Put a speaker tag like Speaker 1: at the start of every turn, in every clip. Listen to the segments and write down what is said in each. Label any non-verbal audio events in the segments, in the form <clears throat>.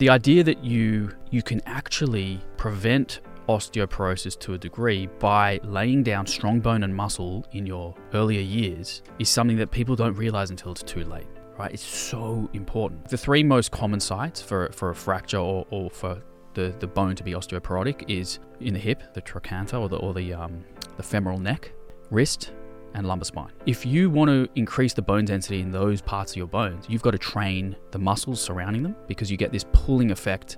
Speaker 1: The idea that you you can actually prevent osteoporosis to a degree by laying down strong bone and muscle in your earlier years is something that people don't realize until it's too late. Right? It's so important. The three most common sites for, for a fracture or, or for the, the bone to be osteoporotic is in the hip, the trochanter or the or the um, the femoral neck, wrist, and lumbar spine. If you want to increase the bone density in those parts of your bones, you've got to train the muscles surrounding them because you get this pulling effect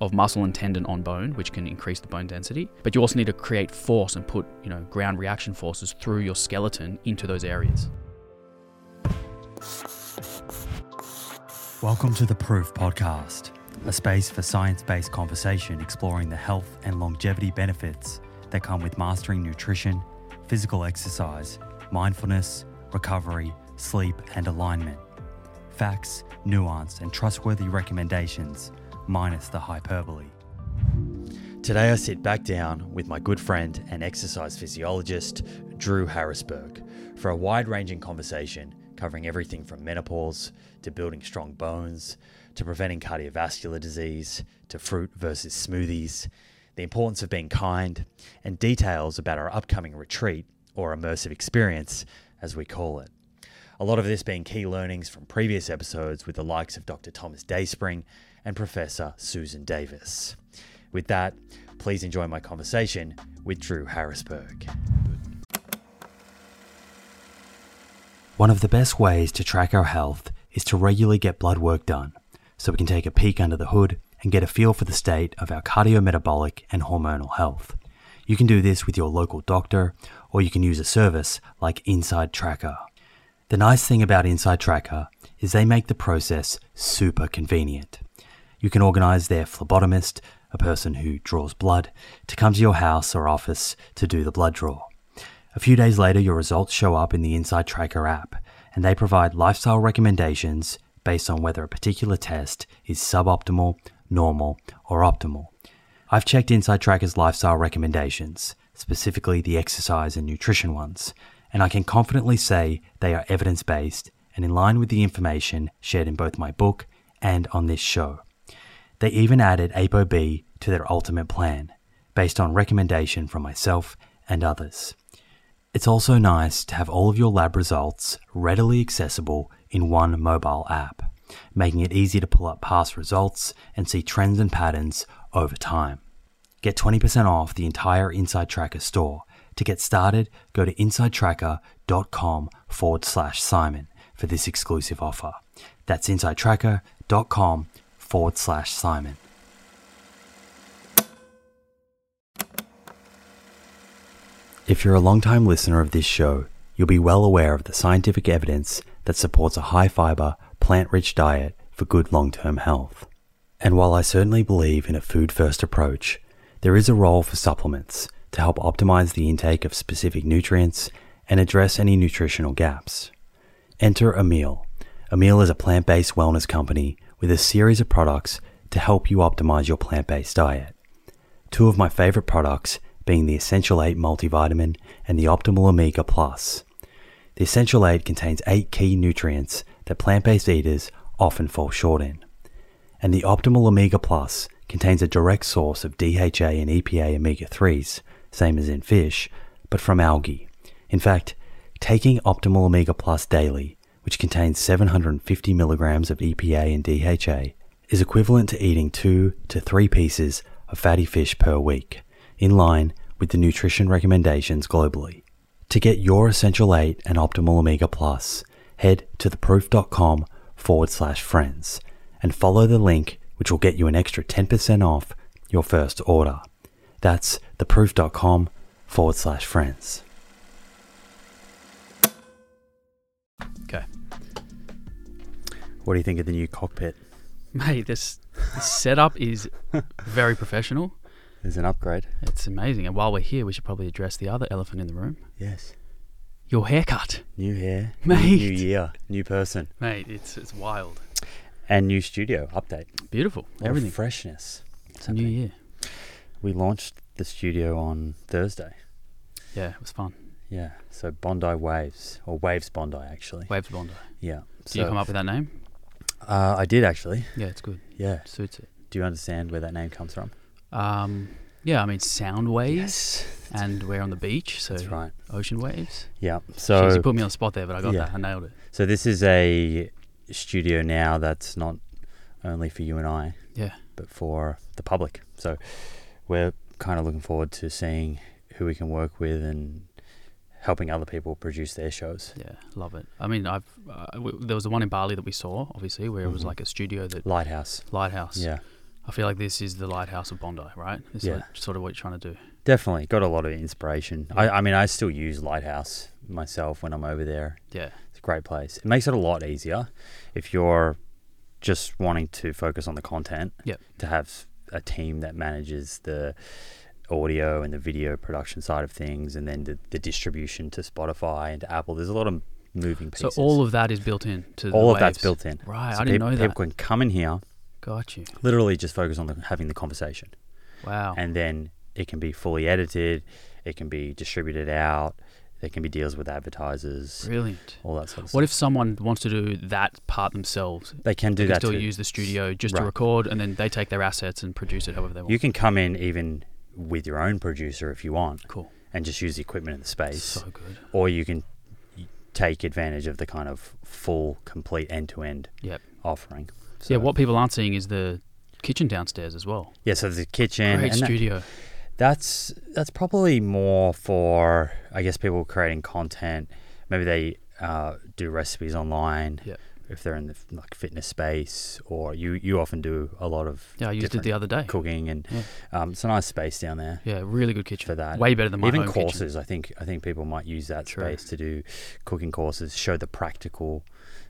Speaker 1: of muscle and tendon on bone, which can increase the bone density. But you also need to create force and put, you know, ground reaction forces through your skeleton into those areas.
Speaker 2: Welcome to the Proof Podcast, a space for science based conversation exploring the health and longevity benefits that come with mastering nutrition, physical exercise, mindfulness, recovery, sleep, and alignment. Facts, nuance, and trustworthy recommendations, minus the hyperbole. Today, I sit back down with my good friend and exercise physiologist, Drew Harrisberg, for a wide ranging conversation covering everything from menopause to building strong bones to preventing cardiovascular disease to fruit versus smoothies, the importance of being kind, and details about our upcoming retreat or immersive experience, as we call it. A lot of this being key learnings from previous episodes with the likes of Dr. Thomas Dayspring and Professor Susan Davis. With that, please enjoy my conversation with Drew Harrisberg. One of the best ways to track our health is to regularly get blood work done so we can take a peek under the hood and get a feel for the state of our cardiometabolic and hormonal health. You can do this with your local doctor or you can use a service like Inside Tracker. The nice thing about Inside Tracker is they make the process super convenient. You can organize their phlebotomist, a person who draws blood, to come to your house or office to do the blood draw. A few days later, your results show up in the Inside Tracker app, and they provide lifestyle recommendations based on whether a particular test is suboptimal, normal, or optimal. I've checked Inside Tracker's lifestyle recommendations, specifically the exercise and nutrition ones, and I can confidently say they are evidence based and in line with the information shared in both my book and on this show. They even added ApoB to their ultimate plan, based on recommendation from myself and others. It's also nice to have all of your lab results readily accessible in one mobile app, making it easy to pull up past results and see trends and patterns over time. Get 20% off the entire Inside Tracker store. To get started, go to insidetracker.com forward slash Simon for this exclusive offer. That's insidetracker.com forward slash Simon. If you're a long-time listener of this show, you'll be well aware of the scientific evidence that supports a high fiber, plant rich diet for good long term health. And while I certainly believe in a food first approach, there is a role for supplements to help optimize the intake of specific nutrients and address any nutritional gaps. Enter Emil. Emil is a plant based wellness company with a series of products to help you optimize your plant based diet. Two of my favorite products being the Essential 8 multivitamin and the Optimal Omega Plus. The Essential 8 contains 8 key nutrients that plant based eaters often fall short in. And the Optimal Omega Plus contains a direct source of DHA and EPA omega 3s, same as in fish, but from algae. In fact, taking Optimal Omega Plus daily, which contains 750 milligrams of EPA and DHA, is equivalent to eating 2 to 3 pieces of fatty fish per week, in line with the nutrition recommendations globally. To get your Essential 8 and Optimal Omega Plus, head to theproof.com forward slash friends and follow the link which will get you an extra 10% off your first order. That's theproof.com forward slash friends.
Speaker 1: Okay.
Speaker 2: What do you think of the new cockpit?
Speaker 1: Mate, this, this setup is very professional.
Speaker 2: There's an upgrade.
Speaker 1: It's amazing. And while we're here, we should probably address the other elephant in the room
Speaker 2: Yes.
Speaker 1: your haircut.
Speaker 2: New hair,
Speaker 1: Mate.
Speaker 2: new year, new person,
Speaker 1: Mate, it's, it's wild.
Speaker 2: And new studio update.
Speaker 1: Beautiful. Everything.
Speaker 2: freshness.
Speaker 1: It's a new year.
Speaker 2: We launched the studio on Thursday.
Speaker 1: Yeah, it was fun.
Speaker 2: Yeah. So Bondi Waves, or Waves Bondi, actually.
Speaker 1: Waves Bondi.
Speaker 2: Yeah.
Speaker 1: Did you come up with that name?
Speaker 2: Uh, I did actually.
Speaker 1: Yeah, it's good.
Speaker 2: Yeah.
Speaker 1: Suits it.
Speaker 2: Do you understand where that name comes from?
Speaker 1: Um, yeah, I mean sound waves, and we're on the beach, so
Speaker 2: That's right.
Speaker 1: ocean waves.
Speaker 2: Yeah.
Speaker 1: Jeez,
Speaker 2: So
Speaker 1: you put me on the spot there, but I got
Speaker 2: Yeah.
Speaker 1: that. I nailed it.
Speaker 2: so this is a studio now that's not only for you and I,
Speaker 1: Yeah.
Speaker 2: but for the public. So we're kind of looking forward to seeing who we can work with and helping other people produce their shows.
Speaker 1: Yeah, love it. I mean, I've uh, w- there was the one in Bali that we saw, obviously, where it was
Speaker 2: Mhm.
Speaker 1: like a studio that
Speaker 2: Lighthouse.
Speaker 1: lighthouse.
Speaker 2: Yeah.
Speaker 1: I feel like this is the lighthouse of Bondi, right? This
Speaker 2: Yeah.
Speaker 1: like sort of what you're trying to do.
Speaker 2: Definitely got a lot of inspiration. I,
Speaker 1: Yeah.
Speaker 2: I mean, I still use Lighthouse myself when I'm over there.
Speaker 1: Yeah,
Speaker 2: It's great place. It makes it a lot easier if you're just wanting to focus on the content.
Speaker 1: Yep.
Speaker 2: To have a team that manages the audio and the video production side of things, and then the, the distribution to Spotify and to Apple. There's a lot of moving pieces.
Speaker 1: so all of that is built in to the
Speaker 2: all of that's built in.
Speaker 1: Right,
Speaker 2: So
Speaker 1: I didn't
Speaker 2: peop-
Speaker 1: know that.
Speaker 2: People can come in here,
Speaker 1: Got you.
Speaker 2: literally just focus on the, having the conversation
Speaker 1: Wow.
Speaker 2: and then it can be fully edited, it can be distributed out, there can be deals with advertisers,
Speaker 1: Brilliant.
Speaker 2: all that sort of
Speaker 1: What
Speaker 2: stuff.
Speaker 1: What if someone wants to do that part themselves?
Speaker 2: they can do
Speaker 1: they can
Speaker 2: that
Speaker 1: still
Speaker 2: too.
Speaker 1: use the studio just to record, and then they take their assets and produce it however they want.
Speaker 2: you can come in even with your own producer if you want
Speaker 1: cool.
Speaker 2: and just use the equipment in the space,
Speaker 1: So good.
Speaker 2: or you can take advantage of the kind of full, complete end-to-end
Speaker 1: Yep.
Speaker 2: offering.
Speaker 1: yeah,
Speaker 2: So-
Speaker 1: what people aren't seeing is the kitchen downstairs as well.
Speaker 2: Yeah, so there's a kitchen.
Speaker 1: Great
Speaker 2: and that-
Speaker 1: studio.
Speaker 2: That's that's probably more for I guess people creating content. Maybe they uh, do recipes online.
Speaker 1: Yep.
Speaker 2: If they're in the like fitness space, or you you often do a lot of
Speaker 1: Yeah, I used it the other day.
Speaker 2: cooking, and
Speaker 1: Yeah.
Speaker 2: um, it's a nice space down there
Speaker 1: Yeah, really good kitchen.
Speaker 2: for that.
Speaker 1: Way better than my
Speaker 2: Even
Speaker 1: home kitchen.
Speaker 2: courses, I think I think people might use that
Speaker 1: True.
Speaker 2: space to do cooking courses, show the practical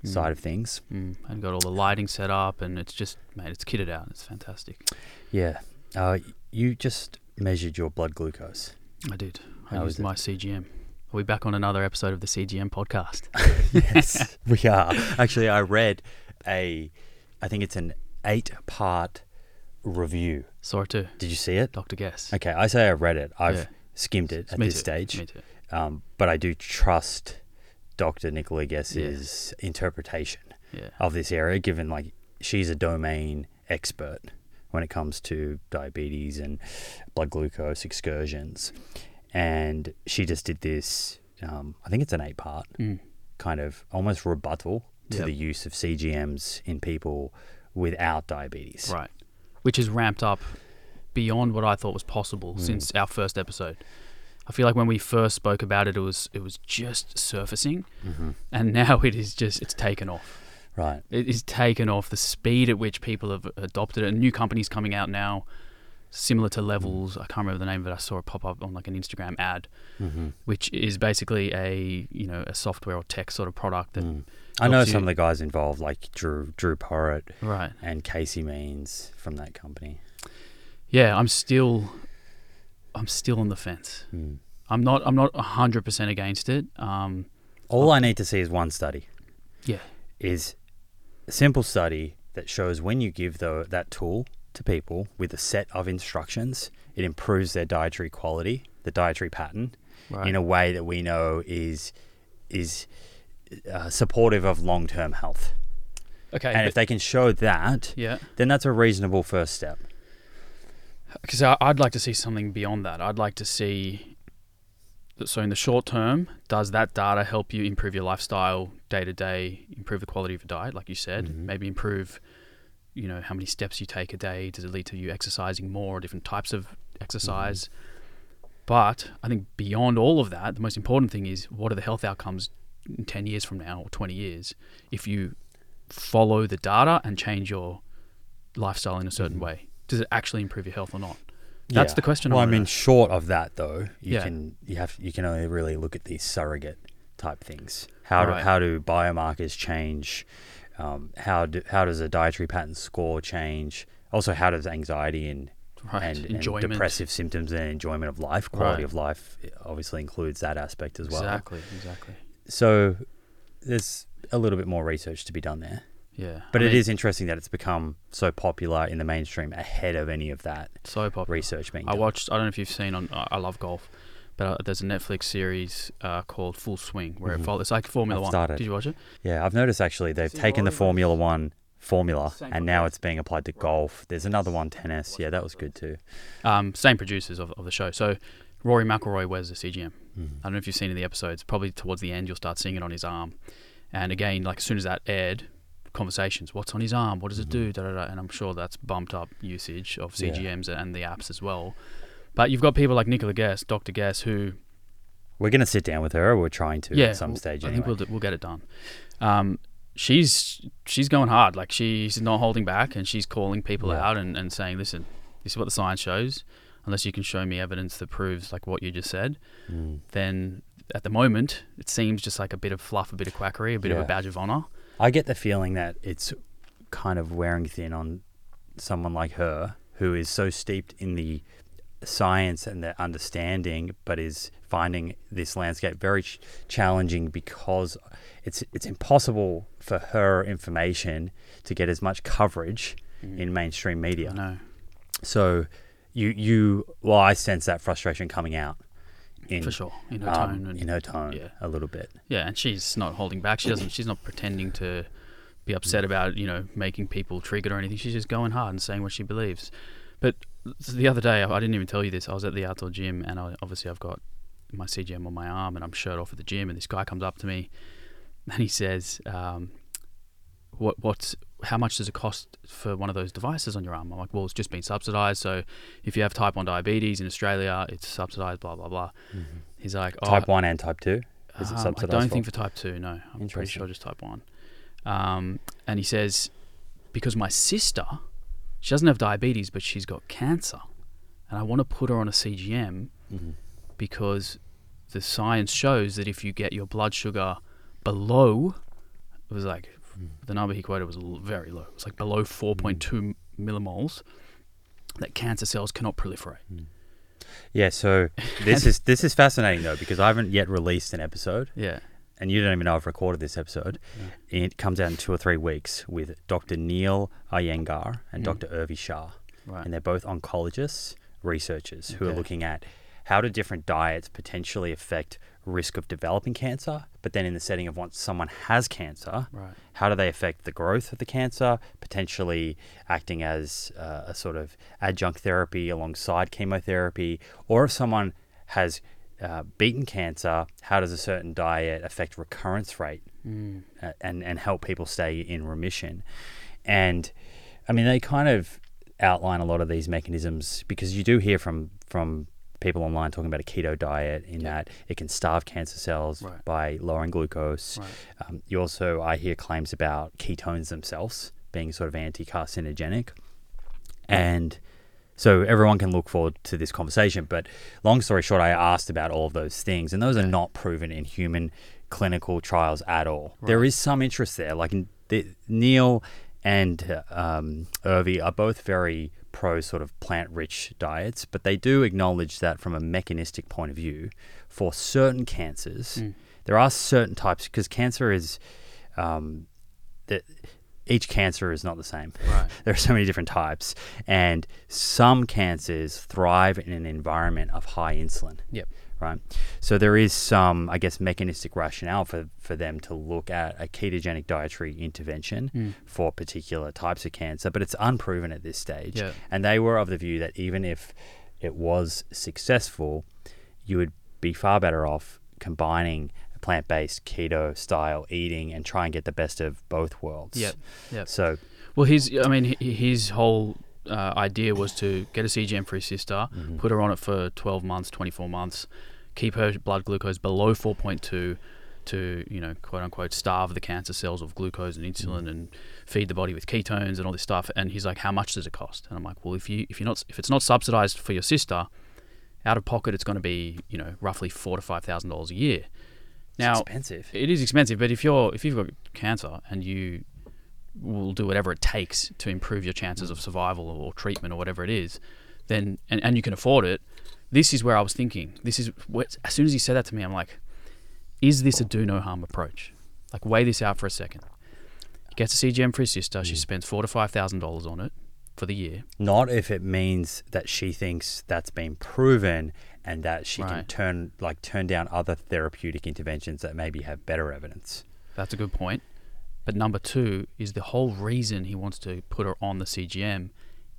Speaker 1: Mm.
Speaker 2: side of things.
Speaker 1: Mm, and got all the lighting set up, and it's just, mate, it's kitted out. It's fantastic.
Speaker 2: Yeah, uh, you just measured your blood glucose.
Speaker 1: I did. I
Speaker 2: How
Speaker 1: used my CGM. Are we back on another episode of the CGM podcast? <laughs>
Speaker 2: yes, we are. Actually, I read a, I think it's an eight-part review.
Speaker 1: Saw it too.
Speaker 2: Did you see it?
Speaker 1: Dr. Guess.
Speaker 2: Okay, I say I read it. I've
Speaker 1: Yeah.
Speaker 2: skimmed it at
Speaker 1: Me
Speaker 2: this
Speaker 1: too.
Speaker 2: stage,
Speaker 1: Me too.
Speaker 2: um, but I do trust Dr. Nicola Guess's interpretation
Speaker 1: Yeah.
Speaker 2: of this area, given like she's a domain expert when it comes to diabetes and blood glucose excursions, and she just did this. Um, I think it's an eight-part
Speaker 1: Mm.
Speaker 2: kind of almost rebuttal to
Speaker 1: Yep.
Speaker 2: the use of CGMs in people without diabetes.
Speaker 1: Right. Which has ramped up beyond what I thought was possible
Speaker 2: Mm.
Speaker 1: since our first episode. I feel like when we first spoke about it, it was it was just surfacing,
Speaker 2: hmm
Speaker 1: and <laughs> now it is just it's taken off.
Speaker 2: Right.
Speaker 1: It is taken off. The speed at which people have adopted it, and new companies coming out now, similar to Levels. I can't remember the name of it. I saw it pop up on like an Instagram ad,
Speaker 2: hmm
Speaker 1: which is basically a you know a software or tech sort of product that
Speaker 2: Mm. I know some
Speaker 1: you-
Speaker 2: of the guys involved, like Drew Drew Porritt
Speaker 1: right.
Speaker 2: and Casey Means from that company.
Speaker 1: Yeah, I'm still I'm still on the fence.
Speaker 2: Mm.
Speaker 1: I'm not I'm not hundred percent against it. Um,
Speaker 2: All I need to see is one study.
Speaker 1: Yeah.
Speaker 2: Is a simple study that shows when you give the, that tool to people with a set of instructions, it improves their dietary quality, the dietary pattern,
Speaker 1: right.
Speaker 2: in a way that we know is is uh, supportive of long term health.
Speaker 1: okay.
Speaker 2: And if they can show that,
Speaker 1: yeah,
Speaker 2: then that's a reasonable first step.
Speaker 1: because I'd like to see something beyond that. I'd like to see. So in the short term, does that data help you improve your lifestyle day to day, improve the quality of your diet, like you said,
Speaker 2: Mhm.
Speaker 1: maybe improve, you know, how many steps you take a day? Does it lead to you exercising more, different types of exercise? But I think beyond all of that, the most important thing is what are the health outcomes in 10 years from now or 20 years if you follow the data and change your lifestyle in a certain
Speaker 2: Mhm.
Speaker 1: way? Does it actually improve your health or not? That's
Speaker 2: Yeah.
Speaker 1: the question.
Speaker 2: Well, I
Speaker 1: wanna
Speaker 2: mean,
Speaker 1: know.
Speaker 2: short of that though, you
Speaker 1: Yeah.
Speaker 2: can you have you can only really look at these surrogate type things. How
Speaker 1: Right.
Speaker 2: do how do biomarkers change? Um, how do, how does a dietary pattern score change? Also, how does anxiety and
Speaker 1: right.
Speaker 2: and, and depressive symptoms and enjoyment of life, quality
Speaker 1: Right.
Speaker 2: of life, obviously includes that aspect as well.
Speaker 1: Exactly. Exactly.
Speaker 2: So there's a little bit more research to be done there.
Speaker 1: Yeah.
Speaker 2: But
Speaker 1: I
Speaker 2: it
Speaker 1: mean,
Speaker 2: is interesting that it's become so popular in the mainstream ahead of any of that
Speaker 1: so popular.
Speaker 2: research being
Speaker 1: I
Speaker 2: done.
Speaker 1: watched. I don't know if you've seen on. I I love golf, but uh, there's a Netflix series uh, called Full Swing where
Speaker 2: Mhm.
Speaker 1: it follows. It's like Formula
Speaker 2: I've
Speaker 1: One.
Speaker 2: started.
Speaker 1: Did you watch it?
Speaker 2: Yeah, I've noticed actually they've
Speaker 1: See
Speaker 2: taken the Formula One formula, and now it's being applied to golf. There's another one, tennis. Yeah, that was good too.
Speaker 1: Um, same producers of, of the show. So Rory McIlroy wears the CGM.
Speaker 2: Mm-hmm.
Speaker 1: I don't know if you've seen in the episodes. Probably towards the end, you'll start seeing it on his arm. And again, like as soon as that aired, conversations. What's on his arm? What does it do? Da, da, da. And I'm sure that's bumped up usage of
Speaker 2: Mm-hmm. Yeah.
Speaker 1: CGMs and the apps as well. But you've got people like Nicola Guess, Dr. Guess, who
Speaker 2: We're gonna sit down with her. We're trying to
Speaker 1: yeah,
Speaker 2: at some stage.
Speaker 1: I
Speaker 2: Anyway.
Speaker 1: think we'll, do- we'll get it done. Um, she's she's going hard. Like she's not holding back, and she's calling people
Speaker 2: Yeah.
Speaker 1: out and, and saying, "Listen, this is what the science shows. Unless you can show me evidence that proves like what you just said,
Speaker 2: Mm.
Speaker 1: then at the moment it seems just like a bit of fluff, a bit of quackery, a bit of a badge of honor.
Speaker 2: I get the feeling that it's kind of wearing thin on someone like her who is so steeped in the science and the understanding, but is finding this landscape very ch- challenging because it's it's impossible for her information to get as much coverage mm. in mainstream media.
Speaker 1: No,
Speaker 2: So you you well, I sense that frustration coming out in
Speaker 1: for sure in her
Speaker 2: um,
Speaker 1: tone and
Speaker 2: in her tone
Speaker 1: yeah.
Speaker 2: a little bit.
Speaker 1: Yeah, and she's not holding back. She doesn't. She's not pretending to be upset about you know making people triggered or anything. She's just going hard and saying what she believes. But the other day, I I didn't even tell you this. I was at the outdoor gym, and I, obviously I've got my CGM on my arm, and I'm shirt off at the gym. And this guy comes up to me, and he says, um, "What? What's? How much does it cost for one of those devices on your arm?" I'm like, "Well, it's just been subsidised. So if you have type one diabetes in Australia, it's subsidised. Blah blah blah." He's like, oh,
Speaker 2: Type one and type two. Is it
Speaker 1: um,
Speaker 2: subsidized?
Speaker 1: I don't
Speaker 2: for?
Speaker 1: think for type two. No, I'm pretty sure just type one. Um, and he says because my sister, she doesn't have diabetes, but she's got cancer, and I want to put her on a CGM
Speaker 2: Mm-hmm.
Speaker 1: because the science shows that if you get your blood sugar below, it was like
Speaker 2: Hmm.
Speaker 1: the number he quoted was l- very low. It was like below 4.2 millimoles. That cancer cells cannot proliferate.
Speaker 2: Yeah, so <laughs> this is this is fascinating though because I haven't yet released an episode,
Speaker 1: Yeah,
Speaker 2: and you don't even know I've recorded this episode. It comes out in two or three weeks with Dr. Neil Iyengar and
Speaker 1: Mm.
Speaker 2: Dr. Urvi Shah,
Speaker 1: right.
Speaker 2: and they're both oncologists, researchers who are looking at how do different diets potentially affect risk of developing cancer, but then in the setting of once someone has cancer,
Speaker 1: Right.
Speaker 2: how do they affect the growth of the cancer, potentially acting as uh, a sort of adjunct therapy alongside chemotherapy, or if someone has uh, beaten cancer, how does a certain diet affect recurrence rate
Speaker 1: Mm.
Speaker 2: uh, and and help people stay in remission? And I mean, they kind of outline a lot of these mechanisms because you do hear from from people online talking about a keto diet in
Speaker 1: Yeah.
Speaker 2: that it can starve cancer cells
Speaker 1: Right.
Speaker 2: by lowering glucose.
Speaker 1: Right.
Speaker 2: Um, you also, I hear claims about ketones themselves being sort of anti-carcinogenic, and so everyone can look forward to this conversation. But long story short, I asked about all of those things, and those are not proven in human clinical trials at all. There is some interest there, like in the, Neil and um, Urvi are both very pro sort of plant-rich diets, but they do acknowledge that from a mechanistic point of view, for certain cancers,
Speaker 1: Mm.
Speaker 2: there are certain types because cancer is um, that each cancer is not the same.
Speaker 1: Right. <laughs>
Speaker 2: There are so many different types, and some cancers thrive in an environment of high insulin.
Speaker 1: Yep.
Speaker 2: Right. So there is some, I guess, mechanistic rationale for, for them to look at a ketogenic dietary intervention
Speaker 1: Mm.
Speaker 2: for particular types of cancer, but it's unproven at this stage.
Speaker 1: Yeah.
Speaker 2: And they were of the view that even if it was successful, you would be far better off combining plant based keto style eating and try and get the best of both worlds.
Speaker 1: Yep. Yep.
Speaker 2: So,
Speaker 1: Well, his I mean his whole uh, idea was to get a CGM for his sister,
Speaker 2: Mm-hmm.
Speaker 1: put her on it for 12 months, 24 months, keep her blood glucose below 4.2 to, you know, quote unquote starve the cancer cells of glucose and insulin mm. and feed the body with ketones and all this stuff. And he's like, "How much does it cost?" And I'm like, "Well, if you if you're not if it's not subsidized for your sister, out of pocket it's going to be, you know, roughly 4 to 5,000 dollars a year." Now,
Speaker 2: it's expensive.
Speaker 1: it is expensive, but if you're if you've got cancer and you will do whatever it takes to improve your chances mm. of survival or treatment or whatever it is, then and, and you can afford it, this is where I was thinking. This is what, as soon as he said that to me, I'm like, is this a do no harm approach? Like weigh this out for a second. He gets a CGM for his sister. She mm. spends four to five thousand dollars on it for the year.
Speaker 2: Not if it means that she thinks that's been proven and that she can turn like turn down other therapeutic interventions that maybe have better evidence.
Speaker 1: That's a good point. But number two is the whole reason he wants to put her on the CGM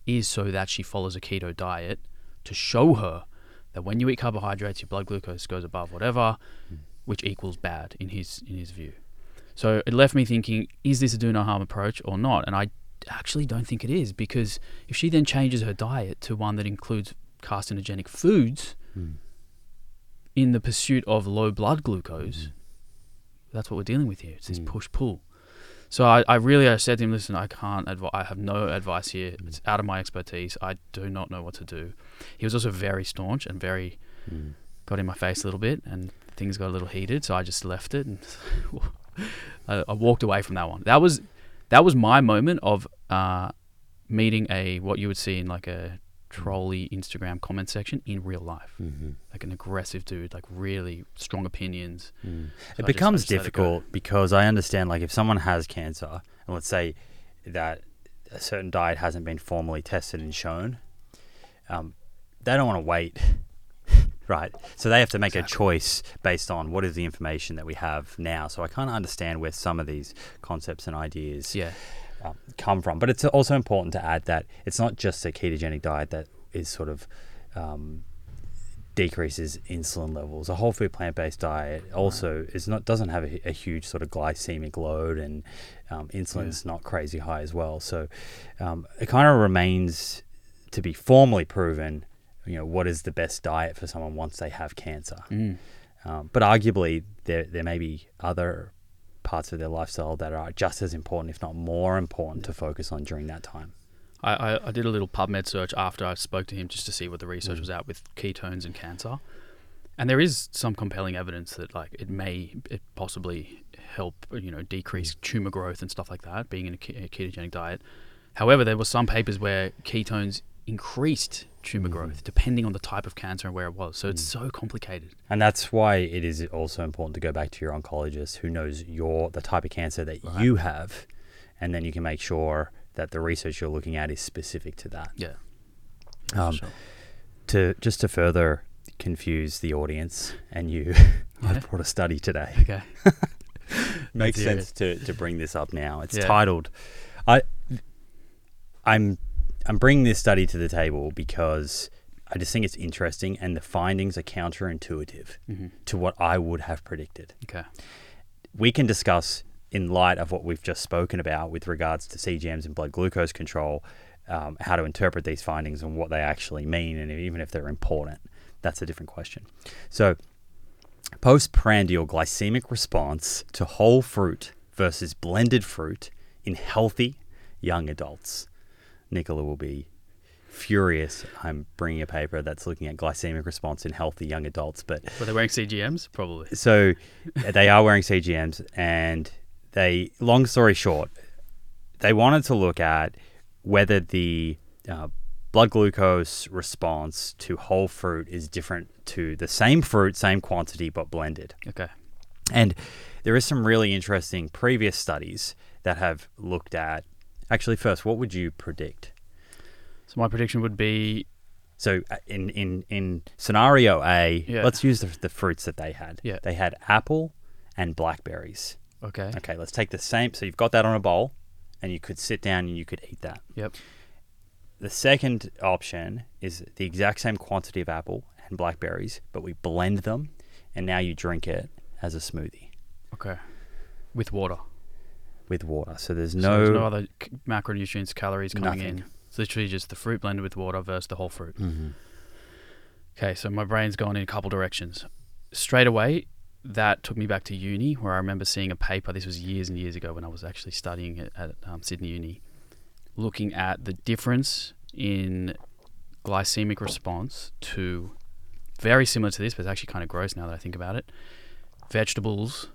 Speaker 1: is so that she follows a keto diet to show her that when you eat carbohydrates, your blood glucose goes above whatever, hmm. which equals bad in his in his view. So it left me thinking: Is this a do no harm approach or not? And I actually don't think it is because if she then changes her diet to one that includes carcinogenic foods hmm. in the pursuit of low blood glucose, hmm. that's what we're dealing with here. It's this
Speaker 2: Mm.
Speaker 1: push pull. So I, I really I said to him, listen, I can't I have no advice here. It's out of my expertise. I do not know what to do. He was also very staunch and very
Speaker 2: Mm.
Speaker 1: got in my face a little bit, and things got a little heated. So I just left it, and <laughs> I, I walked away from that one. That was that was my moment of uh, meeting a what you would see in like a trolley Instagram comment section in real life,
Speaker 2: Mm-hmm.
Speaker 1: like an aggressive dude, like really strong opinions.
Speaker 2: Mm.
Speaker 1: So
Speaker 2: It
Speaker 1: I
Speaker 2: becomes
Speaker 1: just let it
Speaker 2: difficult because I understand, like, if someone has cancer, and let's say that a certain diet hasn't been formally tested and shown, um, they don't want to wait, <laughs> right? So they have to make a choice based on what is the information that we have now. So I kind of understand where some of these concepts and ideas
Speaker 1: Yeah,
Speaker 2: um, come from. But it's also important to add that it's not just a ketogenic diet that is sort of um, decreases insulin levels. A whole food plant based diet also is not doesn't have a, a huge sort of glycemic load, and um, insulin's not crazy high as well. So um, it kind of remains to be formally proven. You know what is the best diet for someone once they have cancer.
Speaker 1: mm.
Speaker 2: Um, but arguably, there there may be other parts of their lifestyle that are just as important, if not more important, to focus on during that time.
Speaker 1: I, I, I did a little PubMed search after I spoke to him just to see what the research mm. was out with ketones and cancer. And there is some compelling evidence that like it may it possibly help you know decrease mm. tumor growth and stuff like that being in a, ke- a ketogenic diet. However, there were some papers where ketones increased tumor growth depending on the type of cancer and where it was. So it's so complicated.
Speaker 2: And that's why it is also important to go back to your oncologist who knows your the type of cancer that
Speaker 1: Right.
Speaker 2: you have, and then you can make sure that the research you're looking at is specific to that.
Speaker 1: Yeah.
Speaker 2: Um,
Speaker 1: sure.
Speaker 2: To just to further confuse the audience and you, <laughs>
Speaker 1: Yeah.
Speaker 2: I've brought a study today.
Speaker 1: Okay. <laughs> <laughs>
Speaker 2: makes sense to, to bring this up now. It's
Speaker 1: Yeah.
Speaker 2: titled I I'm I'm bringing this study to the table because I just think it's interesting and the findings are counterintuitive
Speaker 1: Mhm.
Speaker 2: to what I would have predicted.
Speaker 1: Okay.
Speaker 2: We can discuss in light of what we've just spoken about with regards to CGMs and blood glucose control, um, how to interpret these findings and what they actually mean, and even if they're important. That's a different question. So, postprandial glycemic response to whole fruit versus blended fruit in healthy young adults. Nicola will be furious. I'm bringing a paper that's looking at glycemic response in healthy young adults, but
Speaker 1: Were they wearing CGMs? Probably.
Speaker 2: so they are wearing CGMs, and they, long story short, they wanted to look at whether the uh, blood glucose response to whole fruit is different to the same fruit, same quantity, but blended.
Speaker 1: Okay.
Speaker 2: And there is some really interesting previous studies that have looked at. Actually, first, what would you predict?
Speaker 1: So my prediction would be
Speaker 2: So uh, in in in scenario A,
Speaker 1: Yeah.
Speaker 2: let's use the, the fruits that they had.
Speaker 1: Yeah.
Speaker 2: They had apple and blackberries.
Speaker 1: okay.
Speaker 2: Okay, let's take the same. So you've got that on a bowl, and you could sit down and you could eat that.
Speaker 1: Yep.
Speaker 2: The second option is the exact same quantity of apple and blackberries, but we blend them, and now you drink it as a smoothie
Speaker 1: Okay. With water.
Speaker 2: With water. So there's
Speaker 1: So
Speaker 2: no,
Speaker 1: there's no other c- macronutrients, calories coming
Speaker 2: Nothing.
Speaker 1: in. It's literally just the fruit blended with water versus the whole fruit.
Speaker 2: Mhm.
Speaker 1: Okay, so my brain's gone in a couple directions. Straight away, that took me back to uni, where I remember seeing a paper. This was years and years ago when I was actually studying at, at um, Sydney Uni, looking at the difference in glycemic response to very similar to this, but it's actually kind of gross now that I think about it. Vegetables,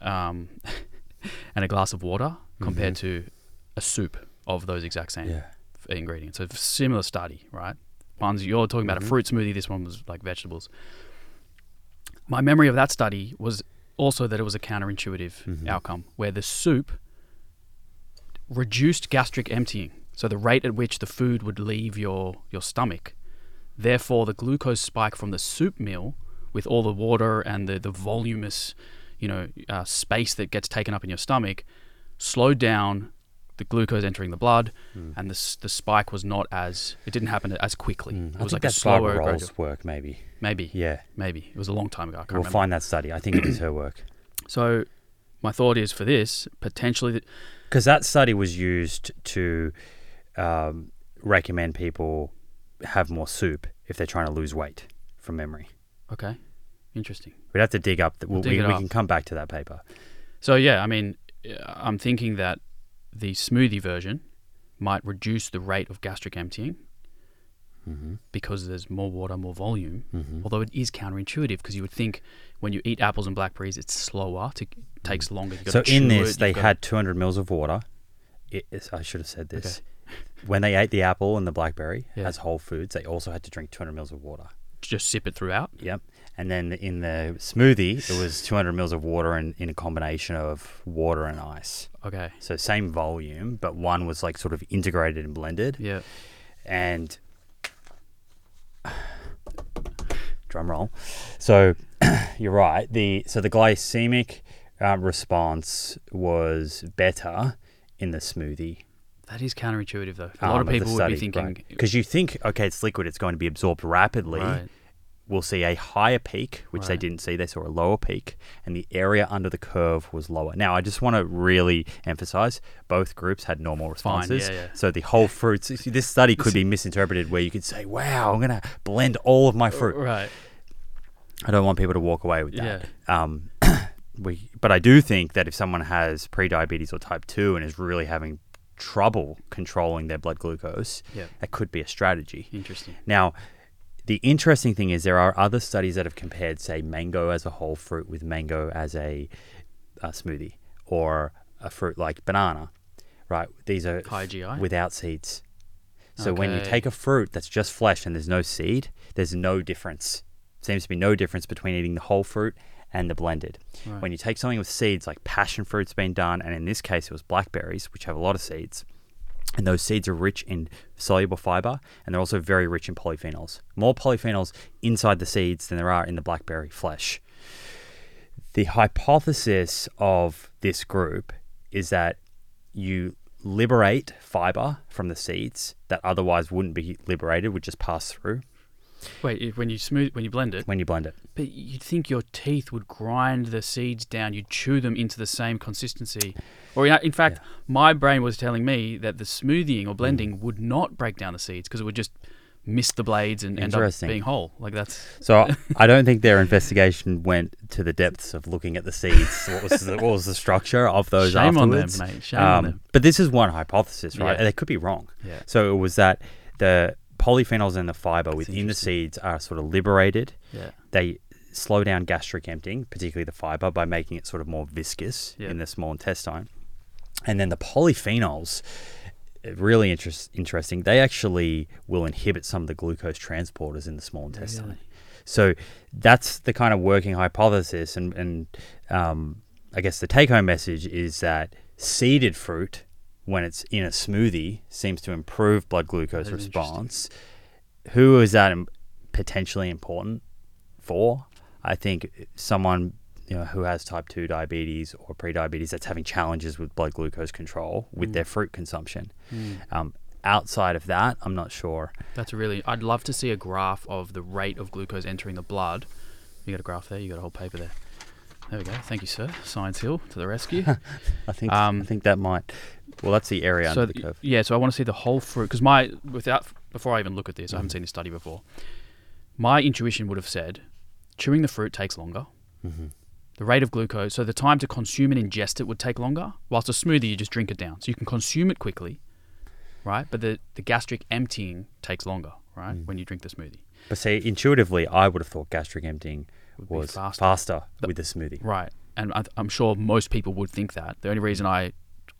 Speaker 1: um, <laughs> <laughs> and a glass of water compared to a soup of those exact same
Speaker 2: Yeah.
Speaker 1: ingredients. So similar study, right? One's you're talking about a
Speaker 2: Mhm.
Speaker 1: fruit smoothie. This one was like vegetables. My memory of that study was also that it was a counterintuitive
Speaker 2: Mhm.
Speaker 1: outcome where the soup reduced gastric emptying, so the rate at which the food would leave your your stomach. Therefore, the glucose spike from the soup meal, with all the water and the the voluminous, you know, uh, space that gets taken up in your stomach, slowed down the glucose entering the blood,
Speaker 2: Mm.
Speaker 1: and the the spike was not as it didn't happen as quickly.
Speaker 2: Mm.
Speaker 1: It
Speaker 2: I
Speaker 1: was
Speaker 2: think
Speaker 1: like a
Speaker 2: that's
Speaker 1: slower
Speaker 2: Rolls' work, maybe.
Speaker 1: Maybe,
Speaker 2: Yeah,
Speaker 1: maybe it was a long time ago. I can't
Speaker 2: we'll
Speaker 1: remember.
Speaker 2: find that study. I think it is her work <clears throat>
Speaker 1: So, my thought is for this potentially. That,
Speaker 2: because that study was used to um, recommend people have more soup if they're trying to lose weight from memory.
Speaker 1: okay, interesting.
Speaker 2: We'd have to dig up. The,
Speaker 1: We'll
Speaker 2: we
Speaker 1: dig it
Speaker 2: we
Speaker 1: up.
Speaker 2: can come back to that paper.
Speaker 1: So yeah, I mean, uh, I'm thinking that the smoothie version might reduce the rate of gastric emptying
Speaker 2: Mm-hmm.
Speaker 1: because there's more water, more volume.
Speaker 2: Mm-hmm.
Speaker 1: Although it is counterintuitive because you would think when you eat apples and blackberries, it's slower. To, takes longer. You've got
Speaker 2: So
Speaker 1: to
Speaker 2: in this,
Speaker 1: it,
Speaker 2: they had 200 mils of water. It, I should have said this. <laughs> When they ate the apple and the blackberry
Speaker 1: Yeah.
Speaker 2: as whole foods, they also had to drink 200 mils of water.
Speaker 1: just sip it throughout.
Speaker 2: Yep. And then in the smoothie, it <sighs> was 200 mils of water and in a combination of water and ice.
Speaker 1: Okay.
Speaker 2: So same volume, but one was like sort of integrated and blended.
Speaker 1: Yeah.
Speaker 2: And <sighs> drum roll. So <clears throat> you're right. The so the glycemic uh, response was better in the smoothie.
Speaker 1: That is counterintuitive though. A lot of
Speaker 2: um, the
Speaker 1: people would be
Speaker 2: study,
Speaker 1: thinking,
Speaker 2: because you think okay, it's liquid, it's going to be absorbed rapidly.
Speaker 1: right,
Speaker 2: We'll see a higher peak, which they didn't see. They saw a lower peak, and the area under the curve was lower. Now, I just want to really emphasize both groups had normal responses.
Speaker 1: yeah, yeah.
Speaker 2: So the whole fruits. This study could be misinterpreted where you could say, "Wow, I'm going to blend all of my fruit."
Speaker 1: right,
Speaker 2: I don't want people to walk away with that.
Speaker 1: yeah,
Speaker 2: Um, <clears throat> we, but I do think that if someone has pre-diabetes or type two and is really having trouble controlling their blood glucose, that could be a strategy.
Speaker 1: Interesting.
Speaker 2: Now, the interesting thing is there are other studies that have compared, say, mango as a whole fruit with mango as a, a smoothie, or a fruit like banana. Right? These are
Speaker 1: High GI.
Speaker 2: without seeds. So when you take a fruit that's just flesh and there's no seed, there's no difference. Seems to be no difference between eating the whole fruit and the blended.
Speaker 1: Right.
Speaker 2: When you take something with seeds, like passion fruit's been done, and in this case it was blackberries, which have a lot of seeds, and those seeds are rich in soluble fiber, and they're also very rich in polyphenols. More polyphenols inside the seeds than there are in the blackberry flesh. The hypothesis of this group is that you liberate fiber from the seeds that otherwise wouldn't be liberated, would just pass through
Speaker 1: Wait, when you smooth, when you blend it,
Speaker 2: when you blend it.
Speaker 1: but you'd think your teeth would grind the seeds down. You'd chew them into the same consistency. Or in fact, my brain was telling me that the smoothing or blending would not break down the seeds because it would just miss the blades and end up being whole. Like that's
Speaker 2: So <laughs> I don't think their investigation went to the depths of looking at the seeds. What was the, what was the structure of those
Speaker 1: shame on them,
Speaker 2: afterwards?
Speaker 1: mate. Shame on
Speaker 2: Um,
Speaker 1: them.
Speaker 2: but this is one hypothesis, right?
Speaker 1: Yeah.
Speaker 2: And they could be wrong.
Speaker 1: Yeah.
Speaker 2: So it was that the polyphenols and the fiber within the seeds are sort of liberated.
Speaker 1: Yeah.
Speaker 2: They slow down gastric emptying, particularly the fiber, by making it sort of more viscous
Speaker 1: Yeah.
Speaker 2: in the small intestine. And then the polyphenols, uh, really interest, interesting. They actually will inhibit some of the glucose transporters in the small intestine.
Speaker 1: Really?
Speaker 2: So that's the kind of working hypothesis, and and um, I guess the take-home message is that seeded fruit, when it's in a smoothie, seems to improve blood glucose
Speaker 1: That is
Speaker 2: response. Who is that potentially important for? I think someone you know who has type two diabetes or pre-diabetes that's having challenges with blood glucose control with
Speaker 1: Mm.
Speaker 2: their fruit consumption.
Speaker 1: Mm.
Speaker 2: Um, outside of that, I'm not sure.
Speaker 1: That's really. I'd love to see a graph of the rate of glucose entering the blood. You got a graph there. You got a whole paper there. There we go. Thank you, sir. Science Hill to the rescue. <laughs>
Speaker 2: I think I
Speaker 1: Um,
Speaker 2: think that might. Well, that's the area
Speaker 1: so
Speaker 2: under the curve.
Speaker 1: yeah, so I want to see the whole fruit because my without before I even look at this, I haven't
Speaker 2: Mhm.
Speaker 1: seen this study before. My intuition would have said chewing the fruit takes longer.
Speaker 2: Mm-hmm.
Speaker 1: The rate of glucose, so the time to consume and ingest it would take longer. Whilst a smoothie, you just drink it down, so you can consume it quickly, right? But the the gastric emptying takes longer, right?
Speaker 2: Mm.
Speaker 1: When you drink the smoothie,
Speaker 2: But see, intuitively, I would have thought gastric emptying was
Speaker 1: faster.
Speaker 2: faster,
Speaker 1: The-
Speaker 2: with the smoothie.
Speaker 1: right? And I, I'm sure most people would think that. The only reason I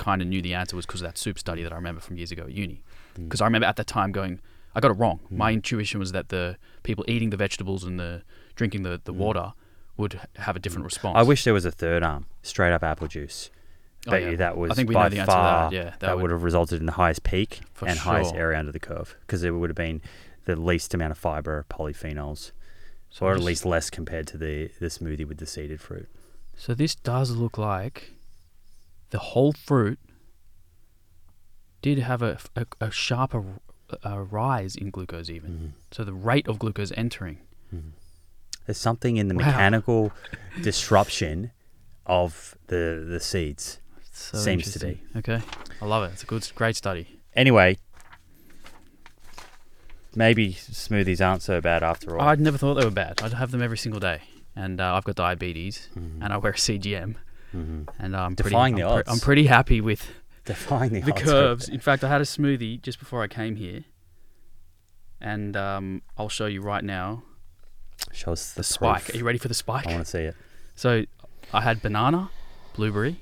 Speaker 1: kind of knew the answer was because of that soup study that I remember from years ago at uni.
Speaker 2: Mm.
Speaker 1: Because I remember at the time going, I got it wrong.
Speaker 2: Mm.
Speaker 1: My intuition was that the people eating the vegetables and the drinking the, the
Speaker 2: Mm.
Speaker 1: water would have a different response.
Speaker 2: I wish there was a third arm, straight up apple juice.
Speaker 1: Oh,
Speaker 2: Bet
Speaker 1: yeah.
Speaker 2: you that was
Speaker 1: I think we
Speaker 2: by
Speaker 1: know
Speaker 2: far
Speaker 1: that. Yeah, that,
Speaker 2: that,
Speaker 1: would,
Speaker 2: would have resulted in the highest peak and highest area under the curve because it would have been the least amount of fiber, polyphenols,
Speaker 1: so
Speaker 2: or at least less compared to the the smoothie with the seeded fruit.
Speaker 1: So this does look like the whole fruit did have a, a, a sharper uh rise in glucose, even.
Speaker 2: Mm-hmm.
Speaker 1: So the rate of glucose entering.
Speaker 2: There's something in the
Speaker 1: Wow.
Speaker 2: mechanical <laughs> disruption of the the seeds.
Speaker 1: So
Speaker 2: Seems to be.
Speaker 1: Okay, I love it. It's a good, great study.
Speaker 2: Anyway, maybe smoothies aren't so bad after all.
Speaker 1: I'd never thought they were bad. I'd have them every single day, and uh, I've got diabetes, and I wear a CGM,
Speaker 2: Mhm.
Speaker 1: and I'm
Speaker 2: Defying
Speaker 1: pretty,
Speaker 2: the
Speaker 1: I'm,
Speaker 2: odds.
Speaker 1: I'm pretty happy with <laughs>
Speaker 2: Defying the,
Speaker 1: the curves. In fact, I had a smoothie just before I came here, and um, I'll show you right now.
Speaker 2: Show us the,
Speaker 1: the spike.
Speaker 2: proof.
Speaker 1: Are you ready for the spike?
Speaker 2: I want to see it.
Speaker 1: So I had banana, blueberry,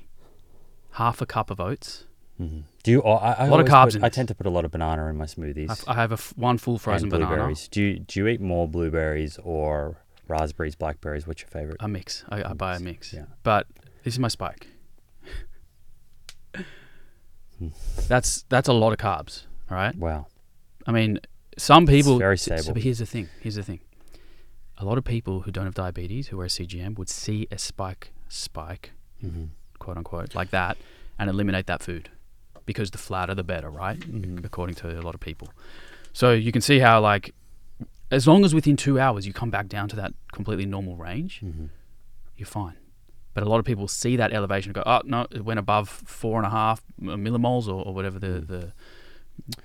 Speaker 1: half a cup of oats.
Speaker 2: Mhm. Do you? oh, I, I
Speaker 1: A lot of carbs
Speaker 2: put- I tend to put a lot of banana in my smoothies.
Speaker 1: I f- I have a f- one full frozen
Speaker 2: and
Speaker 1: banana.
Speaker 2: blueberries. Do you do you eat more blueberries or raspberries, blackberries? What's your favorite?
Speaker 1: A mix. I, I buy a mix.
Speaker 2: Yeah.
Speaker 1: But this is my spike. that's that's a lot of carbs. All right.
Speaker 2: Wow.
Speaker 1: I mean, some people.
Speaker 2: very
Speaker 1: so- so-
Speaker 2: stable.
Speaker 1: but here's the thing. Here's the thing. A lot of people who don't have diabetes, who wear CGM, would see a spike, spike,
Speaker 2: Mhm.
Speaker 1: quote unquote, like that, and eliminate that food, because the flatter the better, right?
Speaker 2: Mhm.
Speaker 1: According to a lot of people. So you can see how like, as long as within two hours you come back down to that completely normal range,
Speaker 2: Mhm.
Speaker 1: you're fine. But a lot of people see that elevation and go, oh no, it went above four and a half millimoles or, or whatever the, mm. the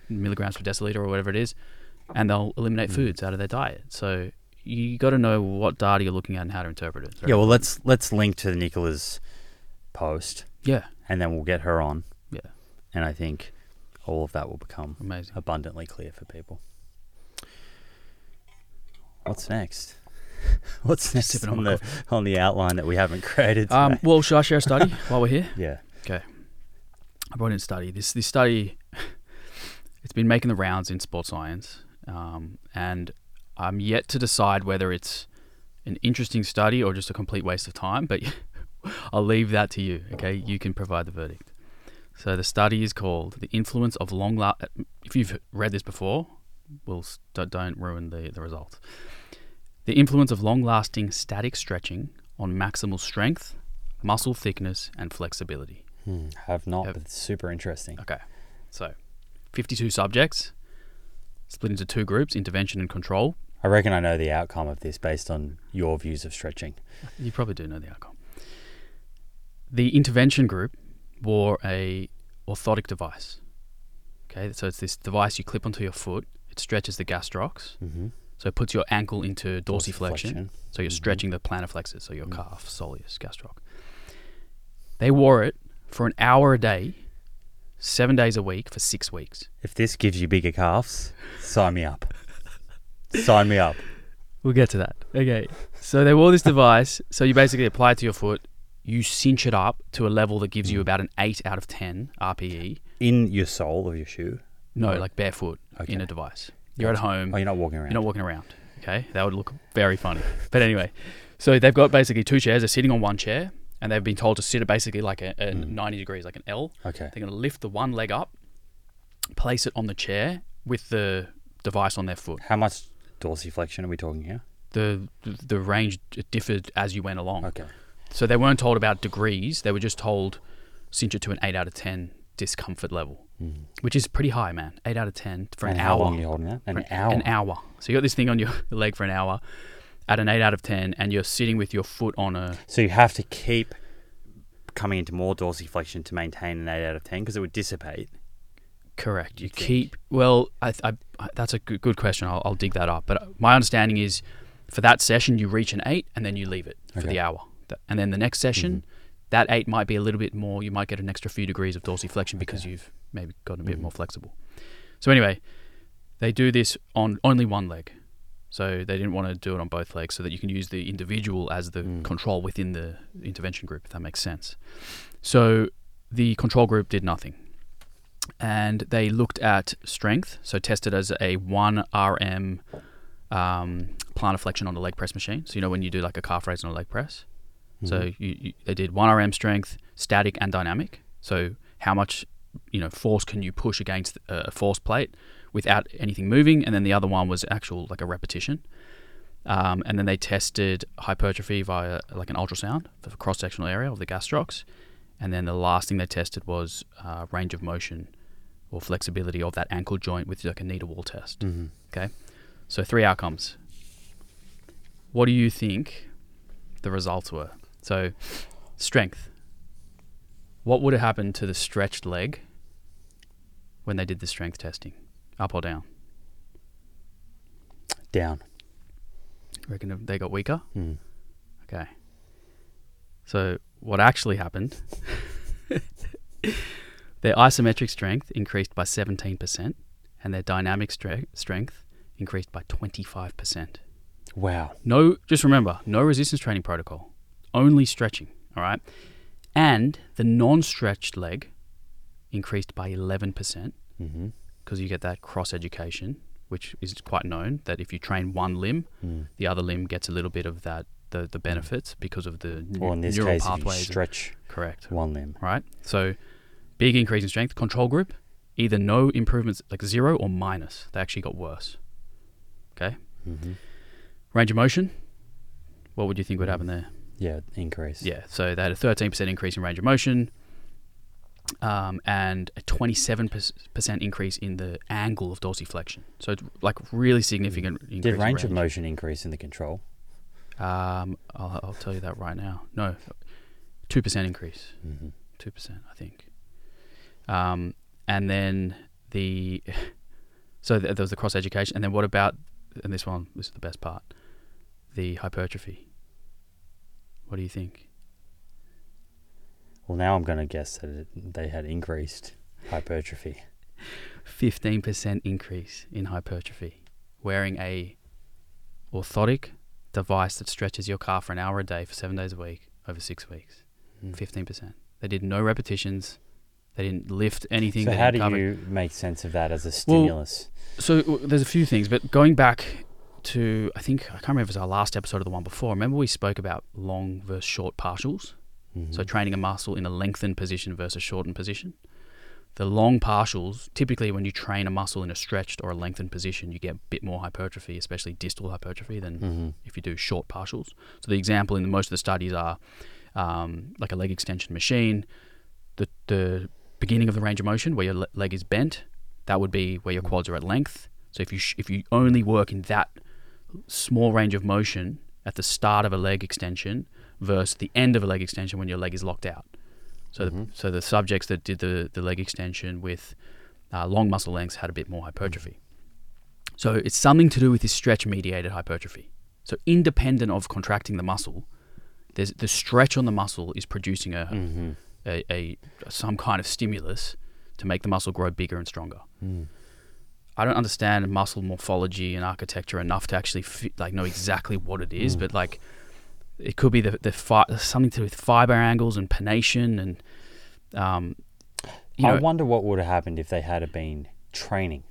Speaker 1: milligrams per deciliter or whatever it is, and they'll eliminate mm. foods out of their diet. So you got to know what data you're looking at and how to interpret it.
Speaker 2: Yeah. Well, let's let's link to Nicola's post,
Speaker 1: yeah,
Speaker 2: and then we'll get her on.
Speaker 1: Yeah.
Speaker 2: And I think all of that will become
Speaker 1: amazing.
Speaker 2: abundantly clear for people. What's next? <laughs> What's next on
Speaker 1: on
Speaker 2: the on the outline that we haven't created?
Speaker 1: Um, well, should I share a study <laughs> while we're here?
Speaker 2: yeah. Okay.
Speaker 1: I brought in a study. This this study, <laughs> it's been making the rounds in sports science, um, and I'm yet to decide whether it's an interesting study or just a complete waste of time. But I'll leave that to you. Okay, you can provide the verdict. So the study is called "The Influence of Long." La- if you've read this before, we'll s- don't- don't ruin the the result. The influence of long-lasting static stretching on maximal strength, muscle thickness, and flexibility.
Speaker 2: Hmm, have not,
Speaker 1: Have-
Speaker 2: but it's super interesting.
Speaker 1: Okay. So, 52 subjects split into two groups intervention and control.
Speaker 2: I reckon I know the outcome of this based on your views of stretching.
Speaker 1: You probably do know the outcome. The intervention group wore a orthotic device. Okay, so it's this device you clip onto your foot. It stretches the gastrocs,
Speaker 2: Mm-hmm.
Speaker 1: So it puts your ankle into dorsiflexion.
Speaker 2: Dorsiflexion.
Speaker 1: So you're
Speaker 2: Mhm.
Speaker 1: stretching the plantar flexors, so your
Speaker 2: Mm.
Speaker 1: calf, soleus, gastroc. They wore it for an hour a day, seven days a week for six weeks.
Speaker 2: If this gives you bigger calves, sign me up. sign me up.
Speaker 1: We'll get to that. Okay. So they wore this device. So you basically apply it to your foot. You cinch it up to a level that gives you about an 8 out of 10 RPE.
Speaker 2: In your sole of your shoe.
Speaker 1: No, like barefoot
Speaker 2: Okay.
Speaker 1: in a device. You're at home.
Speaker 2: Oh, you're not walking around.
Speaker 1: You're not walking around. Okay. That would look very funny. But anyway, so they've got basically two chairs. They're sitting on one chair and they've been told to sit at basically like a, a
Speaker 2: Mm.
Speaker 1: 90 degrees, like an L.
Speaker 2: okay.
Speaker 1: They're going to lift the one leg up, place it on the chair with the device on their foot.
Speaker 2: How much dorsiflexion are we talking here?
Speaker 1: The, the, range differed as you went along.
Speaker 2: Okay.
Speaker 1: So they weren't told about degrees. They were just told cinch it to an 8 out of 10 discomfort level,
Speaker 2: Mhm.
Speaker 1: which is pretty high, man. 8 out of 10 for
Speaker 2: and
Speaker 1: an
Speaker 2: how
Speaker 1: hour.
Speaker 2: long are you holding that? An
Speaker 1: For
Speaker 2: hour.
Speaker 1: An hour. So you got this thing on your <laughs> leg for an hour at an 8 out of 10, and you're sitting with your foot on a.
Speaker 2: So you have to keep coming into more dorsiflexion to maintain an 8 out of 10 because it would dissipate.
Speaker 1: Correct. You
Speaker 2: You
Speaker 1: keep. Well, I, I, I- that's a good, good question. I'll, I'll dig that up. But my understanding is for that session, you reach an 8 and then you leave it for
Speaker 2: Okay.
Speaker 1: the hour. And then the next session, that 8 might be a little bit more. You might get an extra few degrees of dorsiflexion because
Speaker 2: Okay.
Speaker 1: you've maybe gotten a bit
Speaker 2: Mhm.
Speaker 1: more flexible. So, anyway, they do this on only one leg. So they didn't want to do it on both legs so that you can use the individual as the
Speaker 2: Mm.
Speaker 1: control within the intervention group, if that makes sense. So the control group did nothing. And they looked at strength, so tested as a 1 RM um, plantar flexion on a leg press machine. So, you know, when you do like a calf raise on a leg press. So
Speaker 2: Mhm.
Speaker 1: you, you, they did 1 RM strength, static and dynamic. So how much, you know, force can you push against a force plate without anything moving? And then the other one was actual like a repetition. Um, and then they tested hypertrophy via like an ultrasound for the cross sectional area of the gastrocs, And then the last thing they tested was uh, range of motion or flexibility of that ankle joint with like a to wall test.
Speaker 2: Mm-hmm.
Speaker 1: Okay. So three outcomes. What do you think the results were? So strength. What would have happened to the stretched leg when they did the strength testing? Up or down?
Speaker 2: Down.
Speaker 1: Reckon they got weaker?
Speaker 2: Mm.
Speaker 1: Okay. So what actually happened? <laughs> their isometric strength increased by 17%, and their dynamic stre- strength increased by 25%.
Speaker 2: Wow.
Speaker 1: No, just remember, no resistance training protocol, only stretching. All right, and the non-stretched leg increased by 11%
Speaker 2: Mm-hmm.
Speaker 1: because you get that cross education, which is quite known that if you train one limb,
Speaker 2: Mm.
Speaker 1: the other limb gets a little bit of that the, the benefits because of the
Speaker 2: Or in this
Speaker 1: neural
Speaker 2: case,
Speaker 1: pathways.
Speaker 2: stretch
Speaker 1: Correct.
Speaker 2: one limb.
Speaker 1: Right. So, big increase in strength. Control group, either no improvements, like zero or minus. They actually got worse. Okay.
Speaker 2: Mm-hmm.
Speaker 1: Range of motion. What would you think would happen there?
Speaker 2: Yeah, increase.
Speaker 1: Yeah. So they had a 13% increase in range of motion, um, and a 27% increase in the angle of dorsiflexion. So it's like really significant. Increase
Speaker 2: Did
Speaker 1: in
Speaker 2: range of motion increase in the control?
Speaker 1: Um, I'll, I'll tell you that right now. No, two percent increase.
Speaker 2: Mm-hmm.
Speaker 1: Two percent, I think. Um, and then the <laughs> so there was the cross education, and then what about and this one? This is the best part. The hypertrophy. What do you think?
Speaker 2: Well, now I'm going to guess that it, they had increased hypertrophy.
Speaker 1: Fifteen percent increase in hypertrophy. Wearing a orthotic device that stretches your calf for an hour a day for seven days a week over six weeks.
Speaker 2: Mm.
Speaker 1: Fifteen percent. They did no repetitions. They didn't lift anything.
Speaker 2: So how do you make sense of that as a stimulus?
Speaker 1: Well, So w- there's a few things, but going back to I think I can't remember if it was our last episode or the one before. Remember we spoke about long versus short partials.
Speaker 2: Mhm.
Speaker 1: So training a muscle in a lengthened position versus shortened position. The long partials, typically when you train a muscle in a stretched or a lengthened position, you get a bit more hypertrophy, especially distal hypertrophy, than
Speaker 2: Mhm.
Speaker 1: if you do short partials. So the example in the, most of the studies are um, like a leg extension machine. The the beginning of the range of motion where your le- leg is bent, that would be where your quads are at length. So if you sh- if you only work in that small range of motion at the start of a leg extension versus the end of a leg extension when your leg is locked out. So the,
Speaker 2: Mhm.
Speaker 1: so the subjects that did the, the leg extension with uh, long muscle lengths had a bit more hypertrophy. So it's something to do with this stretch mediated hypertrophy. So independent of contracting the muscle, there's the stretch on the muscle is producing a,
Speaker 2: Mhm.
Speaker 1: a, a some kind of stimulus to make the muscle grow bigger and stronger.
Speaker 2: Mm.
Speaker 1: I don't understand muscle morphology and architecture enough to actually like know exactly what it is,
Speaker 2: Mm.
Speaker 1: but like it could be the the fi- something to do with fiber angles and pennation and um, you
Speaker 2: I
Speaker 1: know,
Speaker 2: wonder what would have happened if they had been training.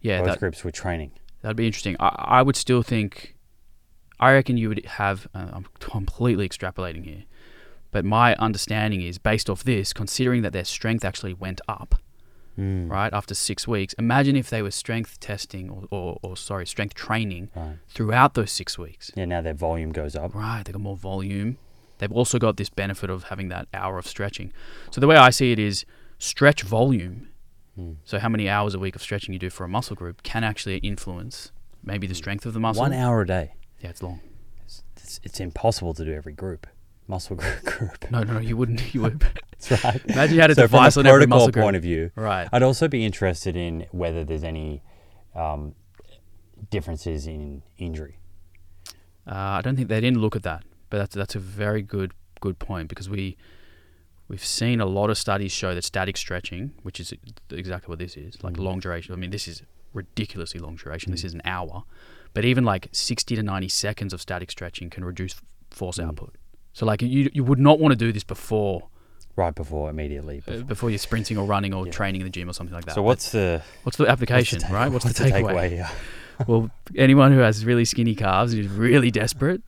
Speaker 1: yeah,
Speaker 2: Both
Speaker 1: that,
Speaker 2: groups were training.
Speaker 1: that'd be interesting. I, I would still think, I reckon you would have. Uh, I'm completely extrapolating here, but my understanding is based off this, considering that their strength actually went up.
Speaker 2: Mm.
Speaker 1: right after six weeks imagine if they were strength testing or, or, or sorry strength training
Speaker 2: Right.
Speaker 1: throughout those six weeks
Speaker 2: Yeah, now their volume goes up.
Speaker 1: right they got more volume they've also got this benefit of having that hour of stretching so the way i see it is stretch volume
Speaker 2: Mm.
Speaker 1: so how many hours a week of stretching you do for a muscle group can actually influence maybe the strength of the muscle
Speaker 2: One hour a day.
Speaker 1: yeah it's long
Speaker 2: It's, it's, it's impossible to do every group. Muscle <laughs> group. group.
Speaker 1: no no no you wouldn't you would <laughs>
Speaker 2: That's right.
Speaker 1: imagine you had a
Speaker 2: so
Speaker 1: device
Speaker 2: from
Speaker 1: on
Speaker 2: a
Speaker 1: every muscle group
Speaker 2: point of view,
Speaker 1: right
Speaker 2: I'd also be interested in whether there's any um, differences in injury.
Speaker 1: Uh, I don't think they didn't look at that, but that's that's a very good good point because we we've seen a lot of studies show that static stretching, which is exactly what this is, like
Speaker 2: Mm.
Speaker 1: long duration. I mean, this is ridiculously long duration. This
Speaker 2: Mm.
Speaker 1: is an hour, but even like sixty to ninety seconds of static stretching can reduce force
Speaker 2: Mm.
Speaker 1: output. So like you you would not want to do this before
Speaker 2: Right before, immediately.
Speaker 1: uh,
Speaker 2: Before.
Speaker 1: before you're sprinting or running or
Speaker 2: Yeah.
Speaker 1: training in the gym or something like that.
Speaker 2: so what's the
Speaker 1: what's the application,
Speaker 2: what's the
Speaker 1: right? What's, the
Speaker 2: take-
Speaker 1: takeaway?
Speaker 2: Yeah. <laughs>
Speaker 1: well, anyone who has really skinny calves and is really desperate,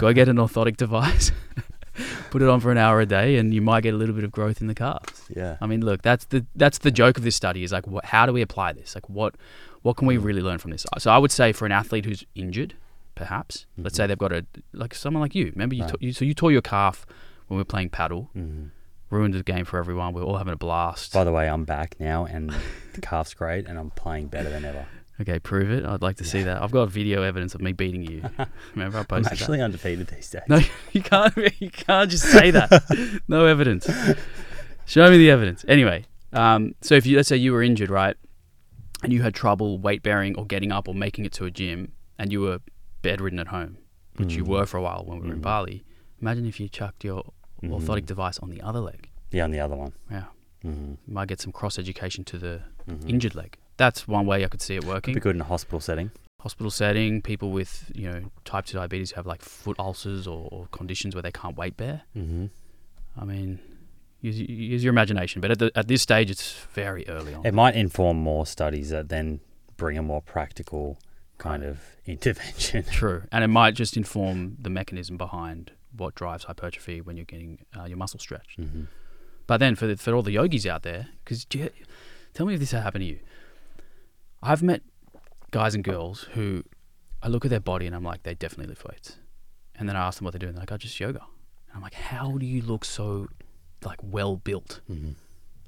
Speaker 1: go get an orthotic device, <laughs> put it on for an hour a day, and you might get a little bit of growth in the calves.
Speaker 2: Yeah.
Speaker 1: I mean, look, that's the that's the joke of this study is like, what, how do we apply this? Like, what what can we really learn from this? So I would say for an athlete who's injured, perhaps, let's say they've got a like someone like you. Remember, you,
Speaker 2: Right.
Speaker 1: to, you so you tore your calf when we were playing paddle.
Speaker 2: Mhm.
Speaker 1: ruined the game for everyone. We're all having a blast.
Speaker 2: By the way, I'm back now, and <laughs> the calf's great, and I'm playing better than ever.
Speaker 1: okay, prove it. I'd like to see that. I've got video evidence of me beating you. <laughs> Remember I posted.
Speaker 2: I'm actually undefeated these days.
Speaker 1: No, <laughs> you can't. You can't just say that. no evidence. Show me the evidence. Anyway, um, so if you let's say you were injured, right, and you had trouble weight bearing or getting up or making it to a gym, and you were bedridden at home, which you
Speaker 2: Mhm.
Speaker 1: were for a while when we were in
Speaker 2: Mhm.
Speaker 1: Bali. Imagine if you chucked your orthotic
Speaker 2: Mhm.
Speaker 1: device on the other leg.
Speaker 2: Yeah, on the other one.
Speaker 1: Yeah,
Speaker 2: Mm-hmm.
Speaker 1: you might get some cross education to the
Speaker 2: Mm-hmm.
Speaker 1: injured leg. That's one way I could see it
Speaker 2: Could
Speaker 1: working.
Speaker 2: be good in a hospital setting.
Speaker 1: Hospital setting, people with you know type two diabetes who have like foot ulcers or, or conditions where they can't weight bear.
Speaker 2: Mm-hmm.
Speaker 1: I mean, use, use your imagination. But at the, at this stage, it's very early on.
Speaker 2: It might inform more studies that then bring a more practical kind of <laughs> intervention.
Speaker 1: True, and it might just inform the mechanism behind what drives hypertrophy when you're getting uh, your muscle stretched.
Speaker 2: mm-hmm.
Speaker 1: But then for the, for all the yogis out there, because tell me if this has happened to you. I've met guys and girls who I look at their body and I'm like, they definitely lift weights. And then I ask them what they're doing. They're like, I just yoga. And I'm like, how do you look so like well built?
Speaker 2: Mm-hmm.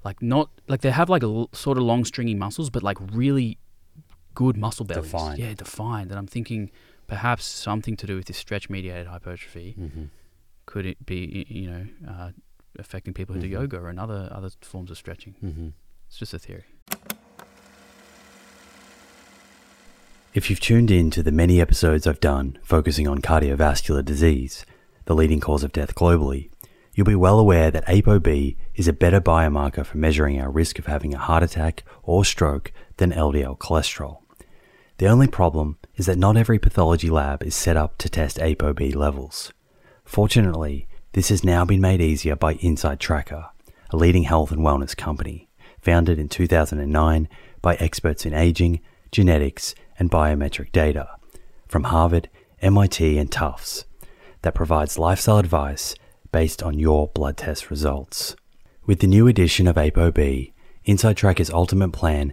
Speaker 1: Like not like they have like a l- sort of long stringy muscles, but like really good muscle bellies.
Speaker 2: Defined.
Speaker 1: Yeah, defined. And I'm thinking perhaps something to do with this stretch mediated hypertrophy
Speaker 2: Mm-hmm.
Speaker 1: could it be you know uh, affecting people who
Speaker 2: Mhm.
Speaker 1: do yoga and other other forms of stretching
Speaker 2: Mm-hmm.
Speaker 1: it's just a theory
Speaker 2: If you've tuned in to the many episodes I've done focusing on cardiovascular disease, the leading cause of death globally, you'll be well aware that ApoB is a better biomarker for measuring our risk of having a heart attack or stroke than LDL cholesterol. The only problem is that not every pathology lab is set up to test ApoB levels. Fortunately, this has now been made easier by Inside Tracker, a leading health and wellness company, founded in 2009 by experts in aging, genetics, and biometric data from Harvard, MIT, and Tufts that provides lifestyle advice based on your blood test results. With the new addition of ApoB, Inside Tracker's ultimate plan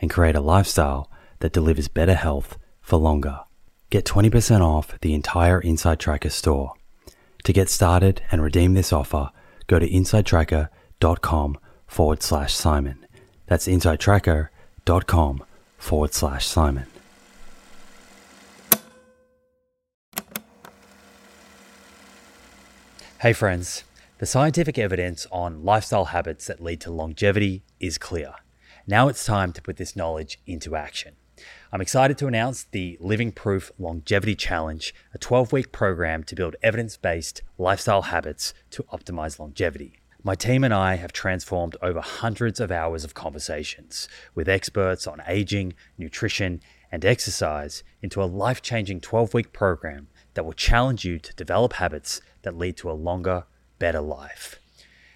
Speaker 2: and create a lifestyle that delivers better health for longer. Get 20% off the entire Inside Tracker store. To get started and redeem this offer, go to insidetracker.com forward slash Simon. That's insidetracker.com forward slash Simon. Hey friends, the scientific evidence on lifestyle habits that lead to longevity is clear. Now it's time to put this knowledge into action. I'm excited to announce the Living Proof Longevity Challenge, a 12 week program to build evidence based lifestyle habits to optimize longevity. My team and I have transformed over hundreds of hours of conversations with experts on aging, nutrition, and exercise into a life changing 12 week program that will challenge you to develop habits that lead to a longer, better life.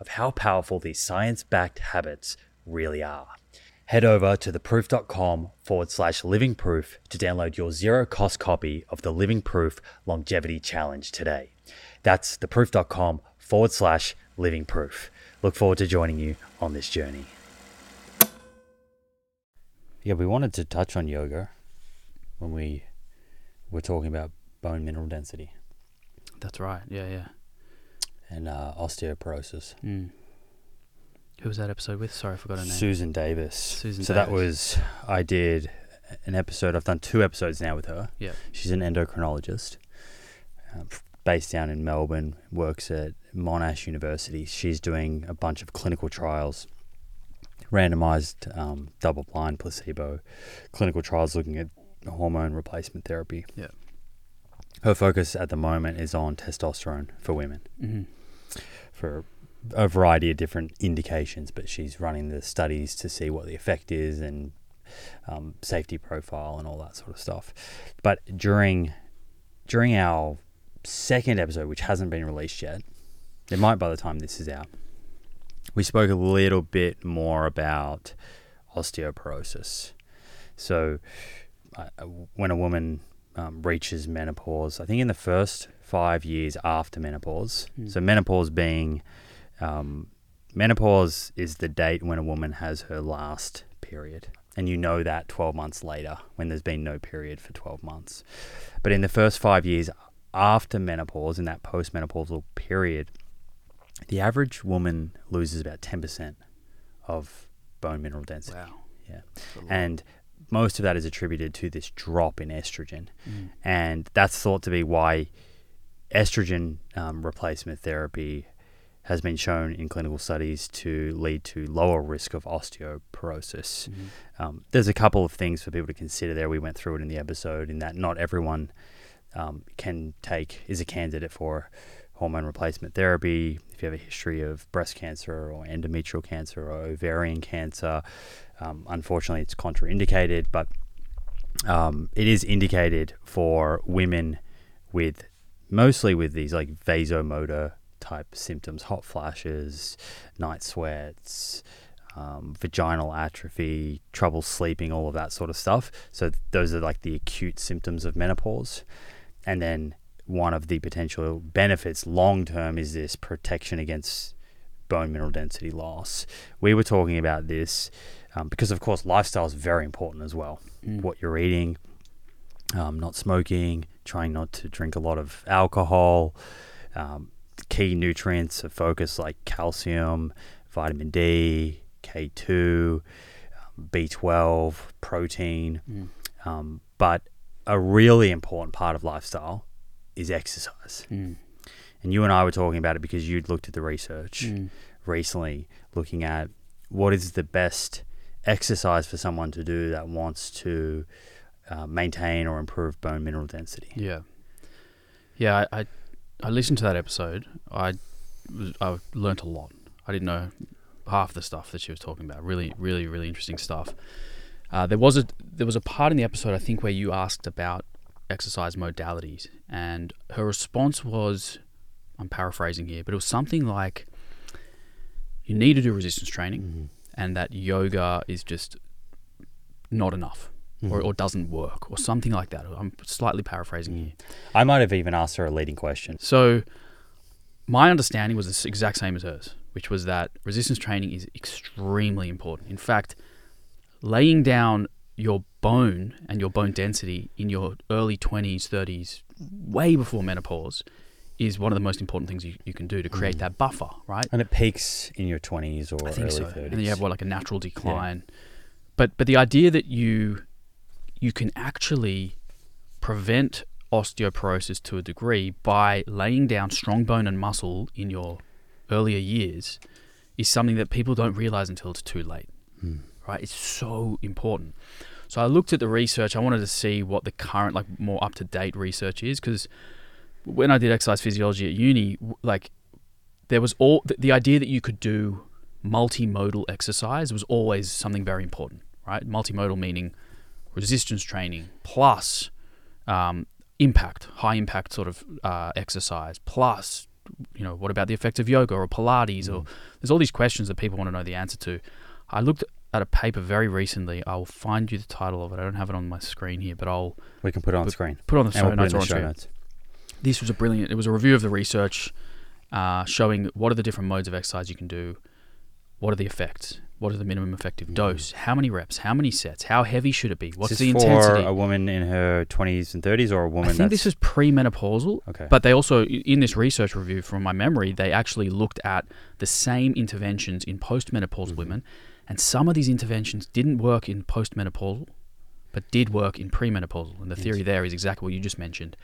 Speaker 2: of how powerful these science backed habits really are. Head over to theproof.com forward slash living proof to download your zero cost copy of the Living Proof Longevity Challenge today. That's theproof.com forward slash living proof. Look forward to joining you on this journey. Yeah, we wanted to touch on yoga when we were talking about bone mineral density
Speaker 1: that's right yeah yeah
Speaker 2: and uh, osteoporosis.
Speaker 1: mm. who was that episode with sorry i forgot her name
Speaker 2: Susan Davis.
Speaker 1: Susan
Speaker 2: so that was I did an episode. I've done two episodes now with her.
Speaker 1: yeah
Speaker 2: She's an endocrinologist, uh, based down in Melbourne. Works at Monash University. She's doing a bunch of clinical trials randomized, um, double blind, placebo clinical trials looking at hormone replacement therapy.
Speaker 1: Yeah.
Speaker 2: Her focus at the moment is on testosterone for women
Speaker 1: Mm-hmm.
Speaker 2: For a variety of different indications, but she's running the studies to see what the effect is and um, safety profile and all that sort of stuff. But during during our second episode, which hasn't been released yet, it might by the time this is out, we spoke a little bit more about osteoporosis. So, uh, when a woman um, reaches menopause, I think in the first five years after menopause,
Speaker 1: Mm.
Speaker 2: so menopause being um, menopause is the date when a woman has her last period. And you know that 12 months later when there's been no period for 12 months. But in the first five years after menopause, in that postmenopausal period, the average woman loses about 10% of bone mineral density.
Speaker 1: Wow.
Speaker 2: Yeah. And most of that is attributed to this drop in estrogen.
Speaker 1: Mm.
Speaker 2: And that's thought to be why estrogen um, replacement therapy has been shown in clinical studies to lead to lower risk of osteoporosis.
Speaker 1: Mhm.
Speaker 2: Um, there's a couple of things for people to consider there. We went through it in the episode, in that not everyone um, can take is a candidate for hormone replacement therapy. If you have a history of breast cancer or endometrial cancer or ovarian cancer, um, unfortunately, it's contraindicated, but um, it is indicated for women with mostly with these like vasomotor type symptoms, hot flashes, night sweats, um, vaginal atrophy, trouble sleeping, all of that sort of stuff. So those are like the acute symptoms of menopause. And then one of the potential benefits long term is this protection against bone mineral density loss. We were talking about this um, because, of course, lifestyle is very important as well.
Speaker 1: Mm.
Speaker 2: What you're eating, um, not smoking, trying not to drink a lot of alcohol, um, key nutrients of focus like calcium, vitamin D, K2, um, B12, protein.
Speaker 1: Mm.
Speaker 2: Um, but a really important part of lifestyle is exercise.
Speaker 1: Mm.
Speaker 2: And you and I were talking about it because you'd looked at the research
Speaker 1: Mm.
Speaker 2: recently, looking at what is the best exercise for someone to do that wants to uh, maintain or improve bone mineral density.
Speaker 1: Yeah. Yeah, I, I I listened to that episode. I I learnt a lot. I didn't know half the stuff that she was talking about. Really, really, really interesting stuff. Uh, there was a there was a part in the episode I think where you asked about exercise modalities, and her response was, I'm paraphrasing here, but it was something like, "You need to do resistance training, and that yoga is just not enough." Or, mm-hmm. or doesn't work, or something like that. I'm slightly paraphrasing mm. here.
Speaker 2: I might have even asked her a leading question.
Speaker 1: So, my understanding was the exact same as hers, which was that resistance training is extremely important. In fact, laying down your bone and your bone density in your early 20s, 30s, way before menopause, is one of the most important things you, you can do to create mm. that buffer, right?
Speaker 2: And it peaks in your 20s or
Speaker 1: I think
Speaker 2: early
Speaker 1: so.
Speaker 2: 30s.
Speaker 1: And then you have what like a natural decline. But but the idea that you you can actually prevent osteoporosis to a degree by laying down strong bone and muscle in your earlier years is something that people don't realize until it's too late.
Speaker 2: Hmm.
Speaker 1: Right? It's so important. So I looked at the research. I wanted to see what the current like more up to date research is because when I did exercise physiology at uni, like there was all the, the idea that you could do multimodal exercise was always something very important, right? Multimodal meaning resistance training plus um, impact, high impact sort of uh, exercise plus, you know, what about the effect of yoga or Pilates or there's all these questions that people want to know the answer to. I looked at a paper very recently. I'll find you the title of it. I don't have it on my screen here, but I'll
Speaker 2: We can put it on
Speaker 1: But-
Speaker 2: screen.
Speaker 1: put it on the show
Speaker 2: we'll put
Speaker 1: notes
Speaker 2: it
Speaker 1: on
Speaker 2: the show
Speaker 1: screen
Speaker 2: notes.
Speaker 1: this was a brilliant it was a review of the research uh, showing what are the different modes of exercise you can do what are the effects what is the minimum effective dose? How many reps? How many sets? How heavy should it be? What's the intensity
Speaker 2: for a woman in her 20s and 30s or a woman
Speaker 1: i think this is pre-menopausal
Speaker 2: okay.
Speaker 1: but they also in this research review from my memory they actually looked at the same interventions in postmenopausal women and some of these interventions didn't work in postmenopausal but did work in premenopausal. And the theory there is exactly what you just mentioned.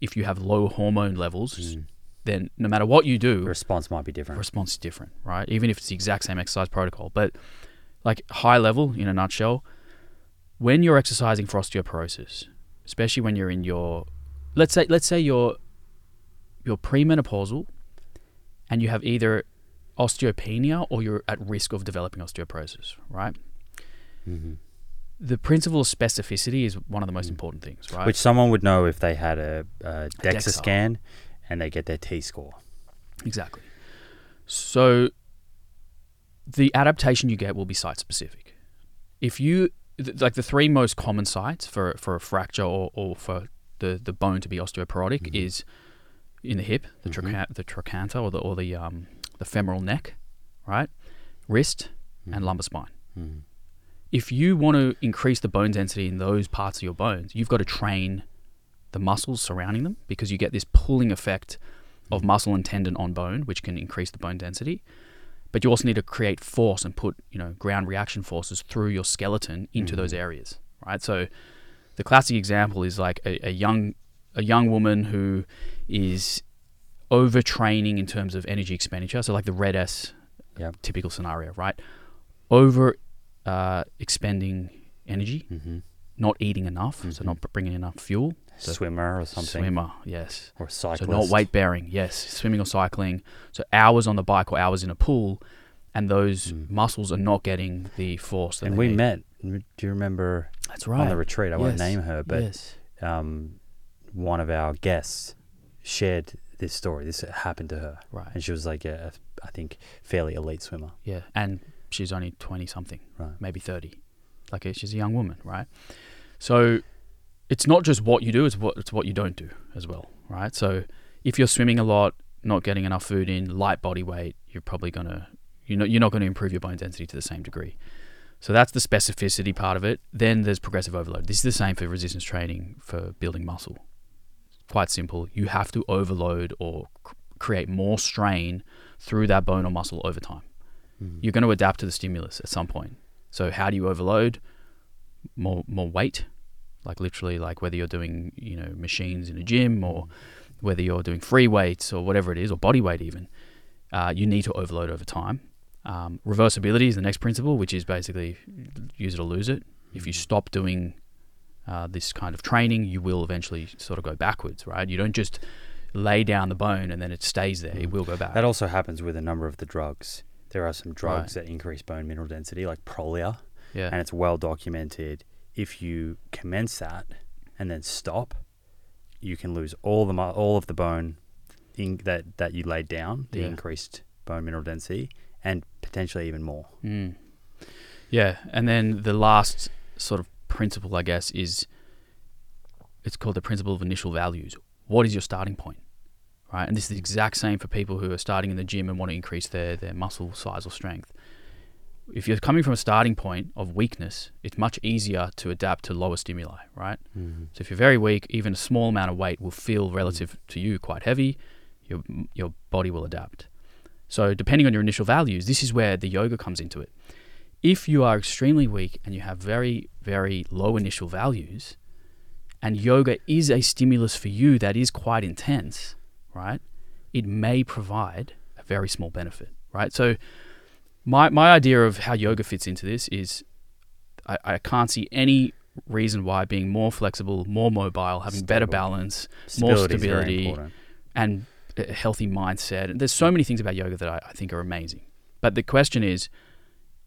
Speaker 1: If you have low hormone levels
Speaker 2: Mm.
Speaker 1: Then no matter what you do
Speaker 2: the response might be different.
Speaker 1: response is different, right? Even if it's the exact same exercise protocol. But like high level in a nutshell, when you're exercising for osteoporosis, especially when you're in your let's say let's say you're you're premenopausal and you have either osteopenia or you're at risk of developing osteoporosis, right?
Speaker 2: hmm
Speaker 1: The principle of specificity is one of the most important things, right?
Speaker 2: Which someone would know if they had a, a DEXA
Speaker 1: DEXA.
Speaker 2: scan and they get their T score.
Speaker 1: Exactly. So the adaptation you get will be site specific. If you th- like the three most common sites for for a fracture or, or for the, the bone to be osteoporotic
Speaker 2: Mhm.
Speaker 1: is in the hip, the
Speaker 2: Mhm.
Speaker 1: trocha- the trochanter or the or the um the femoral neck, right? Wrist and
Speaker 2: Mhm.
Speaker 1: lumbar spine.
Speaker 2: Mhm.
Speaker 1: If you want to increase the bone density in those parts of your bones, you've got to train the muscles surrounding them because you get this pulling effect of muscle and tendon on bone, which can increase the bone density. But you also need to create force and put, you know, ground reaction forces through your skeleton into
Speaker 2: Mhm.
Speaker 1: those areas, right? So the classic example is like a, a young a young woman who is overtraining in terms of energy expenditure. So like the red S
Speaker 2: Yep.
Speaker 1: typical scenario, right? Over uh, expending energy,
Speaker 2: Mhm.
Speaker 1: not eating enough, so
Speaker 2: Mhm.
Speaker 1: not bringing enough fuel.
Speaker 2: Swimmer or something.
Speaker 1: Swimmer, yes.
Speaker 2: Or cyclist.
Speaker 1: So not weight bearing, yes. Swimming or cycling. So hours on the bike or hours in a pool, and those
Speaker 2: Mm.
Speaker 1: muscles are not getting the force that
Speaker 2: And we
Speaker 1: need.
Speaker 2: met. Do you remember
Speaker 1: That's right.
Speaker 2: on the retreat? I won't name her, but
Speaker 1: yes.
Speaker 2: um, one of our guests shared this story. This happened to her,
Speaker 1: Right.
Speaker 2: and she was like a, I think, fairly elite swimmer.
Speaker 1: Yeah. And she's only twenty something,
Speaker 2: Right.
Speaker 1: maybe thirty. Like she's a young woman, right? So it's not just what you do; it's what it's what you don't do as well, right? So if you're swimming a lot, not getting enough food in, light body weight, you're probably gonna you know you're not going to improve your bone density to the same degree. So that's the specificity part of it. Then there's progressive overload. This is the same for resistance training for building muscle. Quite simple. You have to overload or c- create more strain through that bone or muscle over time.
Speaker 2: Mhm.
Speaker 1: You're going to adapt to the stimulus at some point. So how do you overload? More more weight, like literally like whether you're doing you know machines in a gym or whether you're doing free weights or whatever it is or body weight even. Uh, you need to overload over time. Um, reversibility is the next principle, which is basically use it or lose it. If you stop doing uh, this kind of training, you will eventually sort of go backwards, right? You don't just lay down the bone and then it stays there. It
Speaker 2: Mm.
Speaker 1: will go back.
Speaker 2: That also happens with a number of the drugs. There are some drugs that increase bone mineral density, like Prolia,
Speaker 1: yeah.
Speaker 2: and it's well documented. If you commence that and then stop, you can lose all the all of the bone in, that that you laid down, the
Speaker 1: Yeah.
Speaker 2: increased bone mineral density, and potentially even more.
Speaker 1: Mm. Yeah, and then the last sort of principle, I guess, is it's called the principle of initial values. What is your starting point? Right, and this is the exact same for people who are starting in the gym and want to increase their their muscle size or strength. If you're coming from a starting point of weakness, it's much easier to adapt to lower stimuli, right? Mm-hmm. So if you're very weak, even a small amount of weight will feel mm-hmm. relative to you quite heavy. Your your body will adapt. So depending on your initial values, this is where the yoga comes into it. If you are extremely weak and you have very very low initial values, and yoga is a stimulus for you that is quite intense, right? It may provide a very small benefit, right? So my my idea of how yoga fits into this is I, I can't see any reason why being more flexible, more mobile, having better balance, more
Speaker 2: Stability very
Speaker 1: stability, and a healthy mindset. There's so many things about yoga that I, I think are amazing. But the question is,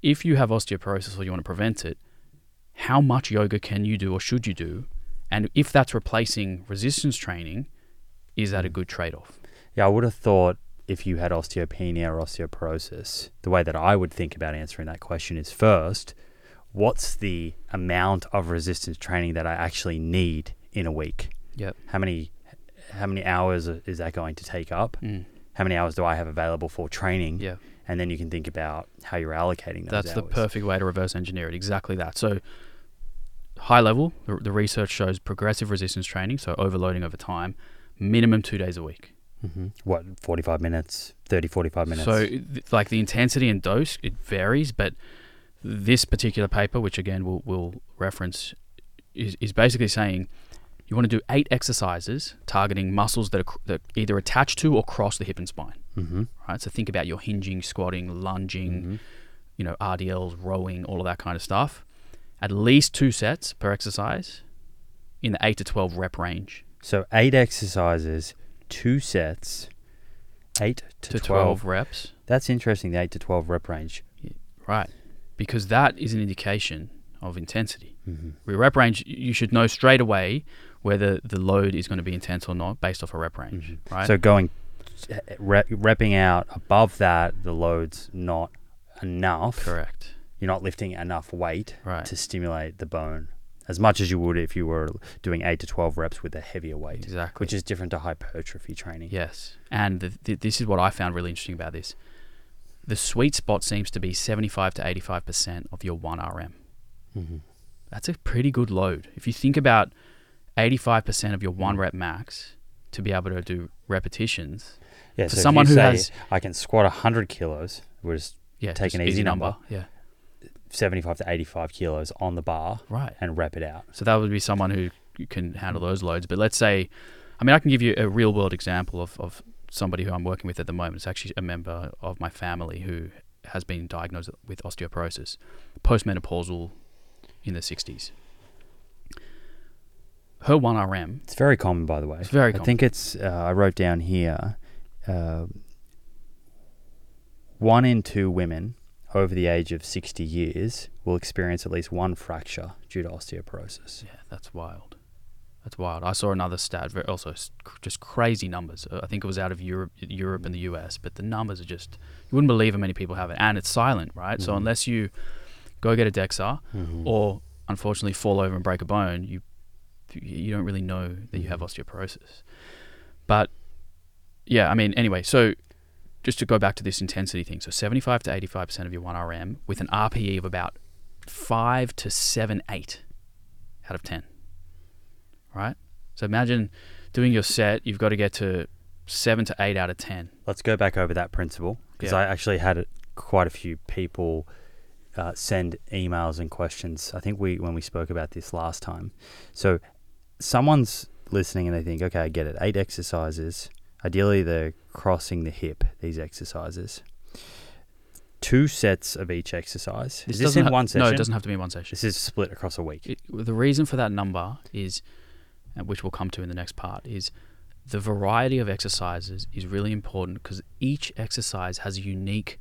Speaker 1: if you have osteoporosis or you want to prevent it, how much yoga can you do or should you do? And if that's replacing resistance training, is that a hmm. good trade-off?
Speaker 2: Yeah, I would have thought if you had osteopenia or osteoporosis, the way that I would think about answering that question is first, what's the amount of resistance training that I actually need in a week?
Speaker 1: Yep.
Speaker 2: How many how many hours is that going to take up?
Speaker 1: Mm.
Speaker 2: How many hours do I have available for training?
Speaker 1: Yeah.
Speaker 2: And then you can think about how you're allocating those
Speaker 1: That's the perfect way to reverse engineer it. Exactly that. So, high level, the, the research shows progressive resistance training, so overloading over time, minimum two days a week.
Speaker 2: Mhm. What, 45 minutes, 30, 45 minutes?
Speaker 1: So, th- like the intensity and dose, it varies, but this particular paper, which again we'll, we'll reference, is, is basically saying you want to do eight exercises targeting muscles that are cr- that either attach to or cross the hip and spine.
Speaker 2: mm-hmm.
Speaker 1: Right. So think about your hinging, squatting, lunging, you know, RDLs, rowing, all of that kind of stuff. At least two sets per exercise in the 8 to 12 rep range
Speaker 2: So eight exercises, two sets, eight to,
Speaker 1: to
Speaker 2: 12.
Speaker 1: 12 reps.
Speaker 2: That's interesting, the eight to 12 rep range.
Speaker 1: Right. Because that is an indication of intensity.
Speaker 2: Mm-hmm.
Speaker 1: Your rep range, you should know straight away whether the load is going to be intense or not based off a rep range, right?
Speaker 2: Mm-hmm. So going, rep, repping out above that, the load's not enough.
Speaker 1: correct.
Speaker 2: You're not lifting enough weight
Speaker 1: Right.
Speaker 2: to stimulate the bone as much as you would if you were doing eight to 12 reps with a heavier weight,
Speaker 1: Exactly.
Speaker 2: which is different to hypertrophy training.
Speaker 1: Yes. And the, the, this is what I found really interesting about this. The sweet spot seems to be 75 to 85% of your 1RM.
Speaker 2: Mm-hmm.
Speaker 1: That's a pretty good load. If you think about 85% of your
Speaker 2: Mm.
Speaker 1: one rep max to be able to do repetitions,
Speaker 2: Yeah,
Speaker 1: For
Speaker 2: so if
Speaker 1: someone
Speaker 2: you
Speaker 1: who
Speaker 2: say,
Speaker 1: has-
Speaker 2: I can squat 100 kilos, was
Speaker 1: yeah,
Speaker 2: Take an easy number.
Speaker 1: Yeah,
Speaker 2: 75 to 85 kilos on the bar
Speaker 1: right.
Speaker 2: and rep it out.
Speaker 1: So that would be someone who can handle those loads. But let's say, I mean, I can give you a real world example of, of somebody who I'm working with at the moment. It's actually a member of my family who has been diagnosed with osteoporosis, postmenopausal in the 60s. Her 1RM,
Speaker 2: It's very common, by the way.
Speaker 1: It's very
Speaker 2: I think it's, uh, I wrote down here, uh, one in two women over the age of 60 years will experience at least one fracture due to osteoporosis.
Speaker 1: yeah, that's wild. That's wild. I saw another stat, also just crazy numbers. Uh, I think it was out of Europe, Europe and the US, but the numbers are just you wouldn't believe how many people have it, and it's silent, right? So
Speaker 2: Mhm.
Speaker 1: unless you go get a DEXA,
Speaker 2: Mhm.
Speaker 1: or unfortunately fall over and break a bone, you you don't really know that you have
Speaker 2: Mhm.
Speaker 1: osteoporosis. But yeah, I mean, anyway, so just to go back to this intensity thing, so 75 to 85 percent of your one RM with an RPE of about five to seven, eight out of ten. Right. So imagine doing your set, you've got to get to seven to eight out of ten.
Speaker 2: Let's go back over that principle because
Speaker 1: Yeah.
Speaker 2: I actually had quite a few people uh, send emails and questions. I think we when we spoke about this last time. So someone's listening and they think, okay, I get it. Eight exercises. Ideally, they're crossing the hip. These exercises. Two sets of each exercise. Is this in
Speaker 1: ha-
Speaker 2: one session?
Speaker 1: No, it doesn't have to be in one session.
Speaker 2: This is split across a week.
Speaker 1: It, the reason for that number is, uh, which we'll come to in the next part, is the variety of exercises is really important because each exercise has a unique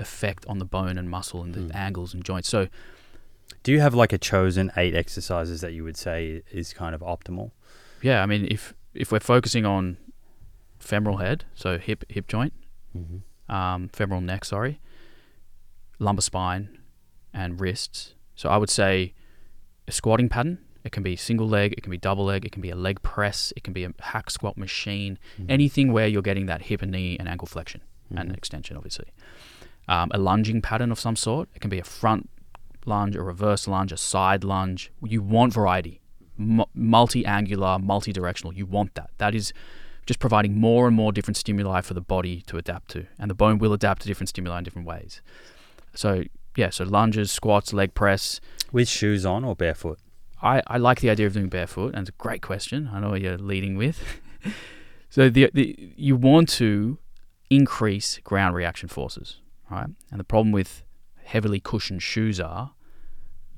Speaker 1: effect on the bone and muscle and the
Speaker 2: Hmm.
Speaker 1: angles and joints. So
Speaker 2: Do you have like a chosen eight exercises that you would say is kind of optimal?
Speaker 1: yeah, I mean, if if we're focusing on femoral head, so hip hip joint,
Speaker 2: Mm-hmm.
Speaker 1: um, femoral neck, sorry, lumbar spine, and wrists. So I would say a squatting pattern. It can be single leg, it can be double leg, it can be a leg press, it can be a hack squat machine, anything where you're getting that hip and knee and ankle flexion and extension, obviously. Um, a lunging pattern of some sort. It can be a front lunge, a reverse lunge, a side lunge. You want variety, M- multi-angular, multi-directional. You want that. That is just providing more and more different stimuli for the body to adapt to, and the bone will adapt to different stimuli in different ways. So yeah, so lunges, squats, leg press.
Speaker 2: With shoes on or barefoot?
Speaker 1: I, I like the idea of doing barefoot, and it's a great question. I know what you're leading with. <laughs> so the, the you want to increase ground reaction forces, right? And the problem with heavily cushioned shoes are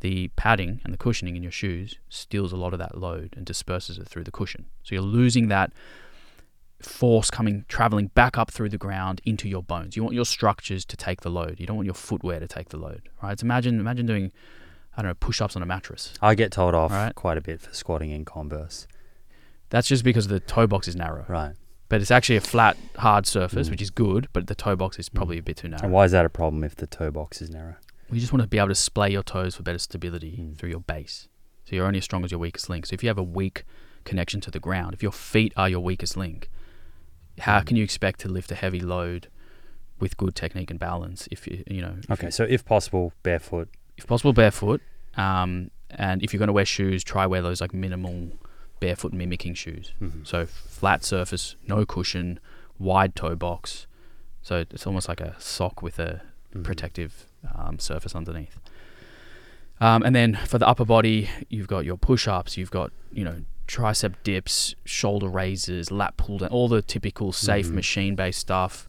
Speaker 1: the padding and the cushioning in your shoes steals a lot of that load and disperses it through the cushion. So you're losing that force coming traveling back up through the ground into your bones. You want your structures to take the load. You don't want your footwear to take the load, right? So imagine imagine doing I don't know push-ups on a mattress.
Speaker 2: I get told off
Speaker 1: Right.
Speaker 2: quite a bit for squatting in Converse.
Speaker 1: That's just because the toe box is narrow.
Speaker 2: Right.
Speaker 1: But it's actually a flat, hard surface,
Speaker 2: Mm.
Speaker 1: which is good, but the toe box is probably a bit too narrow.
Speaker 2: And why is that a problem if the toe box is narrow?
Speaker 1: You just want to be able to splay your toes for better stability
Speaker 2: Mm.
Speaker 1: through your base. So you're only as strong as your weakest link. So if you have a weak connection to the ground, if your feet are your weakest link, how can you expect to lift a heavy load with good technique and balance? If you you know,
Speaker 2: Okay, so if possible, barefoot.
Speaker 1: if possible barefoot, um, and if you're going to wear shoes, try wear those like minimal barefoot mimicking shoes.
Speaker 2: Mhm.
Speaker 1: So flat surface, no cushion, wide toe box. So it's almost like a sock with a
Speaker 2: Mhm.
Speaker 1: protective um, surface underneath. Um, and then for the upper body, you've got your push-ups, you've got you know tricep dips, shoulder raises, lat pull down, all the typical safe
Speaker 2: Mhm.
Speaker 1: machine-based stuff.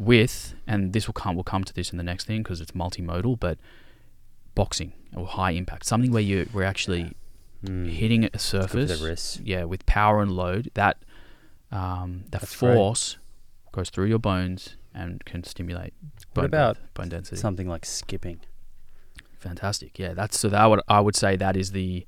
Speaker 1: with, and this will come, we'll come to this in the next thing because it's multimodal, but boxing or high impact, something where you we're actually
Speaker 2: Mm.
Speaker 1: hitting a surface, yeah, with power and load. That um, the
Speaker 2: That's great.
Speaker 1: force goes through your bones and can stimulate.
Speaker 2: What
Speaker 1: bone
Speaker 2: about
Speaker 1: depth, bone density?
Speaker 2: Something like skipping.
Speaker 1: Fantastic. Yeah, that's so that would I would say that is the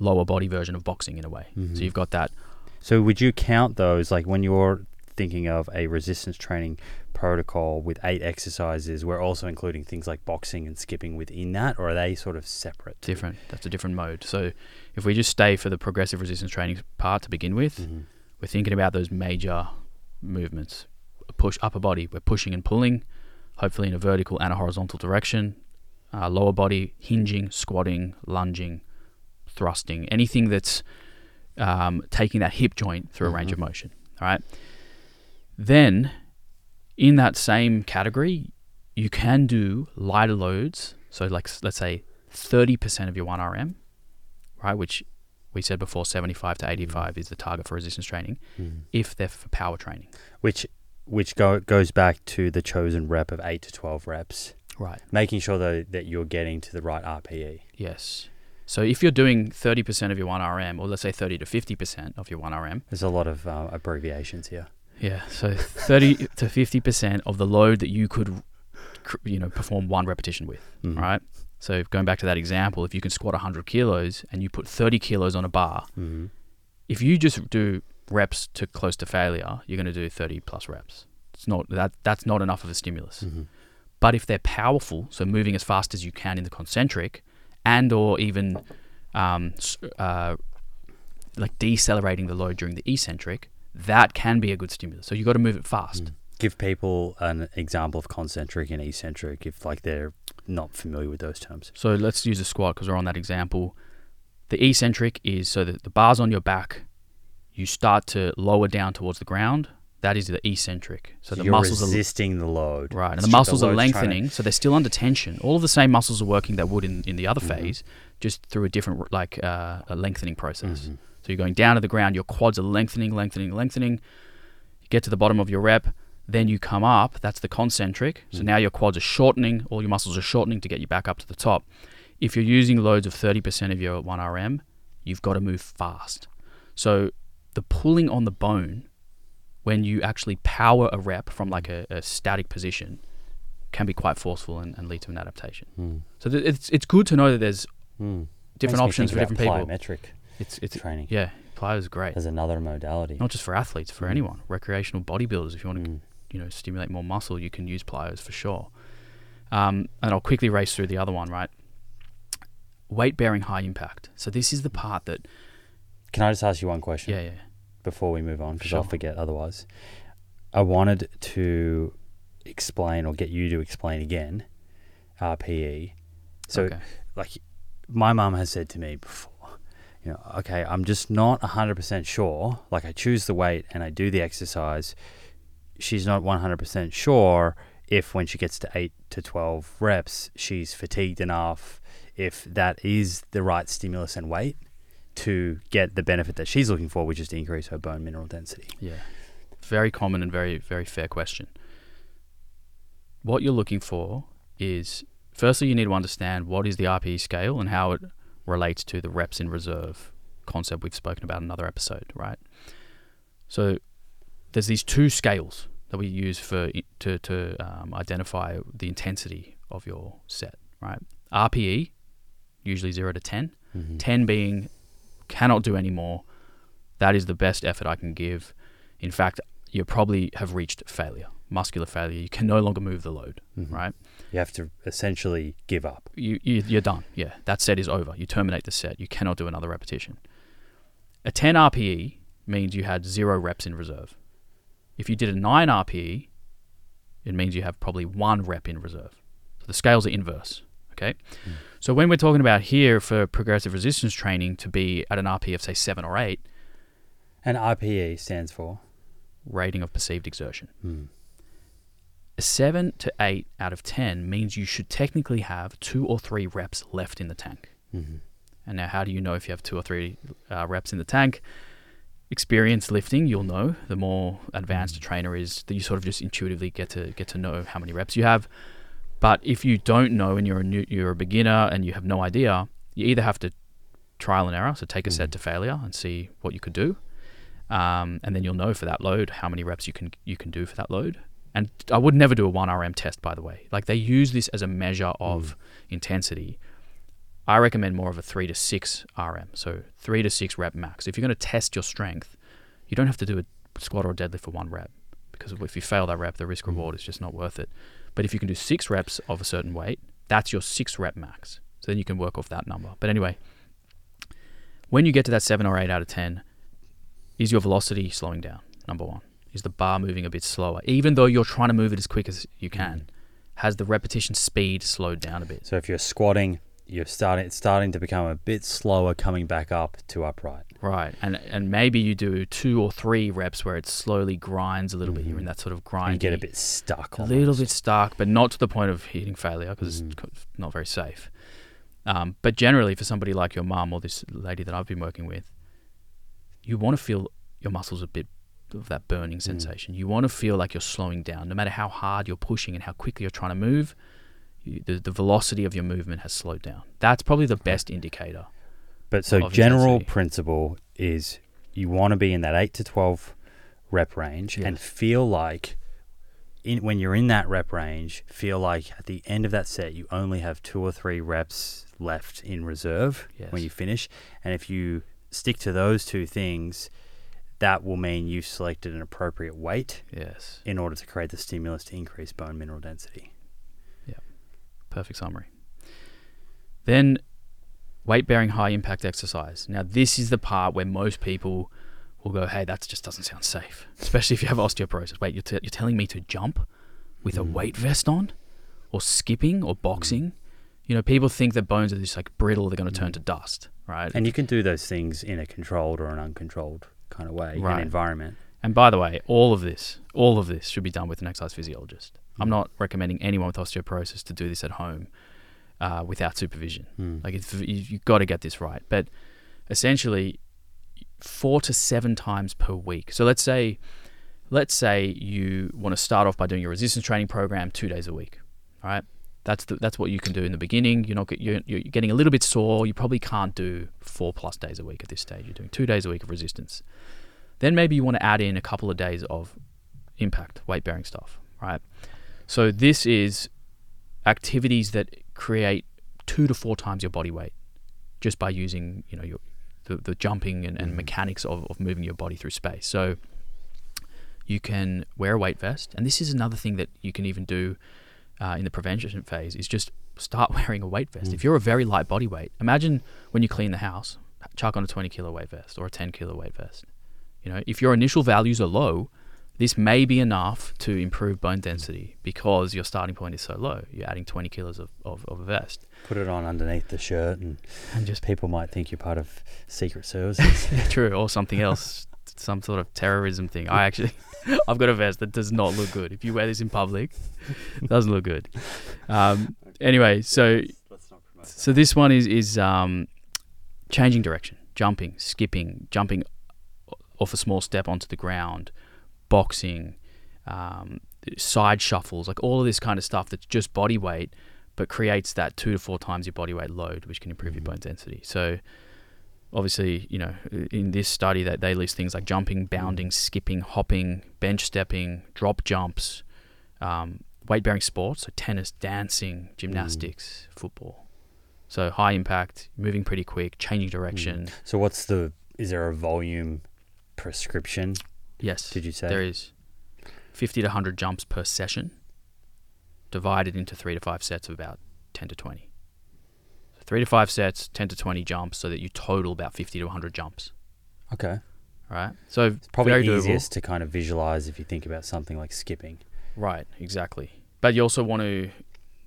Speaker 1: lower body version of boxing in a way.
Speaker 2: Mhm.
Speaker 1: So you've got that.
Speaker 2: So would you count those like when you're thinking of a resistance training protocol with eight exercises, we're also including things like boxing and skipping within that, or are they sort of separate?
Speaker 1: different. That's a different mode. So if we just stay for the progressive resistance training part to begin with,
Speaker 2: Mhm.
Speaker 1: we're thinking about those major movements. Push upper body, we're pushing and pulling, hopefully in a vertical and a horizontal direction. Uh, lower body, hinging, squatting, lunging, thrusting, anything that's um, taking that hip joint through a range of
Speaker 2: Mhm.
Speaker 1: motion. All right. Then, in that same category, you can do lighter loads. So, like let's say 30% of your 1RM, right? Which we said before, 75 to 85 is the target for resistance training
Speaker 2: Mhm.
Speaker 1: if they're for power training.
Speaker 2: Which which go, goes back to the chosen rep of eight to twelve reps,
Speaker 1: Right.
Speaker 2: making sure though that you're getting to the right RPE.
Speaker 1: Yes. So if you're doing 30% of your 1RM, or let's say 30 to 50% of your 1RM,
Speaker 2: There's a lot of uh, abbreviations here.
Speaker 1: yeah, so 30 <laughs> to 50% of the load that you could, you know, perform one repetition with,
Speaker 2: Mhm.
Speaker 1: right? So going back to that example, if you can squat 100 kilos and you put 30 kilos on a bar,
Speaker 2: Mhm.
Speaker 1: if you just do reps to close to failure, you're going to do 30 plus reps. It's not that that's not enough of a stimulus.
Speaker 2: Mhm.
Speaker 1: But if they're powerful, so moving as fast as you can in the concentric, and or even um, uh, like decelerating the load during the eccentric, that can be a good stimulus. So you've got to move it fast.
Speaker 2: Mm. Give people an example of concentric and eccentric if like they're not familiar with those terms.
Speaker 1: So let's use a squat because we're on that example. The eccentric is so that the bar's on your back, you start to lower down towards the ground. That is the eccentric. So, the muscles are
Speaker 2: resisting the load.
Speaker 1: Right, and the muscles are
Speaker 2: load's trying to-
Speaker 1: lengthening, so they're still under tension. All of the same muscles are working that would in, in the other
Speaker 2: Mhm.
Speaker 1: phase, just through a different like uh, a lengthening process.
Speaker 2: Mhm.
Speaker 1: So you're going down to the ground, your quads are lengthening, lengthening, lengthening. You get to the bottom of your rep, then you come up. That's the concentric. So
Speaker 2: Mm.
Speaker 1: now your quads are shortening, all your muscles are shortening to get you back up to the top. If you're using loads of 30% of your 1RM, you've got to move fast. So the pulling on the bone when you actually power a rep from like a, a static position can be quite forceful and, and lead to an adaptation.
Speaker 2: Mm.
Speaker 1: So th- it's it's good to know that there's
Speaker 2: Mm.
Speaker 1: different options for different people.
Speaker 2: Plyometric
Speaker 1: It's it's
Speaker 2: training
Speaker 1: yeah, plyo is great.
Speaker 2: as another modality.
Speaker 1: Not just for athletes, for
Speaker 2: Mm.
Speaker 1: anyone. Recreational bodybuilders, if you want to
Speaker 2: Mm.
Speaker 1: you know stimulate more muscle, you can use plyos for sure. Um, and I'll quickly race through the other one. Right, weight bearing high impact. So this is the part that
Speaker 2: Can I just ask you one question
Speaker 1: yeah yeah
Speaker 2: before we move on? Because
Speaker 1: Sure.
Speaker 2: I'll forget otherwise. I wanted to explain or get you to explain again RPE. So,
Speaker 1: okay.
Speaker 2: like, my mum has said to me before, you know, okay, I'm just not 100% sure. Like, I choose the weight and I do the exercise. She's not 100% sure if when she gets to 8 to 12 reps, she's fatigued enough, if that is the right stimulus and weight to get the benefit that she's looking for, which is to increase her bone mineral density.
Speaker 1: Yeah. Very common and very, very fair question. What you're looking for is firstly, you need to understand what is the RPE scale and how it relates to the reps in reserve concept we've spoken about in another episode, right? So there's these two scales that we use for to, to um, identify the intensity of your set, right? RPE, usually 0 to 10.
Speaker 2: Mm-hmm.
Speaker 1: 10 being cannot do any more. That is the best effort I can give. In fact, you probably have reached failure, muscular failure. You can no longer move the load,
Speaker 2: Mhm.
Speaker 1: right?
Speaker 2: You have to essentially give up.
Speaker 1: You, you, you're done. Yeah, that set is over. You terminate the set. You cannot do another repetition. A 10 RPE means you had zero reps in reserve. If you did a 9 RPE, it means you have probably one rep in reserve. So the scales are inverse. Okay.
Speaker 2: Mm.
Speaker 1: So when we're talking about here for progressive resistance training to be at an RPE of say seven or eight,
Speaker 2: an RPE stands for?
Speaker 1: rating of perceived exertion.
Speaker 2: Mm.
Speaker 1: A 7 to 8 out of 10 means you should technically have two or three reps left in the tank.
Speaker 2: Mm-hmm.
Speaker 1: And now, how do you know if you have two or three uh, reps in the tank? experienced lifting, you'll know. The more advanced a trainer is, that you sort of just intuitively get to get to know how many reps you have. But if you don't know and you're a new, you're a beginner and you have no idea, you either have to trial and error, so take a set mm. to failure and see what you could do, um, and then you'll know for that load how many reps you can you can do for that load. And I would never do a one RM test, by the way. Like they use this as a measure of mm. intensity. I recommend more of a three to six RM, so three to six rep max. If you're going to test your strength, you don't have to do a squat or a deadlift for one rep because if you fail that rep, the risk reward mm. is just not worth it. But if you can do six reps of a certain weight, that's your six rep max. So then you can work off that number. But anyway, when you get to that seven or eight out of 10, is your velocity slowing down? Number one. Is the bar moving a bit slower? Even though you're trying to move it as quick as you can, mm. has the repetition speed slowed down a bit?
Speaker 2: So if you're squatting, you're starting it's starting to become a bit slower coming back up to upright.
Speaker 1: Right. And and maybe you do two or three reps where it slowly grinds a little bit. You're in that sort of grind.
Speaker 2: You get a bit stuck.
Speaker 1: a
Speaker 2: Almost.
Speaker 1: little bit stuck, but not to the point of hitting failure because
Speaker 2: Mm.
Speaker 1: it's not very safe. Um, but generally, for somebody like your mum or this lady that I've been working with, you want to feel your muscles a bit of that burning
Speaker 2: Mm.
Speaker 1: sensation. You want to feel like you're slowing down, no matter how hard you're pushing and how quickly you're trying to move. You, the, the velocity of your movement has slowed down. That's probably the best indicator.
Speaker 2: But so general
Speaker 1: intensity.
Speaker 2: principle is you want to be in that eight to twelve rep range and feel like in when you're in that rep range, feel like at the end of that set you only have two or three reps left in reserve when you finish. And if you stick to those two things, that will mean you've selected an appropriate weight
Speaker 1: Yes.
Speaker 2: in order to create the stimulus to increase bone mineral density.
Speaker 1: Perfect summary. Then, weight bearing high impact exercise. Now, this is the part where most people will go, hey, that just doesn't sound safe, <laughs> especially if you have osteoporosis. Wait, you're, t- you're telling me to jump with a mm. weight vest on, or skipping, or mm. boxing? You know, people think that bones are just like brittle, they're going to turn mm. to dust, right?
Speaker 2: And you can do those things in a controlled or an uncontrolled kind of way,
Speaker 1: Right.
Speaker 2: an environment.
Speaker 1: And by the way, all of this, all of this should be done with an exercise physiologist. I'm not recommending anyone with osteoporosis to do this at home uh, without supervision.
Speaker 2: Mm.
Speaker 1: Like it's, you, you've got to get this right. But essentially, four to seven times per week. So let's say, let's say you want to start off by doing your resistance training program two days a week. All right, that's the, that's what you can do in the beginning. You're not you're, you're getting a little bit sore. You probably can't do four plus days a week at this stage. You're doing two days a week of resistance. Then maybe you want to add in a couple of days of impact weight bearing stuff. Right. So this is activities that create two to four times your body weight just by using you know your the, the jumping and, and mechanics of, of moving your body through space so you can wear a weight vest and this is another thing that you can even do uh, in the prevention phase is just start <laughs> wearing a weight vest if you're a very light body weight imagine when you clean the house chuck on a 20 kilo weight vest or a 10 kilo weight vest you know if your initial values are low this may be enough to improve bone density because your starting point is so low. You're adding 20 kilos of, of, of a vest.
Speaker 2: Put it on underneath the shirt, and
Speaker 1: And just
Speaker 2: people might think you're part of Secret Services. <laughs>
Speaker 1: true or something else, <laughs> some sort of terrorism thing. I actually, <laughs> I've got a vest that does not look good. If you wear this in public, it doesn't look good. Um, anyway, so so this one is is um, changing direction, jumping, skipping, jumping off a small step onto the ground, boxing, um, side shuffles, like all of this kind of stuff that's just body weight, but creates that two to four times your body weight load, which can improve your bone density. So obviously, you know, in this study that they list things like jumping, bounding, skipping, hopping, bench stepping, drop jumps, um, weight bearing sports, so tennis, dancing, gymnastics, football. So high impact, moving pretty quick, changing direction.
Speaker 2: so, what's the? Is there a volume prescription?
Speaker 1: Yes.
Speaker 2: Did you say?
Speaker 1: There is 50 to 100 jumps per session, divided into three to five sets of about 10 to 20. So three to five sets, 10 to 20 jumps, so that you total about 50 to 100 jumps.
Speaker 2: Okay,
Speaker 1: Right. So
Speaker 2: it's probably
Speaker 1: very doable.
Speaker 2: to kind of visualize if you think about something like skipping.
Speaker 1: Right. Exactly. But you also want to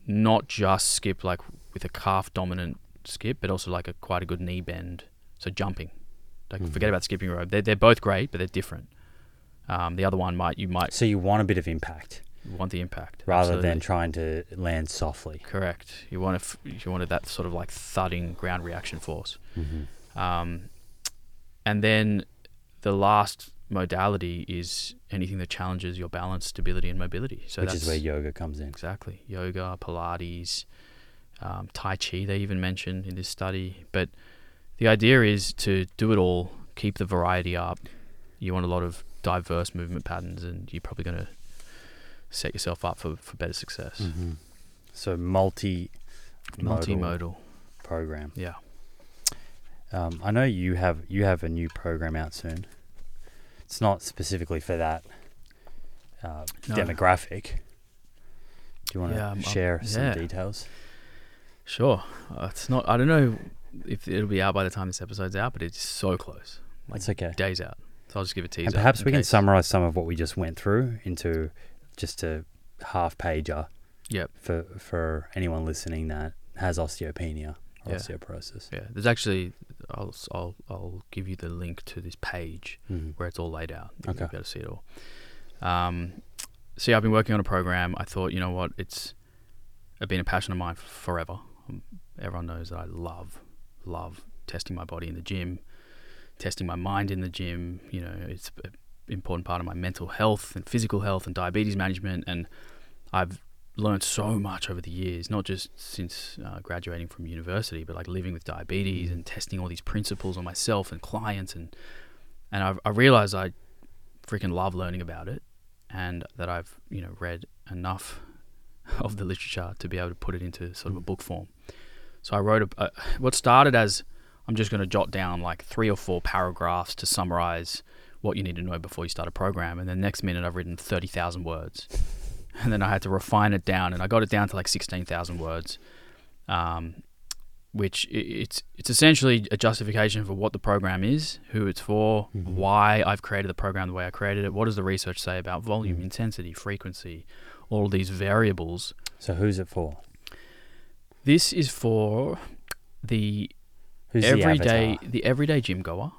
Speaker 1: not just skip like with a calf dominant skip, but also like a quite a good knee bend. So jumping. Like
Speaker 2: Mhm.
Speaker 1: forget about skipping rope. They're, they're both great, but they're different. Um, the other one might you might
Speaker 2: So you want a bit of impact You
Speaker 1: want the impact
Speaker 2: rather
Speaker 1: Absolutely.
Speaker 2: than trying to land softly.
Speaker 1: Correct. You want to f- you wanted that sort of like thudding ground reaction force.
Speaker 2: Mm-hmm.
Speaker 1: Um, and then the last modality is anything that challenges your balance, stability, and mobility. So
Speaker 2: Which
Speaker 1: that's
Speaker 2: is where yoga comes in.
Speaker 1: exactly yoga, Pilates, um, Tai Chi. They even mentioned in this study. But the idea is to do it all, keep the variety up. You want a lot of diverse movement patterns, and you're probably going to set yourself up for, for better success.
Speaker 2: Mm-hmm. So multi
Speaker 1: Multimodal,
Speaker 2: program.
Speaker 1: yeah.
Speaker 2: Um, I know you have you have a new program out soon. It's not specifically for that uh,
Speaker 1: No.
Speaker 2: demographic. Do you want to
Speaker 1: Yeah, I'm- I'm-
Speaker 2: share some
Speaker 1: yeah.
Speaker 2: details?
Speaker 1: Sure. Uh, it's not. I don't know if it'll be out by the time this episode's out, but it's so close. Like
Speaker 2: That's okay.
Speaker 1: days out. So I'll just give a teaser.
Speaker 2: And perhaps we can summarize some of what we just went through into just a half pager.
Speaker 1: Yep.
Speaker 2: For for anyone listening that has osteopenia or
Speaker 1: Yeah.
Speaker 2: osteoporosis.
Speaker 1: Yeah. There's actually. I'll I'll I'll give you the link to this page
Speaker 2: Mhm.
Speaker 1: where it's all laid out. You'll
Speaker 2: Okay.
Speaker 1: be able to see it all. Um, so yeah, I've been working on a program. I thought, you know what, it's been a passion of mine forever. Um, everyone knows that I love, love testing my body in the gym, testing my mind in the gym. You know, it's an important part of my mental health and physical health and diabetes management. And I've learned so much over the years, not just since uh, graduating from university, but like living with diabetes and testing all these principles on myself and clients. And and I've, I realized I freaking love learning about it, and that I've you know read enough <laughs> of the literature to be able to put it into sort of a book form. So I wrote a, a what started as I'm just going to jot down like three or four paragraphs to summarize what you need to know before you start a program, and then next minute I've written thirty thousand words, and then I had to refine it down, and I got it down to like sixteen thousand words. Um, which it's it's essentially a justification for what the program is, who it's for,
Speaker 2: Mhm.
Speaker 1: why I've created the program the way I created it. What does the research say about volume,
Speaker 2: Mhm.
Speaker 1: intensity, frequency, all these variables?
Speaker 2: So who's it for?
Speaker 1: This is for the
Speaker 2: Who's
Speaker 1: everyday
Speaker 2: avatar?
Speaker 1: the, everyday gym goer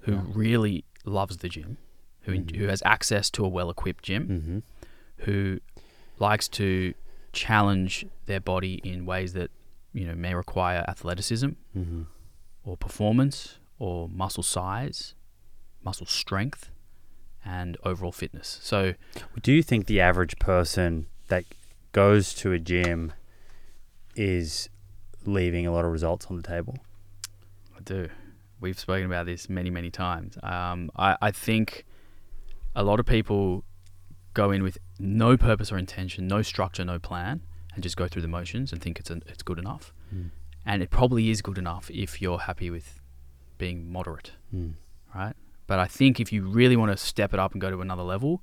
Speaker 1: who
Speaker 2: Yeah.
Speaker 1: really loves the gym, who
Speaker 2: Mhm.
Speaker 1: who has access to a well equipped gym,
Speaker 2: Mm-hmm.
Speaker 1: who likes to challenge their body in ways that you know may require athleticism
Speaker 2: Mm-hmm.
Speaker 1: or performance or muscle size, muscle strength, and overall fitness. So
Speaker 2: Do you think the average person that goes to a gym is leaving a lot of results on the table?
Speaker 1: I do. We've spoken about this many, many times. Um, I, I think a lot of people go in with no purpose or intention, no structure, no plan, and just go through the motions and think it's an, it's good enough.
Speaker 2: Mm.
Speaker 1: And it probably is good enough if you're happy with being moderate,
Speaker 2: Mm.
Speaker 1: right? But I think if you really want to step it up and go to another level,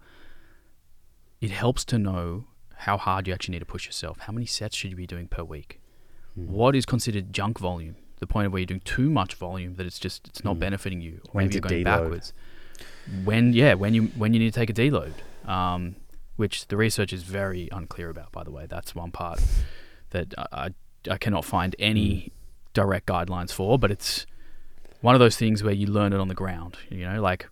Speaker 1: it helps to know how hard you actually need to push yourself. How many sets should you be doing per week?
Speaker 2: Mm.
Speaker 1: What is considered junk volume? The point of where you're doing too much volume that it's just it's not
Speaker 2: Mm.
Speaker 1: benefiting you. Or
Speaker 2: When
Speaker 1: maybe you're going
Speaker 2: deload.
Speaker 1: backwards. When yeah, when you when you need to take a deload, um, which the research is very unclear about. By the way, that's one part that I I, I cannot find any direct guidelines for. But it's one of those things where you learn it on the ground. You know, like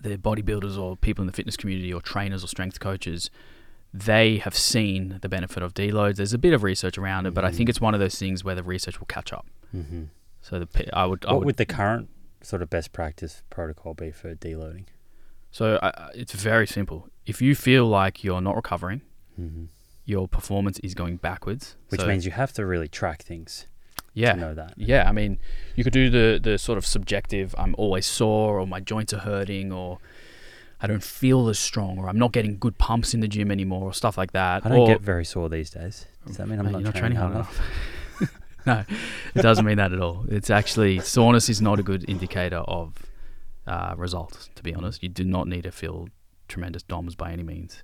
Speaker 1: the bodybuilders or people in the fitness community or trainers or strength coaches they have seen the benefit of deloads. There's a bit of research around it, but I think
Speaker 2: Mhm.
Speaker 1: it's one of those things where the research will catch up.
Speaker 2: Mm-hmm.
Speaker 1: So the I would, I
Speaker 2: What
Speaker 1: would,
Speaker 2: would the current sort of best practice protocol be for deloading?
Speaker 1: so I, I- it's very simple. If you feel like you're not recovering,
Speaker 2: Mm-hmm.
Speaker 1: your performance is going backwards,
Speaker 2: Which
Speaker 1: so-
Speaker 2: means you have to really track things
Speaker 1: yeah,
Speaker 2: to know that.
Speaker 1: yeah. I mean, you could do the the sort of subjective. I'm always sore, or my joints are hurting, or I don't feel as strong, or I'm not getting good pumps in the gym anymore, or stuff like that.
Speaker 2: I don't
Speaker 1: or,
Speaker 2: get very sore these days. Does that mean I'm not,
Speaker 1: you're
Speaker 2: training, hard enough? <laughs>
Speaker 1: no, it doesn't mean that at all. It's actually soreness is not a good indicator of uh, results. To be honest, you do not need to feel tremendous DOMs by any means.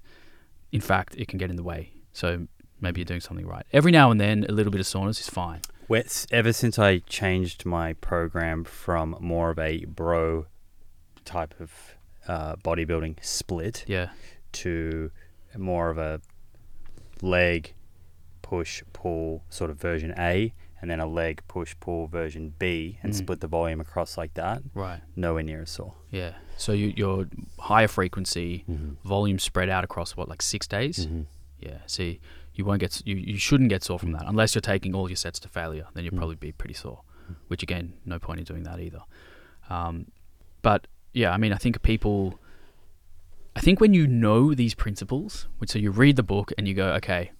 Speaker 1: In fact, it can get in the way. So maybe you're doing something right. Every now and then, a little bit of soreness is fine.
Speaker 2: Wes- Ever since I changed my program from more of a bro type of uh, bodybuilding split
Speaker 1: Yeah,
Speaker 2: to more of a leg push pull sort of version A, and then a leg push pull version B, and
Speaker 1: Mm.
Speaker 2: split the volume across like that,
Speaker 1: right.
Speaker 2: nowhere near as sore.
Speaker 1: Yeah. So you, you're higher frequency,
Speaker 2: Mm-hmm.
Speaker 1: volume spread out across what, like six days?
Speaker 2: Mm-hmm.
Speaker 1: Yeah. See, you won't get you, you shouldn't get sore from that unless you're taking all your sets to failure. Then you'll
Speaker 2: Mm.
Speaker 1: probably be pretty sore. Which again, no point in doing that either. Um, but yeah, I mean, I think people. I think when you know these principles, which so you read the book and you go, okay,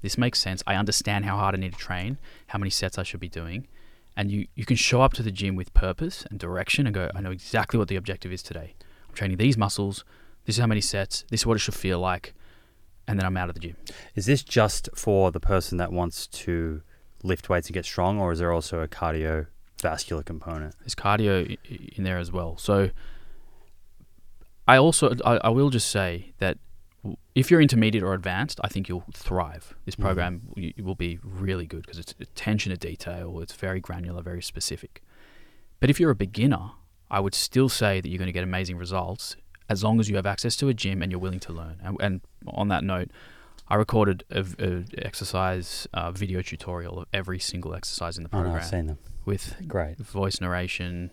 Speaker 1: this makes sense. I understand how hard I need to train, how many sets I should be doing, and you you can show up to the gym with purpose and direction and go, I know exactly what the objective is today. I'm training these muscles. This is how many sets. This is what it should feel like, and then I'm out of the gym.
Speaker 2: Is this just for the person that wants to lift weights and get strong, or is there also a cardiovascular component?
Speaker 1: There's cardio in there as well. So I also I, I will just say that if you're intermediate or advanced, I think you'll thrive. This
Speaker 2: Mhm.
Speaker 1: program y will be really good because it's attention to detail. It's very granular, very specific. But if you're a beginner, I would still say that you're going to get amazing results as long as you have access to a gym and you're willing to learn. And, and on that note, I recorded a, a exercise uh, video tutorial of every single exercise in the
Speaker 2: Oh, no,
Speaker 1: program
Speaker 2: I've seen them.
Speaker 1: with
Speaker 2: Great.
Speaker 1: voice narration,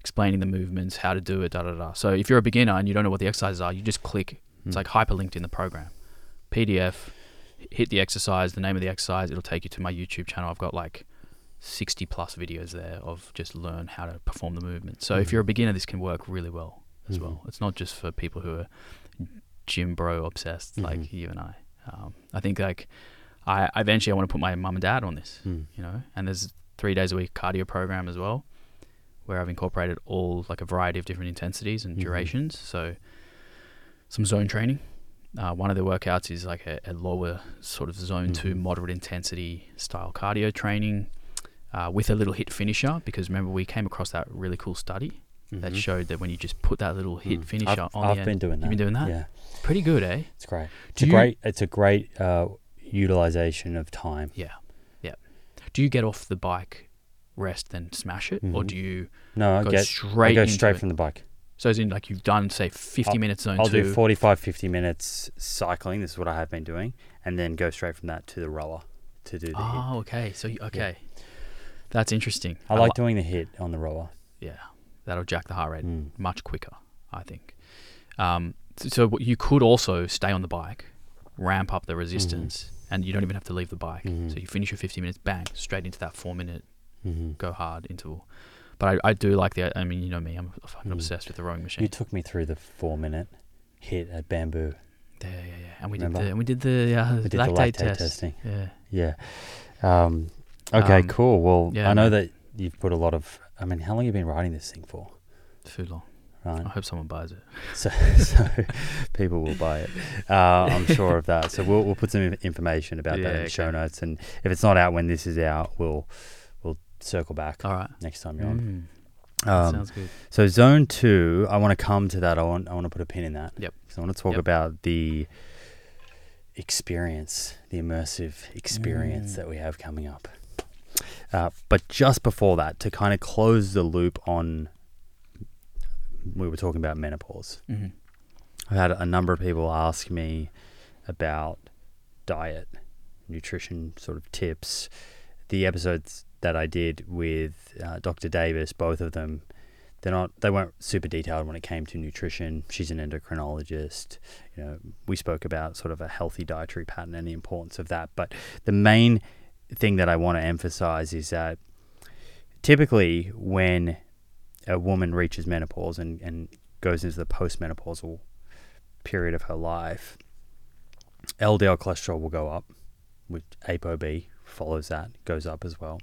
Speaker 1: explaining the movements, how to do it, da da da. So if you're a beginner and you don't know what the exercises are, you just click. It's
Speaker 2: Mm.
Speaker 1: like hyperlinked in the program. PDF, hit the exercise, the name of the exercise, it'll take you to my YouTube channel. I've got like 60 plus videos there of just learn how to perform the movement. So if
Speaker 2: Mhm.
Speaker 1: you're a beginner, this can work really well as
Speaker 2: Mhm.
Speaker 1: well. It's not just for people who are gym bro obsessed like
Speaker 2: Mhm.
Speaker 1: you and I. Um, I think like I I eventually I want to put my mum and dad on this
Speaker 2: Mm.
Speaker 1: you know and there's three days a week cardio program as well where i've incorporated all like a variety of different intensities and
Speaker 2: Mhm.
Speaker 1: durations so some zone training uh, one of the workouts is like a, a lower sort of zone 2
Speaker 2: Mhm.
Speaker 1: moderate intensity style cardio training uh, with a little hit finisher because remember we came across that really cool study that
Speaker 2: Mhm.
Speaker 1: showed that when you just put that little hit
Speaker 2: Mm.
Speaker 1: finisher
Speaker 2: I've,
Speaker 1: on
Speaker 2: I've
Speaker 1: the
Speaker 2: been
Speaker 1: end
Speaker 2: doing that.
Speaker 1: you've been doing that
Speaker 2: Yeah,
Speaker 1: pretty good eh
Speaker 2: it's great. It's
Speaker 1: Do
Speaker 2: a
Speaker 1: you-
Speaker 2: great. It's a great uh, utilization of time.
Speaker 1: yeah yeah do you get off the bike rest then smash it or
Speaker 2: Mhm.
Speaker 1: do you
Speaker 2: No, I
Speaker 1: go
Speaker 2: get.
Speaker 1: straight
Speaker 2: I go straight
Speaker 1: it?
Speaker 2: from the bike.
Speaker 1: So as in like you've done say 50
Speaker 2: I'll-
Speaker 1: minutes zone
Speaker 2: I'll
Speaker 1: two.
Speaker 2: do 45, 50 minutes cycling. This is what I have been doing, and then go straight from that to the roller to do the hit.
Speaker 1: Oh, okay. So you, okay, that's interesting.
Speaker 2: I like
Speaker 1: li-
Speaker 2: doing the hit on the roller.
Speaker 1: yeah, that'll jack the heart rate
Speaker 2: Mm.
Speaker 1: much quicker. I think. Um, so you could also stay on the bike, ramp up the resistance, and you don't even have to leave the bike.
Speaker 2: Mhm.
Speaker 1: So you finish your 50 minutes, bang, straight into that four minute
Speaker 2: hmm
Speaker 1: go hard interval. But I, I do like the. I mean, you know me, I'm fucking
Speaker 2: Mm.
Speaker 1: obsessed with the rowing machine.
Speaker 2: You took me through the four minute hit at Bamboo.
Speaker 1: yeah, yeah, yeah. And we
Speaker 2: Remember?
Speaker 1: did the and we did the uh,
Speaker 2: We did the
Speaker 1: lactate,
Speaker 2: lactate
Speaker 1: test.
Speaker 2: testing.
Speaker 1: Yeah.
Speaker 2: Yeah. Um, okay,
Speaker 1: Um,
Speaker 2: cool. Well,
Speaker 1: yeah,
Speaker 2: I know
Speaker 1: man.
Speaker 2: that you've put a lot of. I mean, how long have you been writing this thing for?
Speaker 1: Too long.
Speaker 2: Right.
Speaker 1: I hope someone buys it.
Speaker 2: So, <laughs> so people will buy it. Uh, I'm sure of that. So we'll we'll put some information about that in the show notes, and if it's not out when this is out, we'll circle back
Speaker 1: All right.
Speaker 2: next time you're on.
Speaker 1: Mm,
Speaker 2: Um,
Speaker 1: sounds good.
Speaker 2: so zone two, I want to come to that. I want I want to put a pin in that.
Speaker 1: Yep.
Speaker 2: Because I want to talk
Speaker 1: Yep.
Speaker 2: about the experience, the immersive experience
Speaker 1: Mm.
Speaker 2: that we have coming up. Uh, but just before that, to kind of close the loop on, we were talking about menopause.
Speaker 1: hmm
Speaker 2: I've had a number of people ask me about diet, nutrition sort of tips. The episodes that I did with uh, Dr. Davis, both of them, they're not they weren't super detailed when it came to nutrition. She's an endocrinologist. You know, we spoke about sort of a healthy dietary pattern and the importance of that. But the main thing that I want to emphasize is that typically when a woman reaches menopause and, and goes into the postmenopausal period of her life, LDL cholesterol will go up, which ApoB follows that, goes up as well.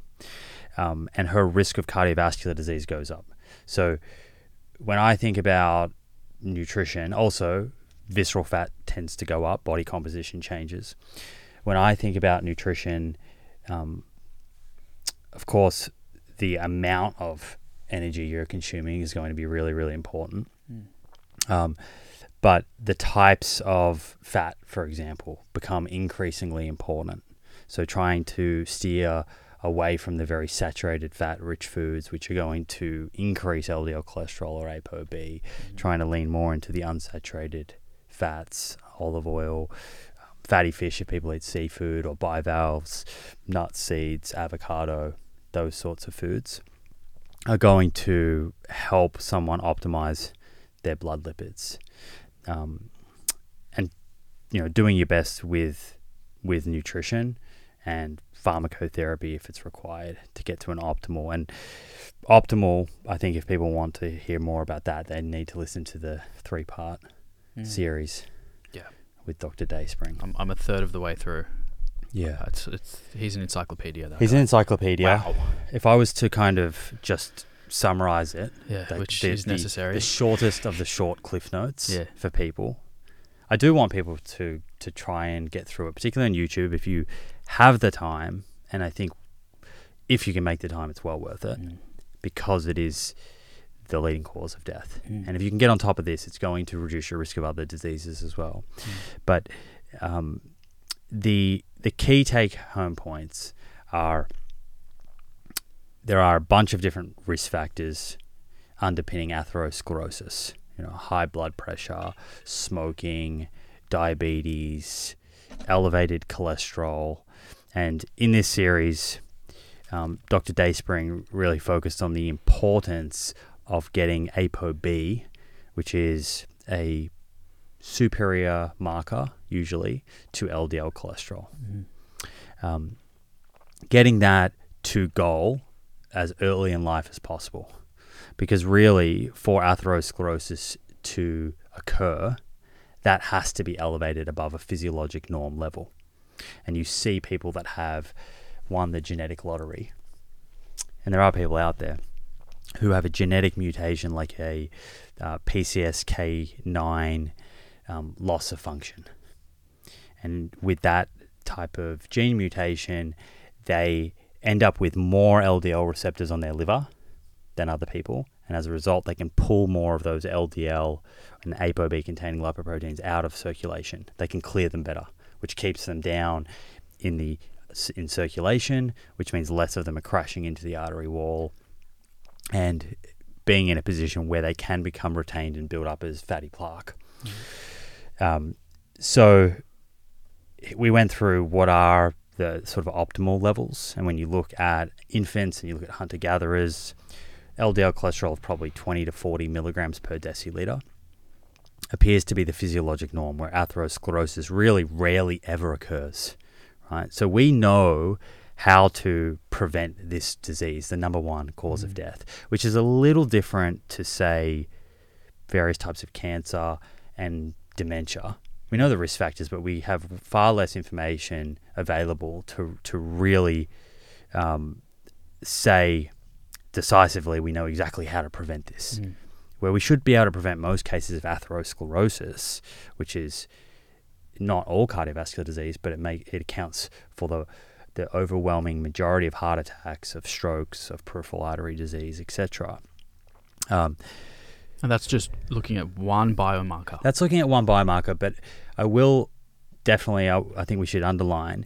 Speaker 2: Um, and her risk of cardiovascular disease goes up. So when I think about nutrition, also visceral fat tends to go up, body composition changes. When I think about nutrition, um, of course, the amount of energy you're consuming is going to be really, really important. Um, but the types of fat, for example, become increasingly important. So trying to steer away from the very saturated fat rich foods, which are going to increase LDL cholesterol or ApoB, trying to lean more into the unsaturated fats, olive oil, fatty fish if people eat seafood, or bivalves, nuts, seeds, avocado, those sorts of foods are going to help someone optimize their blood lipids. Um, and you know, doing your best with with nutrition and pharmacotherapy if it's required to get to an optimal. And optimal, I think if people want to hear more about that, they need to listen to the three part hmm. series.
Speaker 1: Yeah.
Speaker 2: With Dr. Dayspring.
Speaker 1: I'm, I'm a third of the way through.
Speaker 2: Yeah.
Speaker 1: Uh, it's, it's he's an encyclopedia. That
Speaker 2: He's an encyclopedia.
Speaker 1: Wow.
Speaker 2: If I was to kind of just summarize it,
Speaker 1: Yeah,
Speaker 2: like
Speaker 1: which
Speaker 2: the-
Speaker 1: is
Speaker 2: the-
Speaker 1: necessary.
Speaker 2: The shortest of the short cliff notes
Speaker 1: Yeah.
Speaker 2: for people. I do want people to to try and get through it, particularly on YouTube. If you have the time, and I think if you can make the time, it's well worth it
Speaker 1: Mm.
Speaker 2: because it is the leading cause of death.
Speaker 1: Mm.
Speaker 2: And if you can get on top of this, it's going to reduce your risk of other diseases as well. But um, the the key take home points are there are a bunch of different risk factors underpinning atherosclerosis. You know, high blood pressure, smoking, diabetes, elevated cholesterol, and in this series, um, Dr. Dayspring really focused on the importance of getting ApoB, which is a superior marker, usually, to LDL cholesterol. Um, getting that to goal as early in life as possible. Because really, for atherosclerosis to occur, that has to be elevated above a physiologic norm level. And you see people that have won the genetic lottery. And there are people out there who have a genetic mutation like a uh, PCSK9 um, loss of function. And with that type of gene mutation, they end up with more LDL receptors on their liver than other people. And as a result, they can pull more of those LDL and ApoB containing lipoproteins out of circulation. They can clear them better, which keeps them down in the in circulation, which means less of them are crashing into the artery wall. And being in a position where they can become retained and build up as fatty plaque. Um, so we went through what are the sort of optimal levels, and when you look at infants and you look at hunter gatherers, LDL cholesterol of probably 20 to 40 milligrams per deciliter appears to be the physiologic norm, where atherosclerosis really rarely ever occurs. Right, so we know how to prevent this disease, the number one cause of death, which is a little different to say various types of cancer and dementia. We know the risk factors, but we have far less information available to to really um, say decisively we know exactly how to prevent this.
Speaker 1: Mm.
Speaker 2: Where we should be able to prevent most cases of atherosclerosis, which is not all cardiovascular disease, but it may it accounts for the the overwhelming majority of heart attacks, of strokes, of peripheral artery disease, etc. Um,
Speaker 1: And that's just looking at one biomarker.
Speaker 2: that's looking at one biomarker, but I will definitely, I, I think we should underline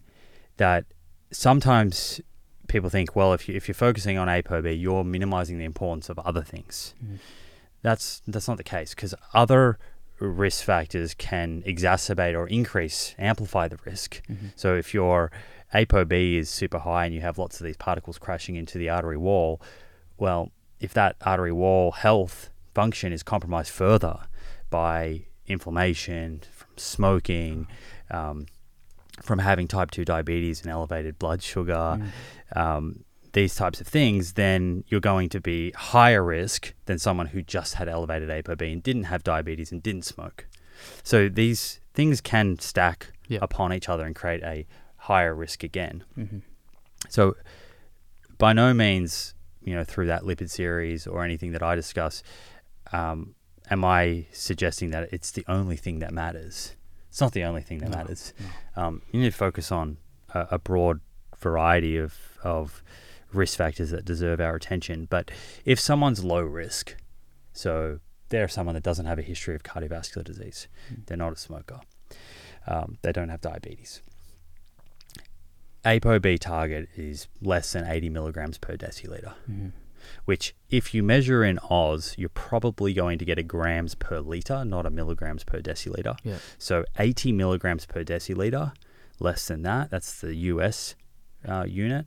Speaker 2: that sometimes people think, well, if, you, if you're focusing on ApoB, you're minimizing the importance of other things.
Speaker 1: Mm.
Speaker 2: That's, that's not the case because other risk factors can exacerbate or increase, amplify the risk.
Speaker 1: Mhm.
Speaker 2: So if your ApoB is super high and you have lots of these particles crashing into the artery wall, well, if that artery wall health function is compromised further by inflammation from smoking, um, from having type 2 diabetes and elevated blood sugar,
Speaker 1: Mm.
Speaker 2: um, these types of things, then you're going to be higher risk than someone who just had elevated ApoB and didn't have diabetes and didn't smoke. So these things can stack upon each other and create a higher risk again.
Speaker 1: Mhm.
Speaker 2: So by no means, you know, through that lipid series or anything that I discuss, um, am I suggesting that it's the only thing that matters. It's not the only thing that
Speaker 1: No,
Speaker 2: matters.
Speaker 1: no.
Speaker 2: Um, you need to focus on a, a broad variety of, of risk factors that deserve our attention. But if someone's low risk, so they're someone that doesn't have a history of cardiovascular disease,
Speaker 1: Mm.
Speaker 2: they're not a smoker, um, they don't have diabetes. ApoB target is less than 80 milligrams per deciliter,
Speaker 1: Mhm.
Speaker 2: which, if you measure in Oz, you're probably going to get a grams per liter, not a milligrams per deciliter.
Speaker 1: Yeah.
Speaker 2: So 80 milligrams per deciliter, less than that. That's the US uh, unit.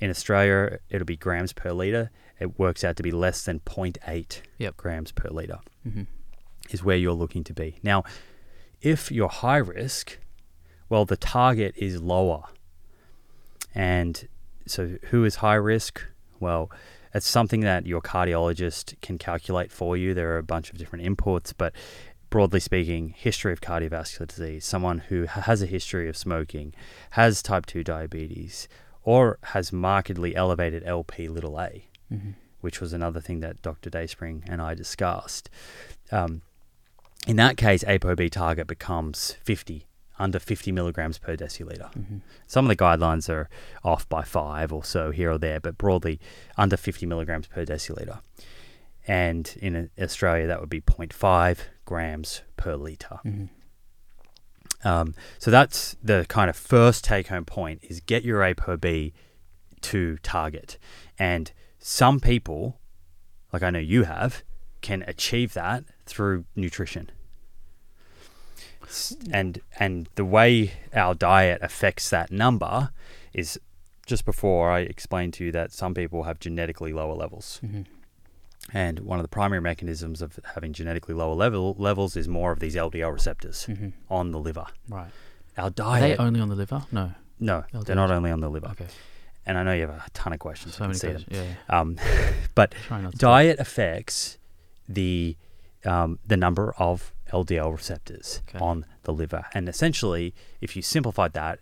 Speaker 2: In Australia, it'll be grams per liter. It works out to be less than 0.8
Speaker 1: Yep.
Speaker 2: grams per liter
Speaker 1: Mhm.
Speaker 2: is where you're looking to be. Now, if you're high risk, well, the target is lower. And so, who is high risk? Well, it's something that your cardiologist can calculate for you. There are a bunch of different inputs, but broadly speaking, history of cardiovascular disease, someone who has a history of smoking, has type 2 diabetes, or has markedly elevated LP little a,
Speaker 1: Mm-hmm.
Speaker 2: which was another thing that Dr. Dayspring and I discussed. Um, in that case, ApoB target becomes 50, under 50 milligrams per deciliter.
Speaker 1: Mm-hmm.
Speaker 2: Some of the guidelines are off by five or so here or there, but broadly under 50 milligrams per deciliter. And in Australia, that would be 0.5 grams per liter.
Speaker 1: Mm-hmm.
Speaker 2: Um, so that's the kind of first take home point is get your ApoB to target. And some people, like I know you have, can achieve that through nutrition. And and the way our diet affects that number is just before I explained to you that some people have genetically lower levels.
Speaker 1: Mm-hmm.
Speaker 2: And one of the primary mechanisms of having genetically lower level levels is more of these LDL receptors
Speaker 1: Mm-hmm.
Speaker 2: on the liver.
Speaker 1: Right.
Speaker 2: Our
Speaker 1: Are they
Speaker 2: diet
Speaker 1: only on the liver? No.
Speaker 2: no,
Speaker 1: LDLs?
Speaker 2: they're not only on the liver.
Speaker 1: Okay.
Speaker 2: And I know you have a ton of questions.
Speaker 1: So
Speaker 2: I can
Speaker 1: many
Speaker 2: see
Speaker 1: questions. Yeah. yeah.
Speaker 2: Um, <laughs> but diet affects the um, the number of LDL receptors
Speaker 1: Okay.
Speaker 2: on the liver, and essentially, if you simplified that,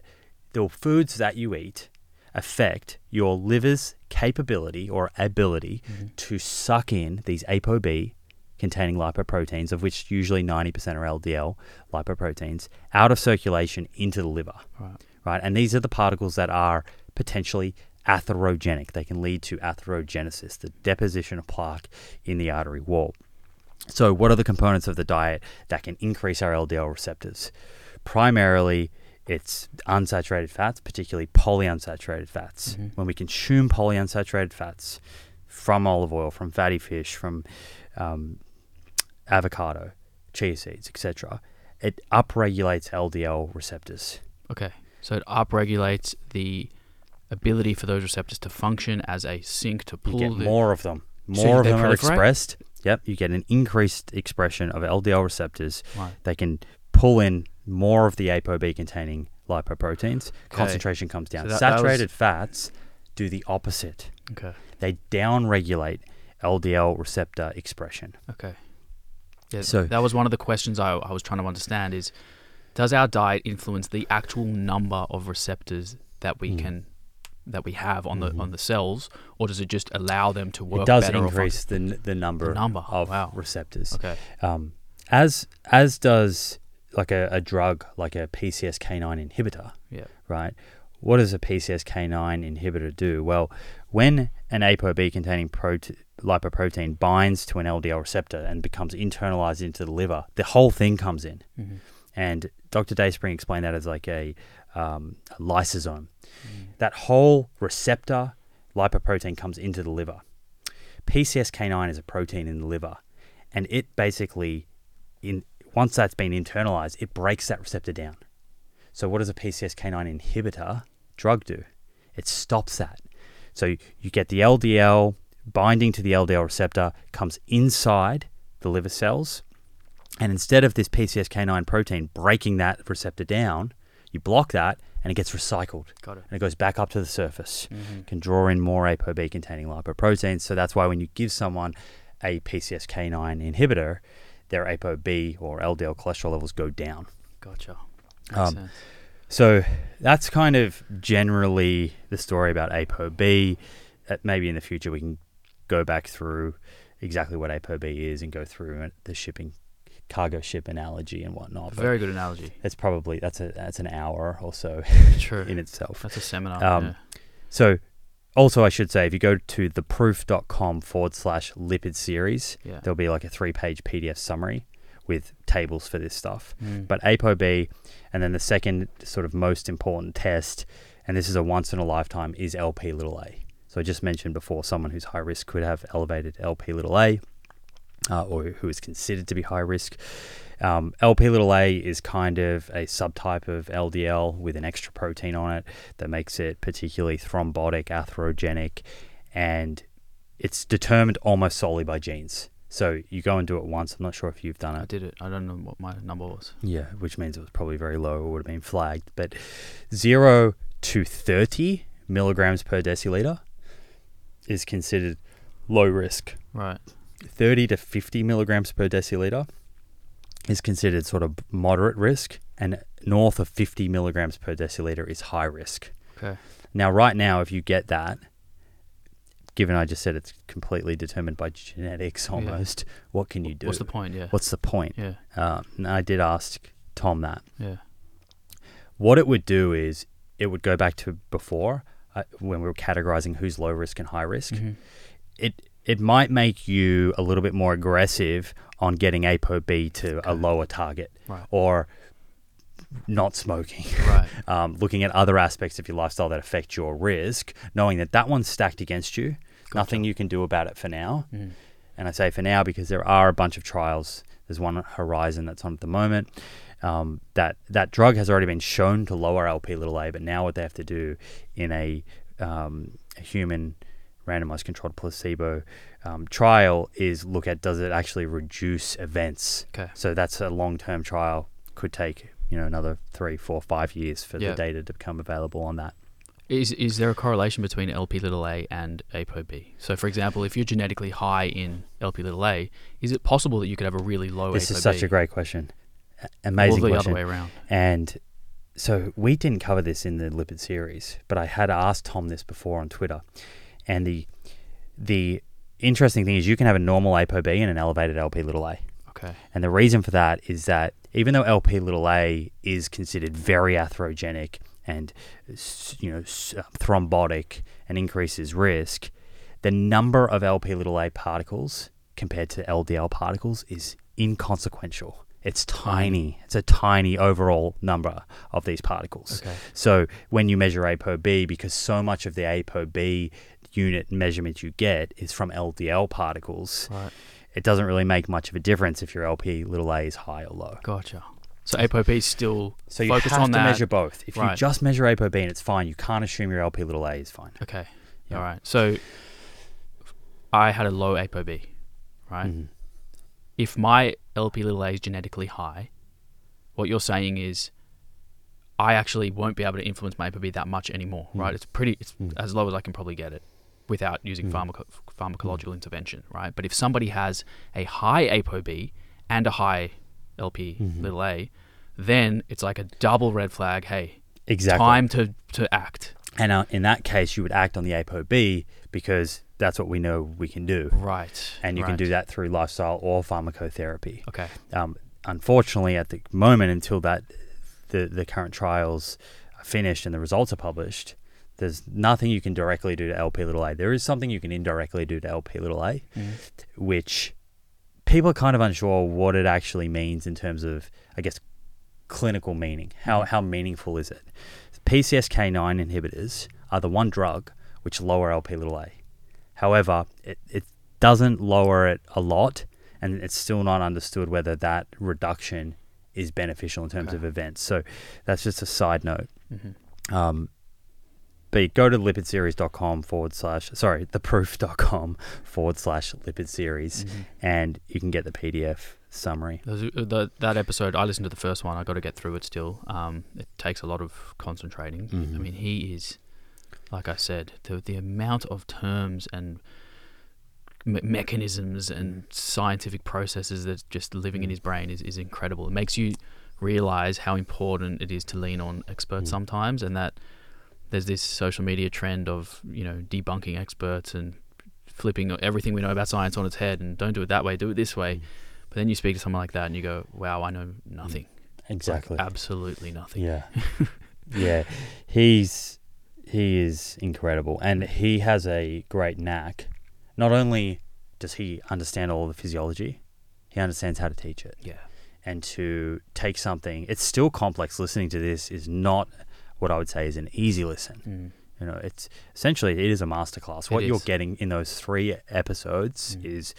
Speaker 2: the foods that you eat affect your liver's capability or ability
Speaker 1: Mhm.
Speaker 2: to suck in these ApoB containing lipoproteins, of which usually 90% are LDL lipoproteins, out of circulation into the liver
Speaker 1: Right.
Speaker 2: right? And these are the particles that are potentially atherogenic. They can lead to atherogenesis, the deposition of plaque in the artery wall. So, what are the components of the diet that can increase our LDL receptors? Primarily, it's unsaturated fats, particularly polyunsaturated fats.
Speaker 1: Mhm.
Speaker 2: When we consume polyunsaturated fats from olive oil, from fatty fish, from um, avocado, chia seeds, etc., it upregulates LDL receptors.
Speaker 1: Okay. So it upregulates the ability for those receptors to function as a sink to
Speaker 2: You
Speaker 1: pull
Speaker 2: get
Speaker 1: the
Speaker 2: more of them.
Speaker 1: So
Speaker 2: More of
Speaker 1: they
Speaker 2: them are expressed. Yep, you get an increased expression of LDL receptors.
Speaker 1: Right.
Speaker 2: They can pull in more of the ApoB containing lipoproteins. Concentration comes down.
Speaker 1: So that- that was-
Speaker 2: Saturated fats do the opposite.
Speaker 1: Okay.
Speaker 2: They downregulate LDL receptor expression.
Speaker 1: Okay. Yeah,
Speaker 2: So-
Speaker 1: that was one of the questions I, I was trying to understand is does our diet influence the actual number of receptors that we
Speaker 2: Mm.
Speaker 1: can that we have on
Speaker 2: Mhm.
Speaker 1: the on the cells or does it just allow them to work
Speaker 2: It does increase the, the number,
Speaker 1: The number,
Speaker 2: of
Speaker 1: wow.
Speaker 2: receptors.
Speaker 1: Okay.
Speaker 2: Um, as as does like a, a drug like a PCSK9 inhibitor.
Speaker 1: Yeah.
Speaker 2: right? What does a PCSK9 inhibitor do? Well, when an ApoB containing prote- lipoprotein binds to an LDL receptor and becomes internalized into the liver, the whole thing comes in.
Speaker 1: Mhm.
Speaker 2: And Dr. Dayspring explained that as like a, um, a lysosome.
Speaker 1: Mm.
Speaker 2: That whole receptor lipoprotein comes into the liver. PCSK9 is a protein in the liver, and it basically, in once that's been internalized, it breaks that receptor down. So what does a PCSK9 inhibitor drug do? It stops that. So you get the LDL binding to the LDL receptor comes inside the liver cells, and instead of this PCSK9 protein breaking that receptor down, you block that and it gets recycled
Speaker 1: Got it.
Speaker 2: and it goes back up to the surface
Speaker 1: Mhm.
Speaker 2: can draw in more ApoB containing lipoproteins. So that's why when you give someone a PCSK9 inhibitor, their ApoB or LDL cholesterol levels go down.
Speaker 1: Gotcha. Makes
Speaker 2: Um,
Speaker 1: sense.
Speaker 2: So that's kind of generally the story about ApoB. Uh, maybe in the future we can go back through exactly what ApoB is and go through the shipping cargo ship analogy and whatnot.
Speaker 1: Very good analogy.
Speaker 2: it's probably that's a that's an hour or so
Speaker 1: True. <laughs>
Speaker 2: in itself.
Speaker 1: That's a seminar.
Speaker 2: Um,
Speaker 1: yeah.
Speaker 2: So, also, I should say, if you go to theproof.com forward slash lipid series,
Speaker 1: Yeah.
Speaker 2: there'll be like a three page PDF summary with tables for this stuff.
Speaker 1: Mm.
Speaker 2: But ApoB, and then the second sort of most important test, and this is a once in a lifetime, is LP little a. So I just mentioned before, someone who's high risk could have elevated LP little a, uh, or who is considered to be high risk. Um, LP little a is kind of a subtype of LDL with an extra protein on it that makes it particularly thrombotic, atherogenic, and it's determined almost solely by genes. So you go and do it once. I'm not sure if you've done it.
Speaker 1: I did it. I don't know what my number was.
Speaker 2: Yeah, which means it was probably very low or would have been flagged. But zero to 30 milligrams per deciliter is considered low risk.
Speaker 1: Right.
Speaker 2: 30 to 50 milligrams per deciliter is considered sort of moderate risk, and north of 50 milligrams per deciliter is high risk.
Speaker 1: Okay.
Speaker 2: Now, right now, if you get that, given I just said it's completely determined by genetics
Speaker 1: Yeah.
Speaker 2: almost, what can you do?
Speaker 1: What's the point? Yeah.
Speaker 2: What's the point?
Speaker 1: Yeah.
Speaker 2: And I did ask Tom that.
Speaker 1: Yeah.
Speaker 2: What it would do is it would go back to before uh, when we were categorizing who's low risk and high risk.
Speaker 1: Mhm.
Speaker 2: It it might make you a little bit more aggressive on getting ApoB to a lower target
Speaker 1: Right.
Speaker 2: or not smoking.
Speaker 1: Right. <laughs>
Speaker 2: um, looking at other aspects of your lifestyle that affect your risk, knowing that that one's stacked against you. Nothing you can do about it for now.
Speaker 1: Mhm.
Speaker 2: And I say for now because there are a bunch of trials. There's one Horizon that's on at the moment. Um, that that drug has already been shown to lower LP little a, but now what they have to do in a, um, a human randomized controlled placebo um, trial is look at does it actually reduce events.
Speaker 1: Okay.
Speaker 2: So that's a long term trial. Could take you know another three, four, five years for
Speaker 1: Yeah.
Speaker 2: the data to become available on that.
Speaker 1: Is is there a correlation between LP little a and ApoB? So, for example, if you're genetically high in LP little a, is it possible that you could have a really low
Speaker 2: This
Speaker 1: ApoB?
Speaker 2: is such a great question. Amazing
Speaker 1: or the
Speaker 2: question.
Speaker 1: other way around.
Speaker 2: And so we didn't cover this in the lipid series, but I had asked Tom this before on Twitter. And the the interesting thing is you can have a normal ApoB and an elevated LP little a.
Speaker 1: Okay.
Speaker 2: And the reason for that is that even though LP little a is considered very atherogenic and you know uh, thrombotic and increases risk, the number of LP little a particles compared to LDL particles is inconsequential. It's tiny. It's a tiny overall number of these particles.
Speaker 1: Okay.
Speaker 2: So when you measure ApoB, because so much of the ApoB unit measurement you get is from LDL particles,
Speaker 1: Right.
Speaker 2: it doesn't really make much of a difference if your LP little a is high or low.
Speaker 1: Gotcha. So ApoB is still
Speaker 2: So you
Speaker 1: focus
Speaker 2: have
Speaker 1: on
Speaker 2: to
Speaker 1: that.
Speaker 2: measure both. If you
Speaker 1: Right.
Speaker 2: just measure ApoB and it's fine, you can't assume your LP little a is fine.
Speaker 1: Okay.
Speaker 2: Yeah.
Speaker 1: All right. So I had a low ApoB, right?
Speaker 2: Mhm.
Speaker 1: If my LP little a is genetically high, what you're saying is I actually won't be able to influence my ApoB that much anymore, right?
Speaker 2: Mm.
Speaker 1: It's pretty, it's
Speaker 2: Mm.
Speaker 1: as low as I can probably get it without using
Speaker 2: Mm.
Speaker 1: pharmaco- pharmacological intervention, right? But if somebody has a high ApoB and a high LP
Speaker 2: Mhm.
Speaker 1: little a, then it's like a double red flag. Hey,
Speaker 2: Exactly.
Speaker 1: time to, to act.
Speaker 2: And uh, in that case, you would act on the ApoB because that's what we know we can do.
Speaker 1: Right.
Speaker 2: And you can do that through lifestyle or pharmacotherapy.
Speaker 1: Okay.
Speaker 2: Um, unfortunately, at the moment, until that the, the current trials are finished and the results are published, there's nothing you can directly do to LP little a. There is something you can indirectly do to LP little a,
Speaker 1: Mm.
Speaker 2: which people are kind of unsure what it actually means in terms of, I guess, clinical meaning. How,
Speaker 1: Mhm.
Speaker 2: how meaningful is it? PCSK9 inhibitors are the one drug which lower LP little a. However, it, it doesn't lower it a lot, and it's still not understood whether that reduction is beneficial in terms
Speaker 1: Okay.
Speaker 2: of events. So that's just a side note.
Speaker 1: hmm
Speaker 2: Um, go to lipidseries.com forward slash, sorry, theproof.com forward slash lipid series,
Speaker 1: Mm-hmm.
Speaker 2: and you can get the PDF summary.
Speaker 1: The, that episode, I listened to the first one. I got to get through it still. Um, it takes a lot of concentrating. I
Speaker 2: Mhm.
Speaker 1: mean, he is, like I said, the the amount of terms and me- mechanisms and scientific processes that's just living in
Speaker 2: Mm.
Speaker 1: his brain is, is incredible. It makes you realize how important it is to lean on experts
Speaker 2: Mm.
Speaker 1: sometimes, and that there's this social media trend of you know debunking experts and flipping everything we know about science on its head and don't do it that way, do it this way.
Speaker 2: Mm.
Speaker 1: But then you speak to someone like that and you go, "Wow, I know nothing. Like,
Speaker 2: Exactly.
Speaker 1: absolutely nothing."
Speaker 2: Yeah. <laughs> yeah. He's he is incredible and he has a great knack. Not only does he understand all the physiology, he understands how to teach it.
Speaker 1: Yeah.
Speaker 2: And to take something it's still complex listening to this is not what I would say is an easy listen.
Speaker 1: Mm.
Speaker 2: You know, it's essentially it is a masterclass. What you're getting in those three episodes
Speaker 1: Mm.
Speaker 2: is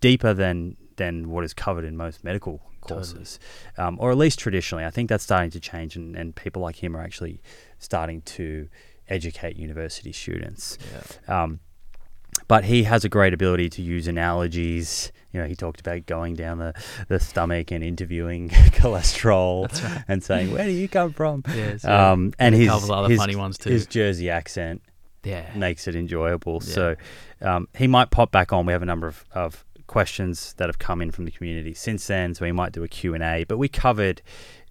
Speaker 2: deeper than than what is covered in most medical
Speaker 1: Totally.
Speaker 2: courses, um, or at least traditionally. I think that's starting to change, and, and people like him are actually starting to educate university students.
Speaker 1: Yeah.
Speaker 2: Um, but he has a great ability to use analogies. You know, he talked about going down the, the stomach and interviewing <laughs> cholesterol
Speaker 1: right.
Speaker 2: and saying, "Where do you come from?" <laughs>
Speaker 1: Yeah.
Speaker 2: Um, and
Speaker 1: a
Speaker 2: his
Speaker 1: other
Speaker 2: his,
Speaker 1: funny ones too.
Speaker 2: his Jersey accent
Speaker 1: yeah.
Speaker 2: makes it enjoyable.
Speaker 1: Yeah.
Speaker 2: So um, he might pop back on. We have a number of, of questions that have come in from the community since then, so we might do a Q&A. But we covered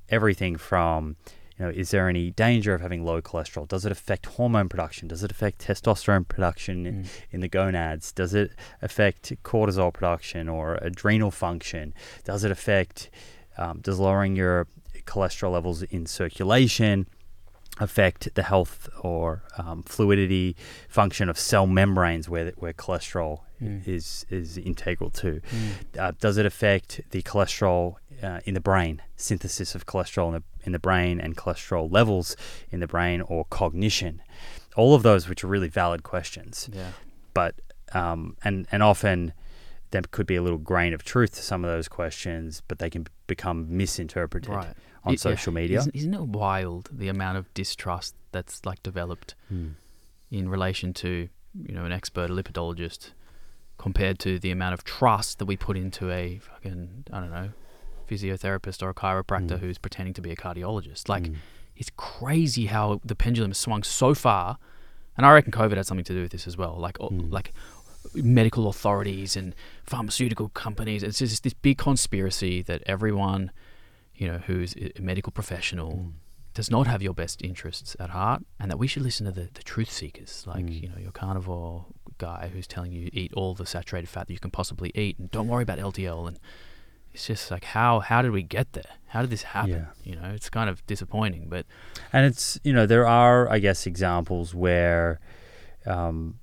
Speaker 2: everything from, you know, is there any danger of having low cholesterol? Does it affect hormone production? Does it affect testosterone production in,
Speaker 1: Mm.
Speaker 2: in the gonads? Does it affect cortisol production or adrenal function? Does it affect, um, does lowering your cholesterol levels in circulation affect the health or um, fluidity function of cell membranes where, where cholesterol
Speaker 1: Mm.
Speaker 2: is, is integral to?
Speaker 1: Mm.
Speaker 2: Uh, does it affect the cholesterol uh, in the brain, synthesis of cholesterol in the, in the brain and cholesterol levels in the brain or cognition? All of those, which are really valid questions
Speaker 1: Yeah.
Speaker 2: but um, and and often there could be a little grain of truth to some of those questions, but they can become misinterpreted
Speaker 1: Right.
Speaker 2: on
Speaker 1: It- yeah,
Speaker 2: social media.
Speaker 1: Isn't, isn't it wild the amount of distrust that's like developed
Speaker 2: Mm.
Speaker 1: in relation to you know an expert lipidologist compared to the amount of trust that we put into a fucking I don't know physiotherapist or a chiropractor
Speaker 2: Mm.
Speaker 1: who's pretending to be a cardiologist. Like
Speaker 2: Mm.
Speaker 1: it's crazy how the pendulum has swung so far, and I reckon COVID had something to do with this as well. Like
Speaker 2: Mm.
Speaker 1: like medical authorities and pharmaceutical companies. It's just this big conspiracy that everyone, you know, who's a a medical professional
Speaker 2: Mm.
Speaker 1: does not have your best interests at heart, and that we should listen to the, the truth seekers, like
Speaker 2: Mm.
Speaker 1: you know your carnivore guy who's telling you eat all the saturated fat that you can possibly eat, and don't worry about LDL. And it's just like how how did we get there? How did this happen?
Speaker 2: Yeah.
Speaker 1: You know, it's kind of disappointing, but
Speaker 2: And it's you know there are I guess examples where um,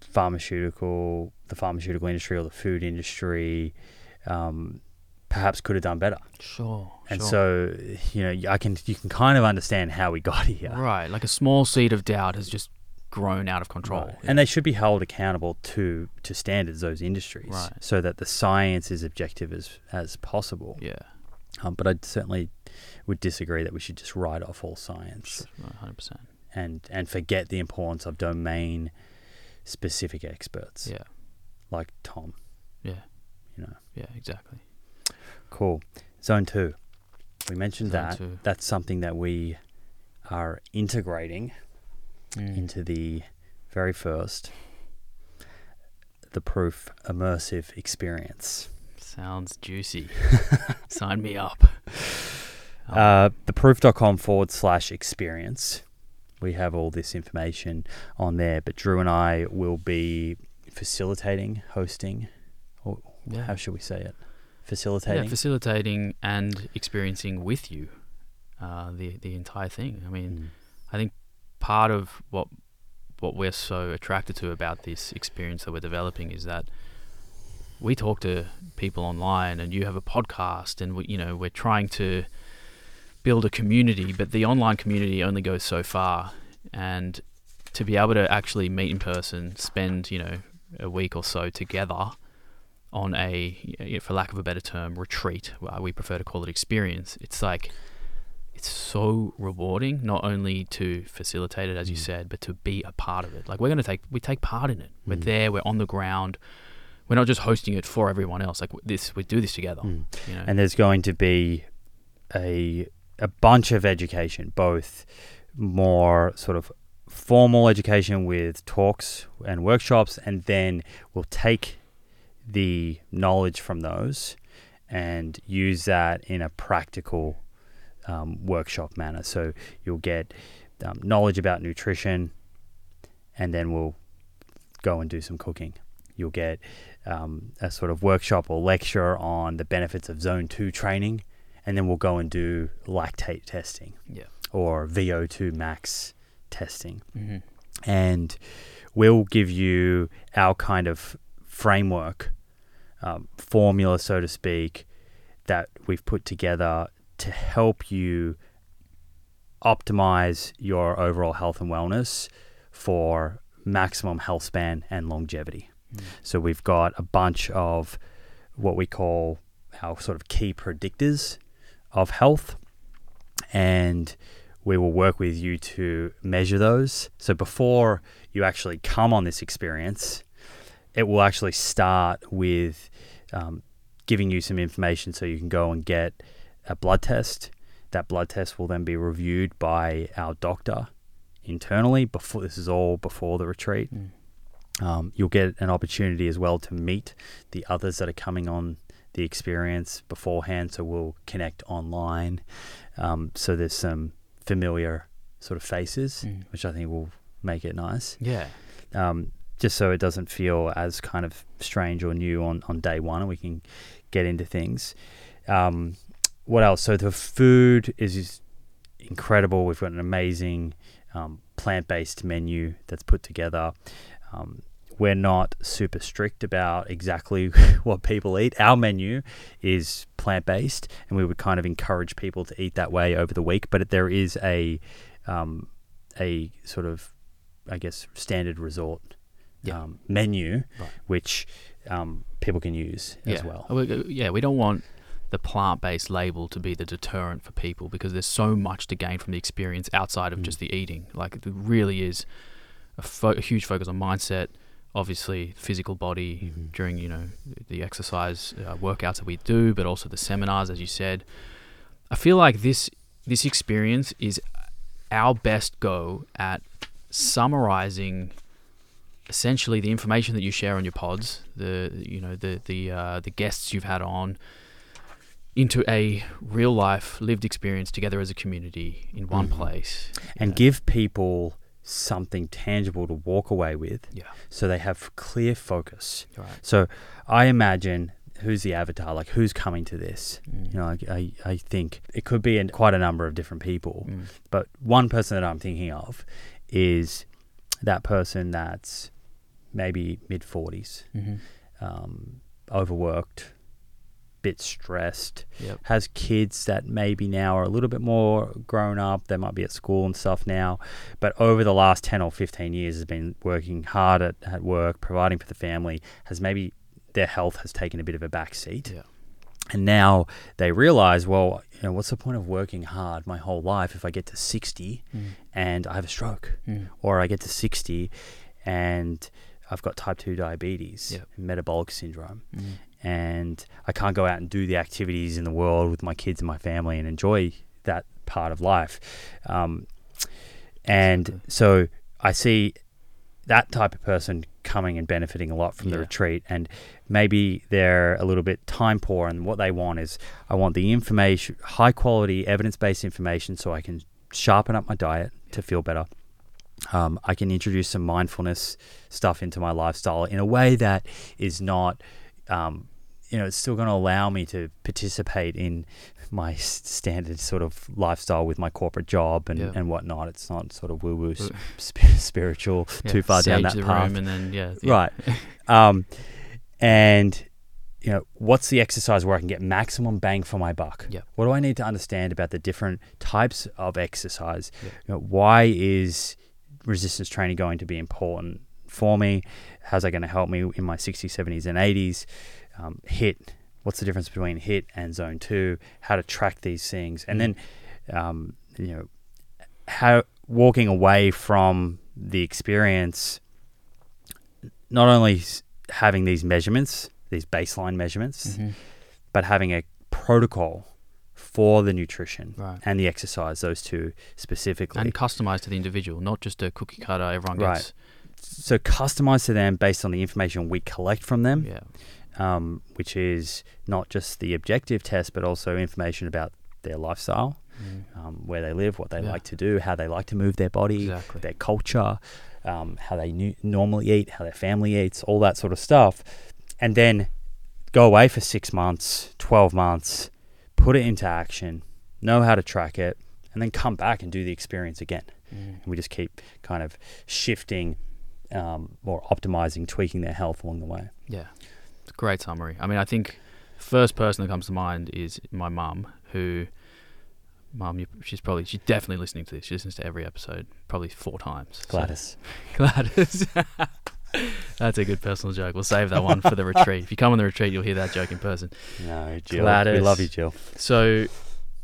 Speaker 2: pharmaceutical the pharmaceutical industry or the food industry um, perhaps could have done better.
Speaker 1: sure.
Speaker 2: And
Speaker 1: sure.
Speaker 2: so you know I can you can kind of understand how we got here.
Speaker 1: right, like a small seed of doubt has just grown out of control.
Speaker 2: Right. And they should be held accountable to to standards those industries,
Speaker 1: Right.
Speaker 2: so that the science is objective as as possible.
Speaker 1: yeah,
Speaker 2: Um, but I certainly would disagree that we should just write off all science
Speaker 1: hundred percent.
Speaker 2: and and forget the importance of domain specific experts
Speaker 1: Yeah,
Speaker 2: like Tom.
Speaker 1: yeah,
Speaker 2: You know,
Speaker 1: yeah, exactly.
Speaker 2: cool. Zone two. We mentioned
Speaker 1: Zone
Speaker 2: that.
Speaker 1: two.
Speaker 2: That's something that we are integrating
Speaker 1: Mm.
Speaker 2: into the very first the proof immersive experience.
Speaker 1: Sounds juicy. <laughs> Sign me up. Um,
Speaker 2: Uh, theproof.com forward slash experience. We have all this information on there, but Drew and I will be facilitating, hosting, or
Speaker 1: Yeah.
Speaker 2: how should we say it?
Speaker 1: yeah,
Speaker 2: Facilitating.
Speaker 1: facilitating and experiencing with you uh, the the entire thing. I mean,
Speaker 2: Mm.
Speaker 1: I think part of what what we're so attracted to about this experience that we're developing is that we talk to people online, and you have a podcast, and we, you know we're trying to build a community, but the online community only goes so far, and to be able to actually meet in person, spend you know a week or so together on a, for lack of a better term, retreat. uh, We prefer to call it experience. It's like it's so rewarding not only to facilitate it as you
Speaker 2: Mm.
Speaker 1: said but to be a part of it like we're going to take we take part in it we're
Speaker 2: Mm.
Speaker 1: there we're on the ground we're not just hosting it for everyone else like this we do this together
Speaker 2: Mm.
Speaker 1: you know
Speaker 2: And there's going to be a a bunch of education, both more sort of formal education with talks and workshops, and then we'll take the knowledge from those and use that in a practical um, workshop manner. So you'll get um, knowledge about nutrition, and then we'll go and do some cooking. You'll get um, a sort of workshop or lecture on the benefits of zone two training, and then we'll go and do lactate testing
Speaker 1: yeah
Speaker 2: or VO2 max testing.
Speaker 1: hmm
Speaker 2: And we'll give you our kind of framework, um, formula, so to speak, that we've put together to help you optimize your overall health and wellness for maximum health span and longevity.
Speaker 1: Mm.
Speaker 2: So we've got a bunch of what we call our sort of key predictors of health, and we will work with you to measure those. So before you actually come on this experience, it will actually start with um, giving you some information so you can go and get a blood test. That blood test will then be reviewed by our doctor internally. Before this is all before the retreat.
Speaker 1: Mm.
Speaker 2: Um, you'll get an opportunity as well to meet the others that are coming on the experience beforehand. So we'll connect online. Um, so there's some familiar sort of faces,
Speaker 1: Mm.
Speaker 2: which I think will make it nice.
Speaker 1: Yeah.
Speaker 2: Um, just so it doesn't feel as kind of strange or new on, on day one, and we can get into things. Um, what else? So the food is incredible. We've got an amazing um, plant based menu that's put together. Um, we're not super strict about exactly <laughs> what people eat. Our menu is plant based, and we would kind of encourage people to eat that way over the week. But there is a um, a sort of, I guess, standard resort
Speaker 1: Yeah.
Speaker 2: um, menu,
Speaker 1: Right.
Speaker 2: which um, people can use
Speaker 1: yeah.
Speaker 2: as well.
Speaker 1: Yeah, we don't want the plant-based label to be the deterrent for people because there's so much to gain from the experience outside of
Speaker 2: Mm.
Speaker 1: just the eating. Like it really is a, fo- a huge focus on mindset, obviously physical body
Speaker 2: Mhm.
Speaker 1: during you know the exercise uh, workouts that we do, but also the seminars, as you said. I feel like this this experience is our best go at summarizing essentially the information that you share on your pods, the you know the the uh, the guests you've had on, into a real life lived experience together as a community in one
Speaker 2: Mhm.
Speaker 1: place,
Speaker 2: and
Speaker 1: Yeah.
Speaker 2: give people something tangible to walk away with
Speaker 1: yeah,
Speaker 2: so they have clear focus.
Speaker 1: right,
Speaker 2: So I imagine who's the avatar, like who's coming to this.
Speaker 1: Mm.
Speaker 2: You know, I, I, I think it could be in quite a number of different people,
Speaker 1: Mm.
Speaker 2: but one person that I'm thinking of is that person that's maybe mid 40s,
Speaker 1: Mhm.
Speaker 2: um, overworked, bit stressed,
Speaker 1: Yep.
Speaker 2: has kids that maybe now are a little bit more grown up. They might be at school and stuff now, but over the last 10 or 15 years has been working hard at, at work, providing for the family, has maybe their health has taken a bit of a back seat.
Speaker 1: Yeah.
Speaker 2: And now they realize, well, you know, what's the point of working hard my whole life if I get to 60
Speaker 1: Mm.
Speaker 2: and I have a stroke?
Speaker 1: Mm.
Speaker 2: or I get to 60 and I've got type 2 diabetes,
Speaker 1: Yep.
Speaker 2: metabolic syndrome,
Speaker 1: Mm.
Speaker 2: And I can't go out and do the activities in the world with my kids and my family and enjoy that part of life. Um, and so I see that type of person coming and benefiting a lot from the
Speaker 1: Yeah.
Speaker 2: retreat and maybe they're a little bit time poor and what they want is I want the information high quality evidence-based information so I can sharpen up my diet to feel better um, I can introduce some mindfulness stuff into my lifestyle in a way that is not, um, you know, it's still going to allow me to participate in my standard sort of lifestyle with my corporate job and,
Speaker 1: Yeah.
Speaker 2: and whatnot. It's not sort of woo woo
Speaker 1: Uh,
Speaker 2: sp- <laughs> spiritual
Speaker 1: Yeah,
Speaker 2: too far down that path.
Speaker 1: and then yeah, yeah.
Speaker 2: Right. um, and you know, what's the exercise where I can get maximum bang for my buck?
Speaker 1: Yep.
Speaker 2: What do I need to understand about the different types of exercise? You know, why is resistance training going to be important for me? How's that going to help me in my 60s, 70s, and 80s? Um, HIIT. What's the difference between HIIT and zone two? How to track these things, and
Speaker 1: Mm.
Speaker 2: then, um, you know, how walking away from the experience not only having these measurements, these baseline measurements,
Speaker 1: Mhm.
Speaker 2: but having a protocol for the nutrition
Speaker 1: Right.
Speaker 2: and the exercise, those two specifically.
Speaker 1: And customized to the individual, not just a cookie cutter. Everyone
Speaker 2: Right.
Speaker 1: gets.
Speaker 2: so customized to them based on the information we collect from them,
Speaker 1: Yeah.
Speaker 2: Um, which is not just the objective test, but also information about their lifestyle,
Speaker 1: Mm.
Speaker 2: um, where they live, what they
Speaker 1: Yeah.
Speaker 2: like to do, how they like to move their body,
Speaker 1: Exactly.
Speaker 2: their culture, um, how they nu- normally eat, how their family eats, all that sort of stuff. And then go away for six months, 12 months, put it into action, know how to track it, and then come back and do the experience again.
Speaker 1: Mm.
Speaker 2: And we just keep kind of shifting um, or optimizing, tweaking their health along the way.
Speaker 1: Yeah, great summary. I mean, I think first person that comes to mind is my mum, who, mum, she's probably she's definitely listening to this. She listens to every episode, probably four times. So-
Speaker 2: Gladys. <laughs>
Speaker 1: Gladys. <laughs> That's a good personal joke. We'll save that one for the <laughs> retreat. If you come on the retreat, you'll hear that joke in person.
Speaker 2: No, Jill. We love you, Jill.
Speaker 1: So,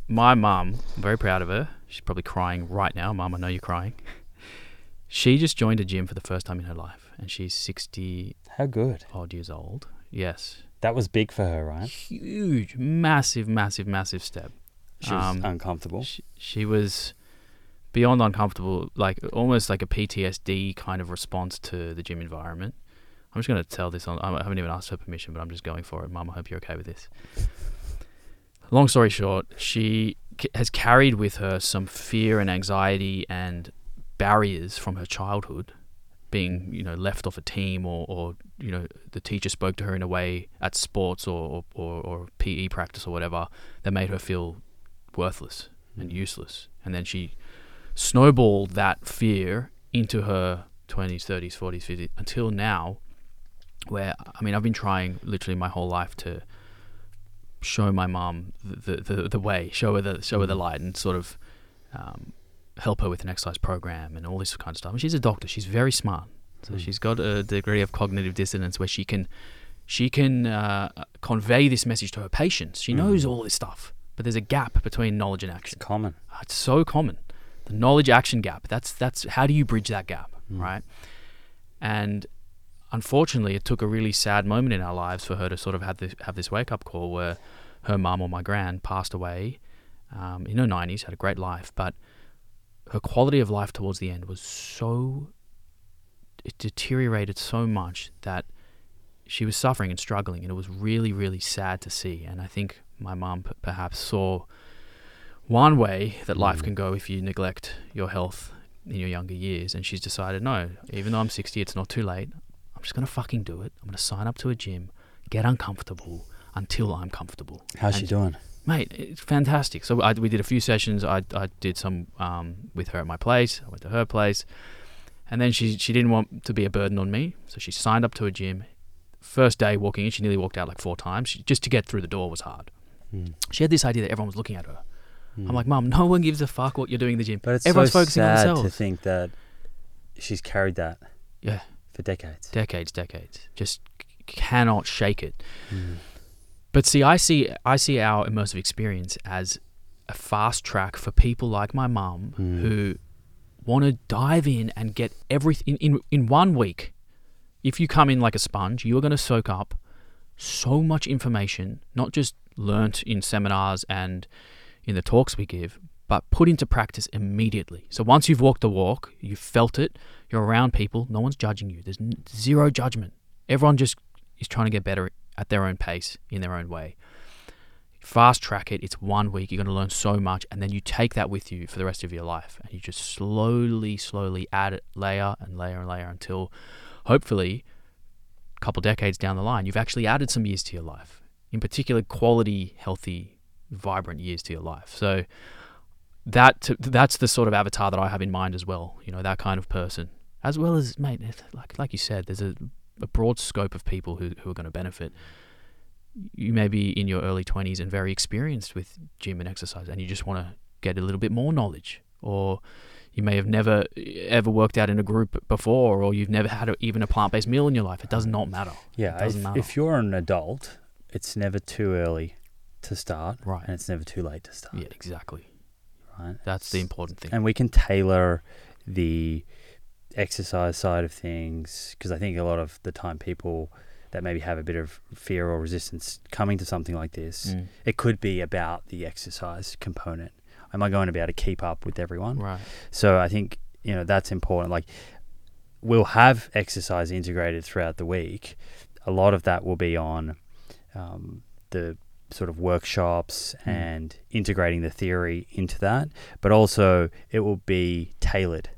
Speaker 1: my mum, I'm very proud of her. She's probably crying right now. Mum, I know you're crying. She just joined a gym for the first time in her life. and she's 60
Speaker 2: How good.
Speaker 1: odd years old. Yes.
Speaker 2: That was big for her, right?
Speaker 1: Huge, massive, massive, massive step.
Speaker 2: She was
Speaker 1: Um,
Speaker 2: uncomfortable.
Speaker 1: She, she was beyond uncomfortable, like almost like a PTSD kind of response to the gym environment. I'm just going to tell this on. I haven't even asked her permission, but I'm just going for it. Mum, I hope you're okay with this. Long story short, she has carried with her some fear and anxiety and barriers from her childhood, being you know left off a team or, or you know the teacher spoke to her in a way at sports or or, or PE practice or whatever that made her feel worthless and useless, and then she snowballed that fear into her 20s, 30s, 40s, 50s until now, where I mean, I've been trying literally my whole life to show my mom the, the, the, the way, show her the show her the light, and sort of um, help her with an exercise program and all this kind of stuff. And she's a doctor; she's very smart, so
Speaker 2: Mm.
Speaker 1: she's got a degree of cognitive dissonance where she can she can uh, convey this message to her patients. She knows
Speaker 2: Mm.
Speaker 1: all this stuff, but there's a gap between knowledge and
Speaker 2: It's
Speaker 1: action.
Speaker 2: common.
Speaker 1: Uh, It's so common. The knowledge action gap. That's that's how do you bridge that gap,
Speaker 2: Mm.
Speaker 1: right? And unfortunately, it took a really sad moment in our lives for her to sort of have this have this wake up call where her mum or my grand passed away um, in her nineties, had a great life, but her quality of life towards the end was so it deteriorated so much that she was suffering and struggling, and it was really, really sad to see. And I think my mum p- perhaps saw one way that life
Speaker 2: Mm.
Speaker 1: can go if you neglect your health in your younger years, and she's decided, no, even though I'm 60, it's not too late. I'm just gonna fucking do it. I'm gonna sign up to a gym, get uncomfortable until I'm comfortable.
Speaker 2: How's she doing?
Speaker 1: Mate, it's fantastic. So I, we did a few sessions. I, I did some um, with her at my place. I went to her place, and then she she didn't want to be a burden on me, so she signed up to a gym. First day walking in, she nearly walked out like four times. She, just to get through the door was hard.
Speaker 2: Mm.
Speaker 1: She had this idea that everyone was looking at her.
Speaker 2: Mm.
Speaker 1: I'm like, Mum, no one gives a fuck what you're doing in the gym.
Speaker 2: but it's
Speaker 1: everyone's
Speaker 2: so
Speaker 1: focusing on
Speaker 2: sad to think that she's carried that
Speaker 1: Yeah,
Speaker 2: for decades.
Speaker 1: decades, decades. Just cannot shake it.
Speaker 2: Mm.
Speaker 1: But see, I see I see our immersive experience as a fast track for people like my mum
Speaker 2: Mm.
Speaker 1: who want to dive in and get everything in, in in one week. If you come in like a sponge, you are going to soak up so much information, not just learnt in seminars and in the talks we give, but put into practice immediately. So once you've walked the walk, you've felt it, you're around people, no one's judging you. There's zero judgment. Everyone just is trying to get better at their own pace, in their own way. Fast track it, it's one week, you're going to learn so much, and then you take that with you for the rest of your life. And you just slowly, slowly add it layer and layer and layer until hopefully a couple decades down the line, you've actually added some years to your life. In particular, quality, healthy, vibrant years to your life. So that that's the sort of avatar that I have in mind as well. You know, that kind of person, as well as mate, like like you said, there's a, a broad scope of people who who are going to benefit. You may be in your early twenties and very experienced with gym and exercise, and you just want to get a little bit more knowledge, or you may have never eh, ever worked out in a group before, or you've never had a, even a plant based meal in your life. It does not matter.
Speaker 2: Yeah,
Speaker 1: It doesn't
Speaker 2: if,
Speaker 1: matter.
Speaker 2: if you're an adult, it's never too early to start,
Speaker 1: Right.
Speaker 2: and it's never too late to start,
Speaker 1: Yeah, exactly.
Speaker 2: right?
Speaker 1: That's the important thing.
Speaker 2: And we can tailor the exercise side of things because I think a lot of the time people that maybe have a bit of fear or resistance coming to something like this,
Speaker 1: Mm.
Speaker 2: it could be about the exercise component. Am I going to be able to keep up with everyone?
Speaker 1: Right.
Speaker 2: So I think you know that's important. Like we'll have exercise integrated throughout the week. A lot of that will be on um, the sort of workshops
Speaker 1: Hmm.
Speaker 2: and integrating the theory into that, but also it will be tailored.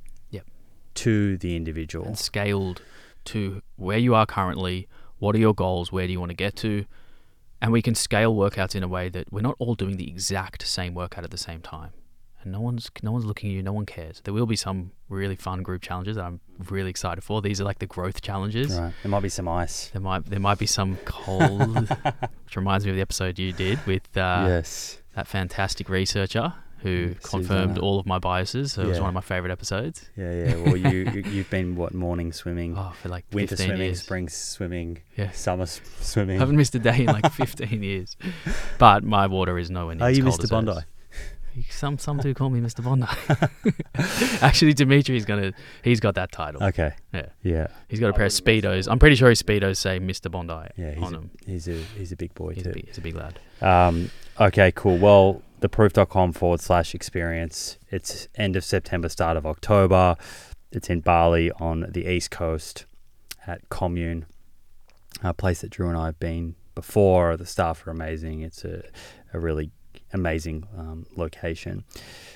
Speaker 2: To the individual.
Speaker 1: and scaled to where you are currently. What are your goals? Where do you want to get to? And we can scale workouts in a way that we're not all doing the exact same workout at the same time. And no one's no one's looking at you. No one cares. There will be some really fun group challenges that I'm really excited for. These are like the growth challenges.
Speaker 2: Right. There might be some ice.
Speaker 1: There might there might be some cold, <laughs> which reminds me of the episode you did with uh,
Speaker 2: yes.
Speaker 1: that fantastic researcher who
Speaker 2: Mm,
Speaker 1: confirmed
Speaker 2: Susanna.
Speaker 1: all of my biases. So it was
Speaker 2: Yeah.
Speaker 1: one of my favorite episodes.
Speaker 2: Yeah, yeah. Well, you you- you've been what morning swimming, <laughs>
Speaker 1: Oh, for like
Speaker 2: winter
Speaker 1: 15
Speaker 2: swimming,
Speaker 1: years.
Speaker 2: spring swimming,
Speaker 1: Yeah.
Speaker 2: summer s- swimming.
Speaker 1: I haven't missed a day in like <laughs> 15 years. But my water is nowhere near
Speaker 2: Oh,
Speaker 1: as
Speaker 2: you
Speaker 1: cold
Speaker 2: missed
Speaker 1: as
Speaker 2: a Bondi.
Speaker 1: Hers. Some some do call me Mr. Bondi. <laughs> <laughs> Actually, Dimitri's gonna. He's got that title.
Speaker 2: Okay.
Speaker 1: Yeah.
Speaker 2: Yeah.
Speaker 1: He's got a pair of speedos. I'm pretty sure his speedos say Mr. Bondi
Speaker 2: Yeah. He's
Speaker 1: on
Speaker 2: a,
Speaker 1: them.
Speaker 2: he's a he's a big boy
Speaker 1: He's
Speaker 2: too.
Speaker 1: a, big, he's a big lad.
Speaker 2: Um, okay, cool. Well, theproof.com forward slash experience. It's end of September, start of October. It's in Bali on the east coast at Komune, a place that Drew and I have been before. The staff are amazing. It's a, a really amazing um, location.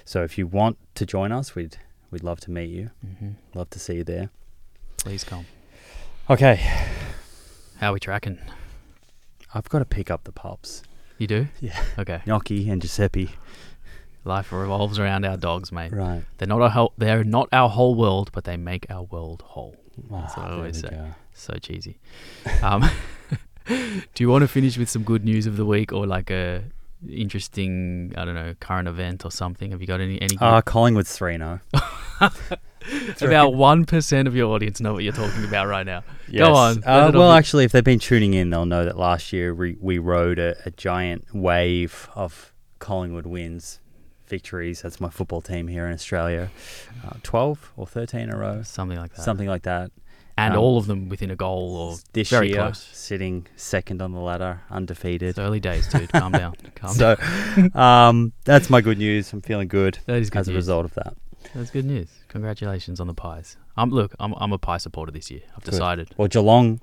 Speaker 2: So if you want to join us, we'd we'd love to meet you.
Speaker 1: hmm
Speaker 2: Love to see you there.
Speaker 1: Please come.
Speaker 2: Okay,
Speaker 1: How are we tracking?
Speaker 2: I've got to pick up the pups,
Speaker 1: You do?
Speaker 2: Yeah.
Speaker 1: Okay.
Speaker 2: Gnocchi and Giuseppe.
Speaker 1: Life revolves around our dogs, mate.
Speaker 2: Right.
Speaker 1: They're not our whole, they're not our whole world, but they make our world whole. That's what I
Speaker 2: Ah,
Speaker 1: always say.
Speaker 2: go.
Speaker 1: So cheesy. Um, <laughs> do you want to finish with some good news of the week or like a interesting, I don't know, current event or something? Have you got any any?
Speaker 2: Uh, Collingwood's 3 0. <laughs>
Speaker 1: About one percent of your audience know what you're talking about right now. Yes. Go on.
Speaker 2: Uh, well,
Speaker 1: off.
Speaker 2: actually, if they've been tuning in, they'll know that last year we, we rode a, a giant wave of Collingwood wins, victories. That's my football team here in Australia. Uh, 12 or 13 in a row,
Speaker 1: something like that,
Speaker 2: something like that.
Speaker 1: And
Speaker 2: um,
Speaker 1: all of them within a goal or
Speaker 2: This
Speaker 1: very
Speaker 2: year,
Speaker 1: close.
Speaker 2: sitting second on the ladder, undefeated.
Speaker 1: It's early days, dude. Calm down. <laughs> Calm down.
Speaker 2: So <laughs> um, that's my good news. I'm feeling good <laughs>
Speaker 1: That is good
Speaker 2: as a result of that.
Speaker 1: That's good news. Congratulations on the pies. Um, look, I'm I'm a pie supporter this year. I've
Speaker 2: Good.
Speaker 1: decided.
Speaker 2: Well, Geelong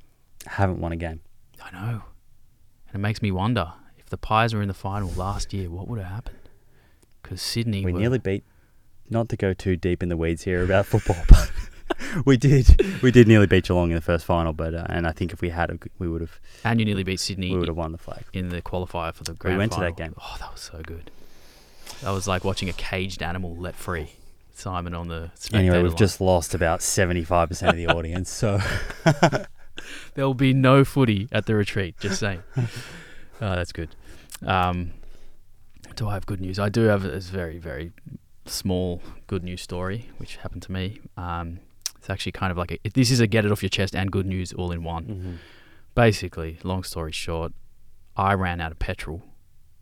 Speaker 2: haven't won a game.
Speaker 1: I know, and it makes me wonder if the pies were in the final last year, what would have happened? Because Sydney,
Speaker 2: We
Speaker 1: were,
Speaker 2: nearly beat. Not to go too deep in the weeds here about football, but <laughs> we did. We did nearly beat Geelong in the first final, but uh, and I think if we had, we would have.
Speaker 1: and you nearly beat Sydney
Speaker 2: We would have won the flag.
Speaker 1: in the qualifier for the grand We
Speaker 2: went to that game.
Speaker 1: Oh, that was so good. That was like watching a caged animal let free. Simon on the
Speaker 2: Anyway, we've
Speaker 1: line.
Speaker 2: just lost about seventy-five percent of the <laughs> audience. So <laughs>
Speaker 1: There will be no footy at the retreat. Just saying. oh, that's good. Um, do I have good news? I do have a very, very small good news story, which happened to me. Um, it's actually kind of like a, this is a get it off your chest and good news all in one. Basically, long story short, I ran out of petrol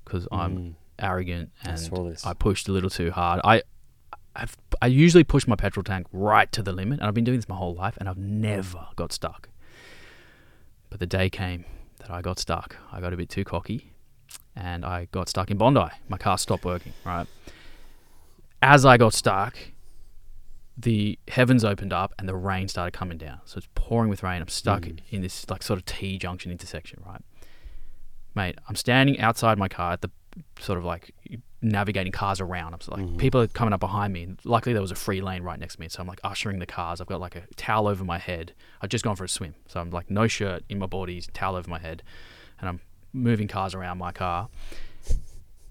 Speaker 1: because I'm
Speaker 2: Mm,
Speaker 1: arrogant and
Speaker 2: this.
Speaker 1: I pushed a little too hard. I I've, I usually push my petrol tank right to the limit, and I've been doing this my whole life, and I've never got stuck. But the day came that I got stuck. I got a bit too cocky, and I got stuck in Bondi. My car stopped working. Right as I got stuck, the heavens opened up and the rain started coming down. So it's pouring with rain. I'm stuck
Speaker 2: Mm.
Speaker 1: in this like sort of T junction intersection, right? Mate, I'm standing outside my car at the sort of like navigating cars around. I'm like
Speaker 2: Mhm.
Speaker 1: people are coming up behind me. Luckily there was a free lane right next to me, so I'm like ushering the cars. I've got like a towel over my head. I've just gone for a swim, so I'm like no shirt in my body, towel over my head, and I'm moving cars around my car.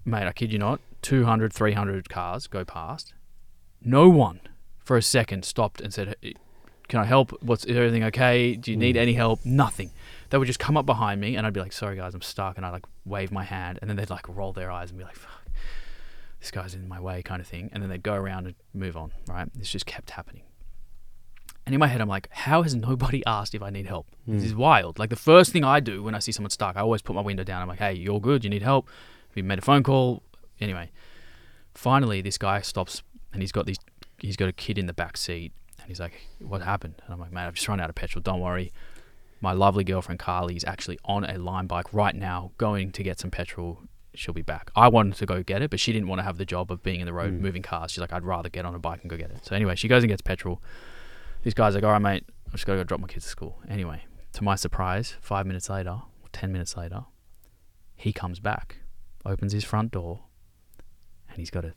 Speaker 1: Mate, I kid you not, 200, 300 cars go past. No one for a second stopped and said, Can I help? What's is everything okay? Do you need
Speaker 2: Mm.
Speaker 1: any help? Nothing. They would just come up behind me and I'd be like, Sorry guys, I'm stuck and I'd like wave my hand and then they'd like roll their eyes and be like, Fuck, this guy's in my way kind of thing. And then they'd go around and move on, right? This just kept happening. And in my head I'm like, How has nobody <laughs> asked if I need help? This
Speaker 2: Mm.
Speaker 1: is wild. Like the first thing I do when I see someone stuck, I always put my window down. I'm like, Hey, you're good, you need help. We made a phone call. Anyway, finally this guy stops and he's got these he's got a kid in the back seat and he's like what happened? And i'm like mate i've just run out of petrol don't worry. My lovely girlfriend carly is actually on a Lime bike right now going to get some petrol. She'll be back. I wanted to go get it but she didn't want to have the job of being in the road
Speaker 2: Mm.
Speaker 1: moving cars. She's like i'd rather get on a bike and go get it. So anyway she goes and gets petrol. This guy's like all right mate i've just got to go drop my kids to school. Anyway to my surprise five minutes later or ten minutes later he comes back opens his front door and he's got a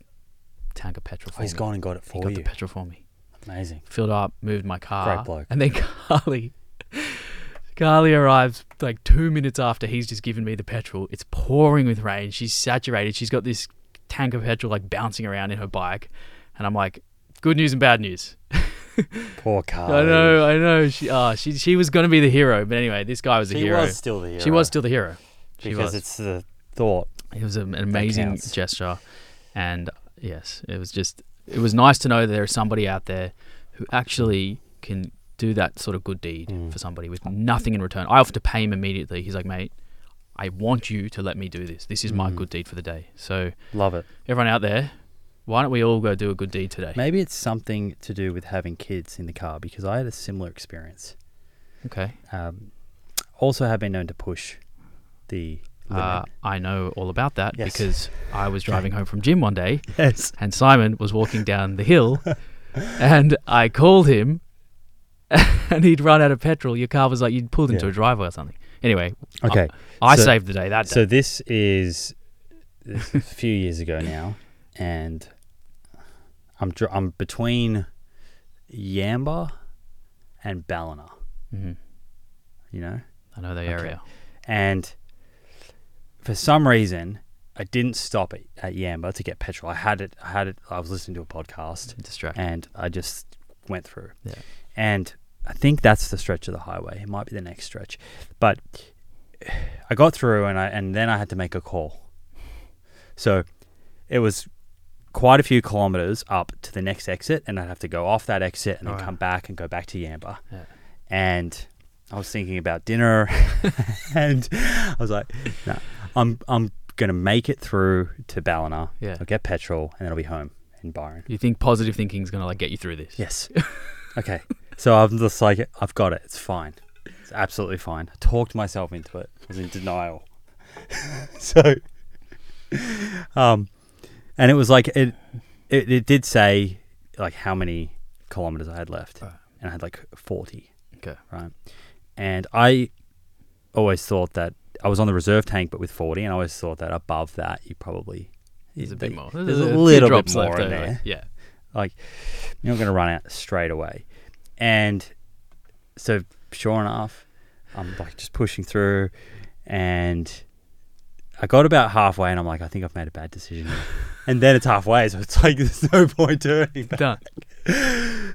Speaker 1: tank of petrol for
Speaker 2: Oh, he's
Speaker 1: me.
Speaker 2: gone and got it for He
Speaker 1: got
Speaker 2: you.
Speaker 1: the petrol for me.
Speaker 2: Amazing.
Speaker 1: Filled up, moved my car.
Speaker 2: Great bloke.
Speaker 1: And then <laughs> Carly, Carly arrives like two minutes after he's just given me the petrol. It's pouring with rain. She's saturated. She's got this tank of petrol like bouncing around in her bike, and I'm like, good news and bad news. <laughs>
Speaker 2: Poor Carly.
Speaker 1: I know, I know. She, uh, she, she was gonna be the hero, but anyway, this guy was a
Speaker 2: She
Speaker 1: hero.
Speaker 2: was still the hero.
Speaker 1: She was still the hero. She
Speaker 2: because
Speaker 1: was.
Speaker 2: it's the thought.
Speaker 1: It was an amazing gesture, and yes, it was just it was nice to know that there is somebody out there who actually can do that sort of good deed
Speaker 2: Mm.
Speaker 1: for somebody with nothing in return. I offered to pay him immediately. He's like, mate, I want you to let me do this. This is my
Speaker 2: Mm.
Speaker 1: good deed for the day. So
Speaker 2: Love it.
Speaker 1: everyone out there, why don't we all go do a good deed today?
Speaker 2: Maybe it's something to do with having kids in the car because I had a similar experience.
Speaker 1: Okay.
Speaker 2: Um, also, have been known to push the.
Speaker 1: Uh, I know all about that
Speaker 2: Yes.
Speaker 1: because I was driving home from gym one day <laughs>
Speaker 2: yes.
Speaker 1: and Simon was walking down the hill <laughs> and I called him <laughs> and he'd run out of petrol. Your car was like you'd pulled into
Speaker 2: Yeah.
Speaker 1: a driveway or something. Anyway,
Speaker 2: Okay.
Speaker 1: I
Speaker 2: So-
Speaker 1: saved the day that day.
Speaker 2: So this is, this is a few years ago now, and I'm dr- I'm between Yamba and Ballina.
Speaker 1: hmm
Speaker 2: You know,
Speaker 1: I know the
Speaker 2: Okay.
Speaker 1: area.
Speaker 2: and for some reason. I didn't stop at, at Yamba to get petrol. I had it. I had it. I was listening to a podcast,
Speaker 1: Distracted.
Speaker 2: and I just went through.
Speaker 1: Yeah.
Speaker 2: And I think that's the stretch of the highway. It might be the next stretch. But I got through and I and then I had to make a call. So it was quite a few kilometers up to the next exit and I'd have to go off that exit and then come back and go back to Yamba.
Speaker 1: Yeah.
Speaker 2: And I was thinking about dinner <laughs> and I was like, no, I'm I'm gonna make it through to Ballina.
Speaker 1: Yeah.
Speaker 2: I'll get petrol and then I'll be home in Byron.
Speaker 1: You think positive thinking is going to like get you through this?
Speaker 2: Yes. <laughs> okay. So I'm just like, I've got it. It's fine. It's absolutely fine. I talked myself into it. I was in denial. <laughs> so, um, and it was like it, it. It did say like how many kilometers I had left, and I had like forty.
Speaker 1: Okay.
Speaker 2: Right. And I always thought that I was on the reserve tank, but with forty, and I always thought that above that you probably
Speaker 1: There's a bit more.
Speaker 2: There's a
Speaker 1: few
Speaker 2: little bit more in there.
Speaker 1: Yeah.
Speaker 2: Like you're not going to run out straight away. And so, sure enough, I'm like just pushing through, and I got about halfway, and I'm like, I think I've made a bad decision. <laughs> and then it's halfway, so it's like <laughs> there's no point turning back.
Speaker 1: Done.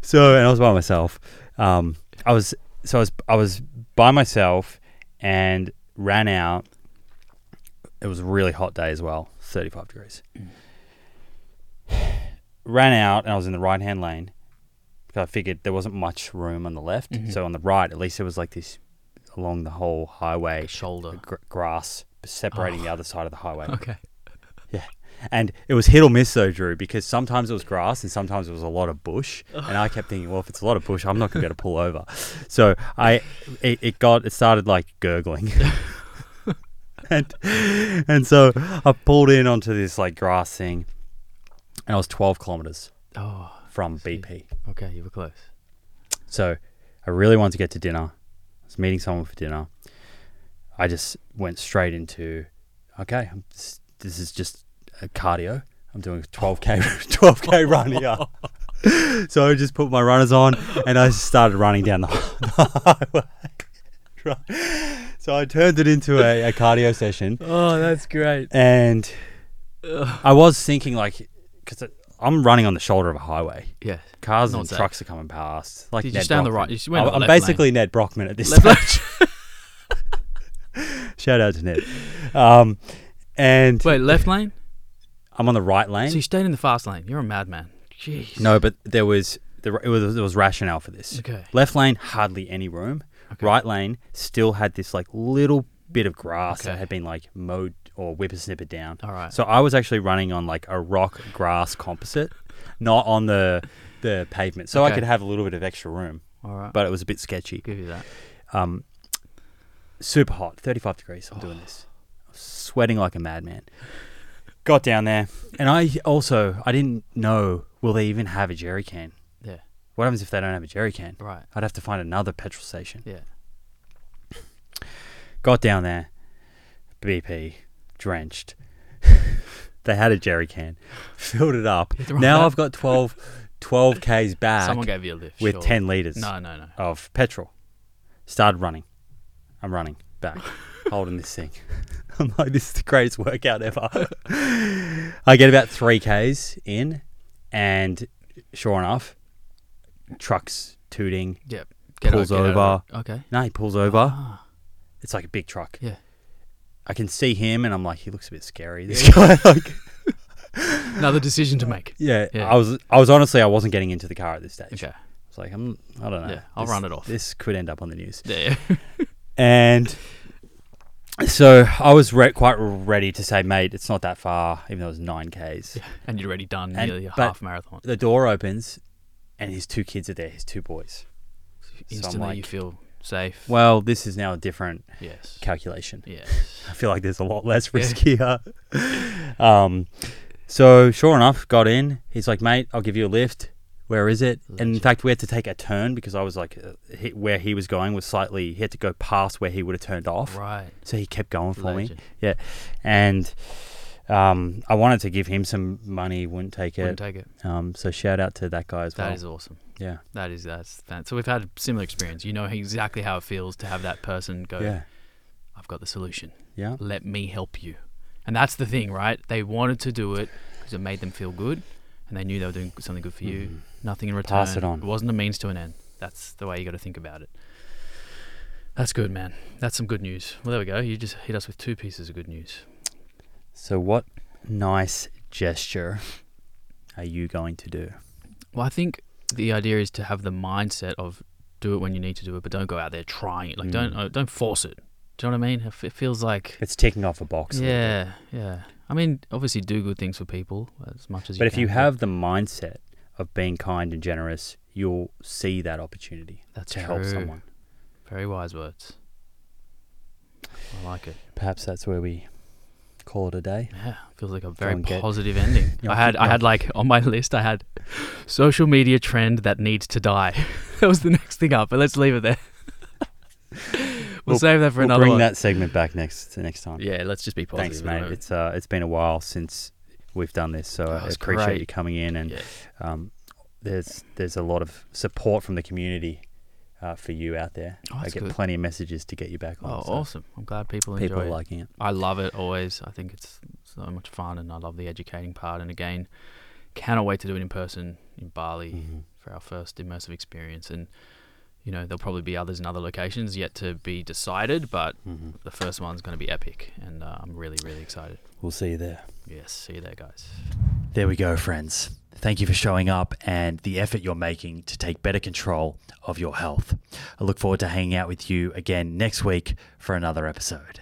Speaker 2: So, and I was by myself. Um, I was so I was I was by myself, and ran out. It was a really hot day as well, 35 degrees. <sighs> ran out, and I was in the right hand lane. I figured there wasn't much room on the left,
Speaker 1: Mhm.
Speaker 2: so on the right, at least there was like this along the whole highway,
Speaker 1: Shoulder.
Speaker 2: gr- grass separating
Speaker 1: Oh.
Speaker 2: the other side of the highway. <laughs>
Speaker 1: Okay.
Speaker 2: And it was hit or miss though, Drew, because sometimes it was grass and sometimes it was a lot of bush. And I kept thinking, well, if it's a lot of bush, I'm not going to be able to pull over. So I, it, it got, it started like gurgling. <laughs> and, and so I pulled in onto this like grass thing and I was 12 kilometers
Speaker 1: Oh,
Speaker 2: from. BP.
Speaker 1: okay. You were close.
Speaker 2: So I really wanted to get to dinner. I was meeting someone for dinner. I just went straight into, okay, this, this is just cardio. I'm doing a 12k 12k run here. so I just put my runners on and I just started running down the, the <laughs> highway. <laughs> So I turned it into a, a cardio session, <laughs>
Speaker 1: Oh, that's great.
Speaker 2: and I was thinking like, because I'm running on the shoulder of a highway.
Speaker 1: Yeah.
Speaker 2: Cars
Speaker 1: Not
Speaker 2: and
Speaker 1: safe.
Speaker 2: trucks are coming past. Like
Speaker 1: Did you
Speaker 2: Nedd
Speaker 1: stay on the right? You went on
Speaker 2: I'm,
Speaker 1: the
Speaker 2: I'm
Speaker 1: left lane.
Speaker 2: basically Nedd Brockmann at this
Speaker 1: Left
Speaker 2: stage. Shout out to Nedd. Um, and
Speaker 1: Wait, left lane?
Speaker 2: I'm on the right lane.
Speaker 1: So you stayed in the fast lane. You're a madman. Jeez.
Speaker 2: no, but there was there, it was there was rationale for this.
Speaker 1: Okay.
Speaker 2: Left lane hardly any room.
Speaker 1: Okay.
Speaker 2: Right lane still had this like little bit of grass that had been like mowed or whippersnippered down.
Speaker 1: All right.
Speaker 2: So I was actually running on like a rock grass composite, not on the the pavement. So I could have a little bit of extra room,
Speaker 1: All right.
Speaker 2: but it was a bit sketchy.
Speaker 1: give you that.
Speaker 2: Um, super hot, 35 degrees. I'm doing <sighs> this. I was sweating like a madman. Got down there, and I also I didn't know will they even have a jerry can.
Speaker 1: Yeah.
Speaker 2: What happens if they don't have a jerry can?
Speaker 1: Right.
Speaker 2: I'd have to find another petrol station.
Speaker 1: Yeah. <laughs>
Speaker 2: Got down there, BP, drenched. <laughs> they had a jerry can, <laughs> filled it up.
Speaker 1: had to run
Speaker 2: Now
Speaker 1: back.
Speaker 2: I've got 12, 12 k's back
Speaker 1: Someone gave you a lift.
Speaker 2: with
Speaker 1: surely.
Speaker 2: 10 liters
Speaker 1: No, no, no.
Speaker 2: of petrol. Started running. I'm running back, holding this thing. <laughs> I'm like, this is the greatest workout ever. <laughs> I get about three Ks in, and sure enough, trucks tooting.
Speaker 1: Yep.
Speaker 2: Pulls
Speaker 1: out-
Speaker 2: over.
Speaker 1: Okay.
Speaker 2: No, he pulls over.
Speaker 1: Ah,
Speaker 2: It's like a big truck.
Speaker 1: yeah.
Speaker 2: I can see him, and I'm like, he looks a bit scary. This guy, <laughs> like,
Speaker 1: Another decision to make.
Speaker 2: yeah,
Speaker 1: Yeah.
Speaker 2: I was, I was honestly, I wasn't getting into the car at this stage.
Speaker 1: Okay.
Speaker 2: I was like, I'm, I don't know.
Speaker 1: Yeah, I'll
Speaker 2: This-
Speaker 1: run it off.
Speaker 2: This could end up on the news.
Speaker 1: Yeah.
Speaker 2: and So I was re- quite ready to say, mate, it's not that far, even though it was nine k's. <laughs>
Speaker 1: And you'd already done
Speaker 2: And-
Speaker 1: nearly a half marathon.
Speaker 2: The door opens, and his two kids are there. His two boys.
Speaker 1: Instantly, you
Speaker 2: like-
Speaker 1: feel safe.
Speaker 2: Well, this is now a different
Speaker 1: yes.
Speaker 2: calculation.
Speaker 1: Yes. <laughs>
Speaker 2: I feel like there's a lot less
Speaker 1: Yeah.
Speaker 2: riskier. <laughs> um, so sure enough, got in. He's like, mate, I'll give you a lift. Where is it? And in fact, we had to take a turn because I was like, uh, he, where he was going was slightly. He had to go past where he would have turned off.
Speaker 1: Right.
Speaker 2: So he kept going for me. Yeah, and um, I wanted to give him some money. Wouldn't take it.
Speaker 1: Wouldn't take it.
Speaker 2: Um, so shout out to that guy as
Speaker 1: That
Speaker 2: well.
Speaker 1: That is awesome.
Speaker 2: yeah,
Speaker 1: That is that's fan- so we've had a similar experience. You know exactly how it feels to have that person go.
Speaker 2: yeah,
Speaker 1: I've got the solution.
Speaker 2: yeah.
Speaker 1: Let me help you. And that's the thing, right? They wanted to do it because it made them feel good, and they knew they were doing something good for you.
Speaker 2: Mhm.
Speaker 1: Nothing in return.
Speaker 2: Pass it on.
Speaker 1: It wasn't a means to an end. That's the way you got to think about it. That's good, man. That's some good news. Well, there we go. You just hit us with two pieces of good news.
Speaker 2: So what nice gesture are you going to do?
Speaker 1: Well, I think the idea is to have the mindset of do it when you need to do it, but don't go out there trying. it. Like don't
Speaker 2: Mm.
Speaker 1: uh, don't force it. Do you know what I mean? It It feels like
Speaker 2: It's ticking off a box.
Speaker 1: yeah, yeah. I mean, obviously do good things for people as much as you
Speaker 2: But if
Speaker 1: can.
Speaker 2: you have the mindset of being kind and generous, you'll see that opportunity
Speaker 1: that's
Speaker 2: to
Speaker 1: true.
Speaker 2: help someone.
Speaker 1: Very wise words. I like it.
Speaker 2: Perhaps that's where we call it a day.
Speaker 1: Yeah, feels like a very
Speaker 2: and get-
Speaker 1: positive ending. <laughs> I had I had like on my list I had social media trend that needs to die. <laughs> that was the next thing up, but let's leave it there. <laughs> we'll,
Speaker 2: We'll-
Speaker 1: save that for
Speaker 2: we'll
Speaker 1: another
Speaker 2: bring
Speaker 1: one.
Speaker 2: that segment back next next time.
Speaker 1: Yeah, let's just be positive.
Speaker 2: Thanks,
Speaker 1: at
Speaker 2: mate. It's uh, it's been a while since we've done this, so I appreciate
Speaker 1: great.
Speaker 2: you coming in and
Speaker 1: yeah.
Speaker 2: um, there's there's a lot of support from the community uh, for you out there.
Speaker 1: Oh,
Speaker 2: I get
Speaker 1: good.
Speaker 2: plenty of messages to get you back on.
Speaker 1: Oh,
Speaker 2: so
Speaker 1: awesome! I'm glad people,
Speaker 2: People
Speaker 1: enjoy
Speaker 2: are
Speaker 1: it.
Speaker 2: liking it.
Speaker 1: I love it always. I think it's so much fun, and I love the educating part. And again, cannot wait to do it in person in Bali
Speaker 2: Mhm.
Speaker 1: for our first immersive experience. And you know, there'll probably be others in other locations yet to be decided, but
Speaker 2: Mhm.
Speaker 1: the first one's going to be epic, and uh, I'm really, really excited.
Speaker 2: We'll see you there.
Speaker 1: Yes, see you there, guys.
Speaker 3: There we go, friends. Thank you for showing up and the effort you're making to take better control of your health. I look forward to hanging out with you again next week for another episode.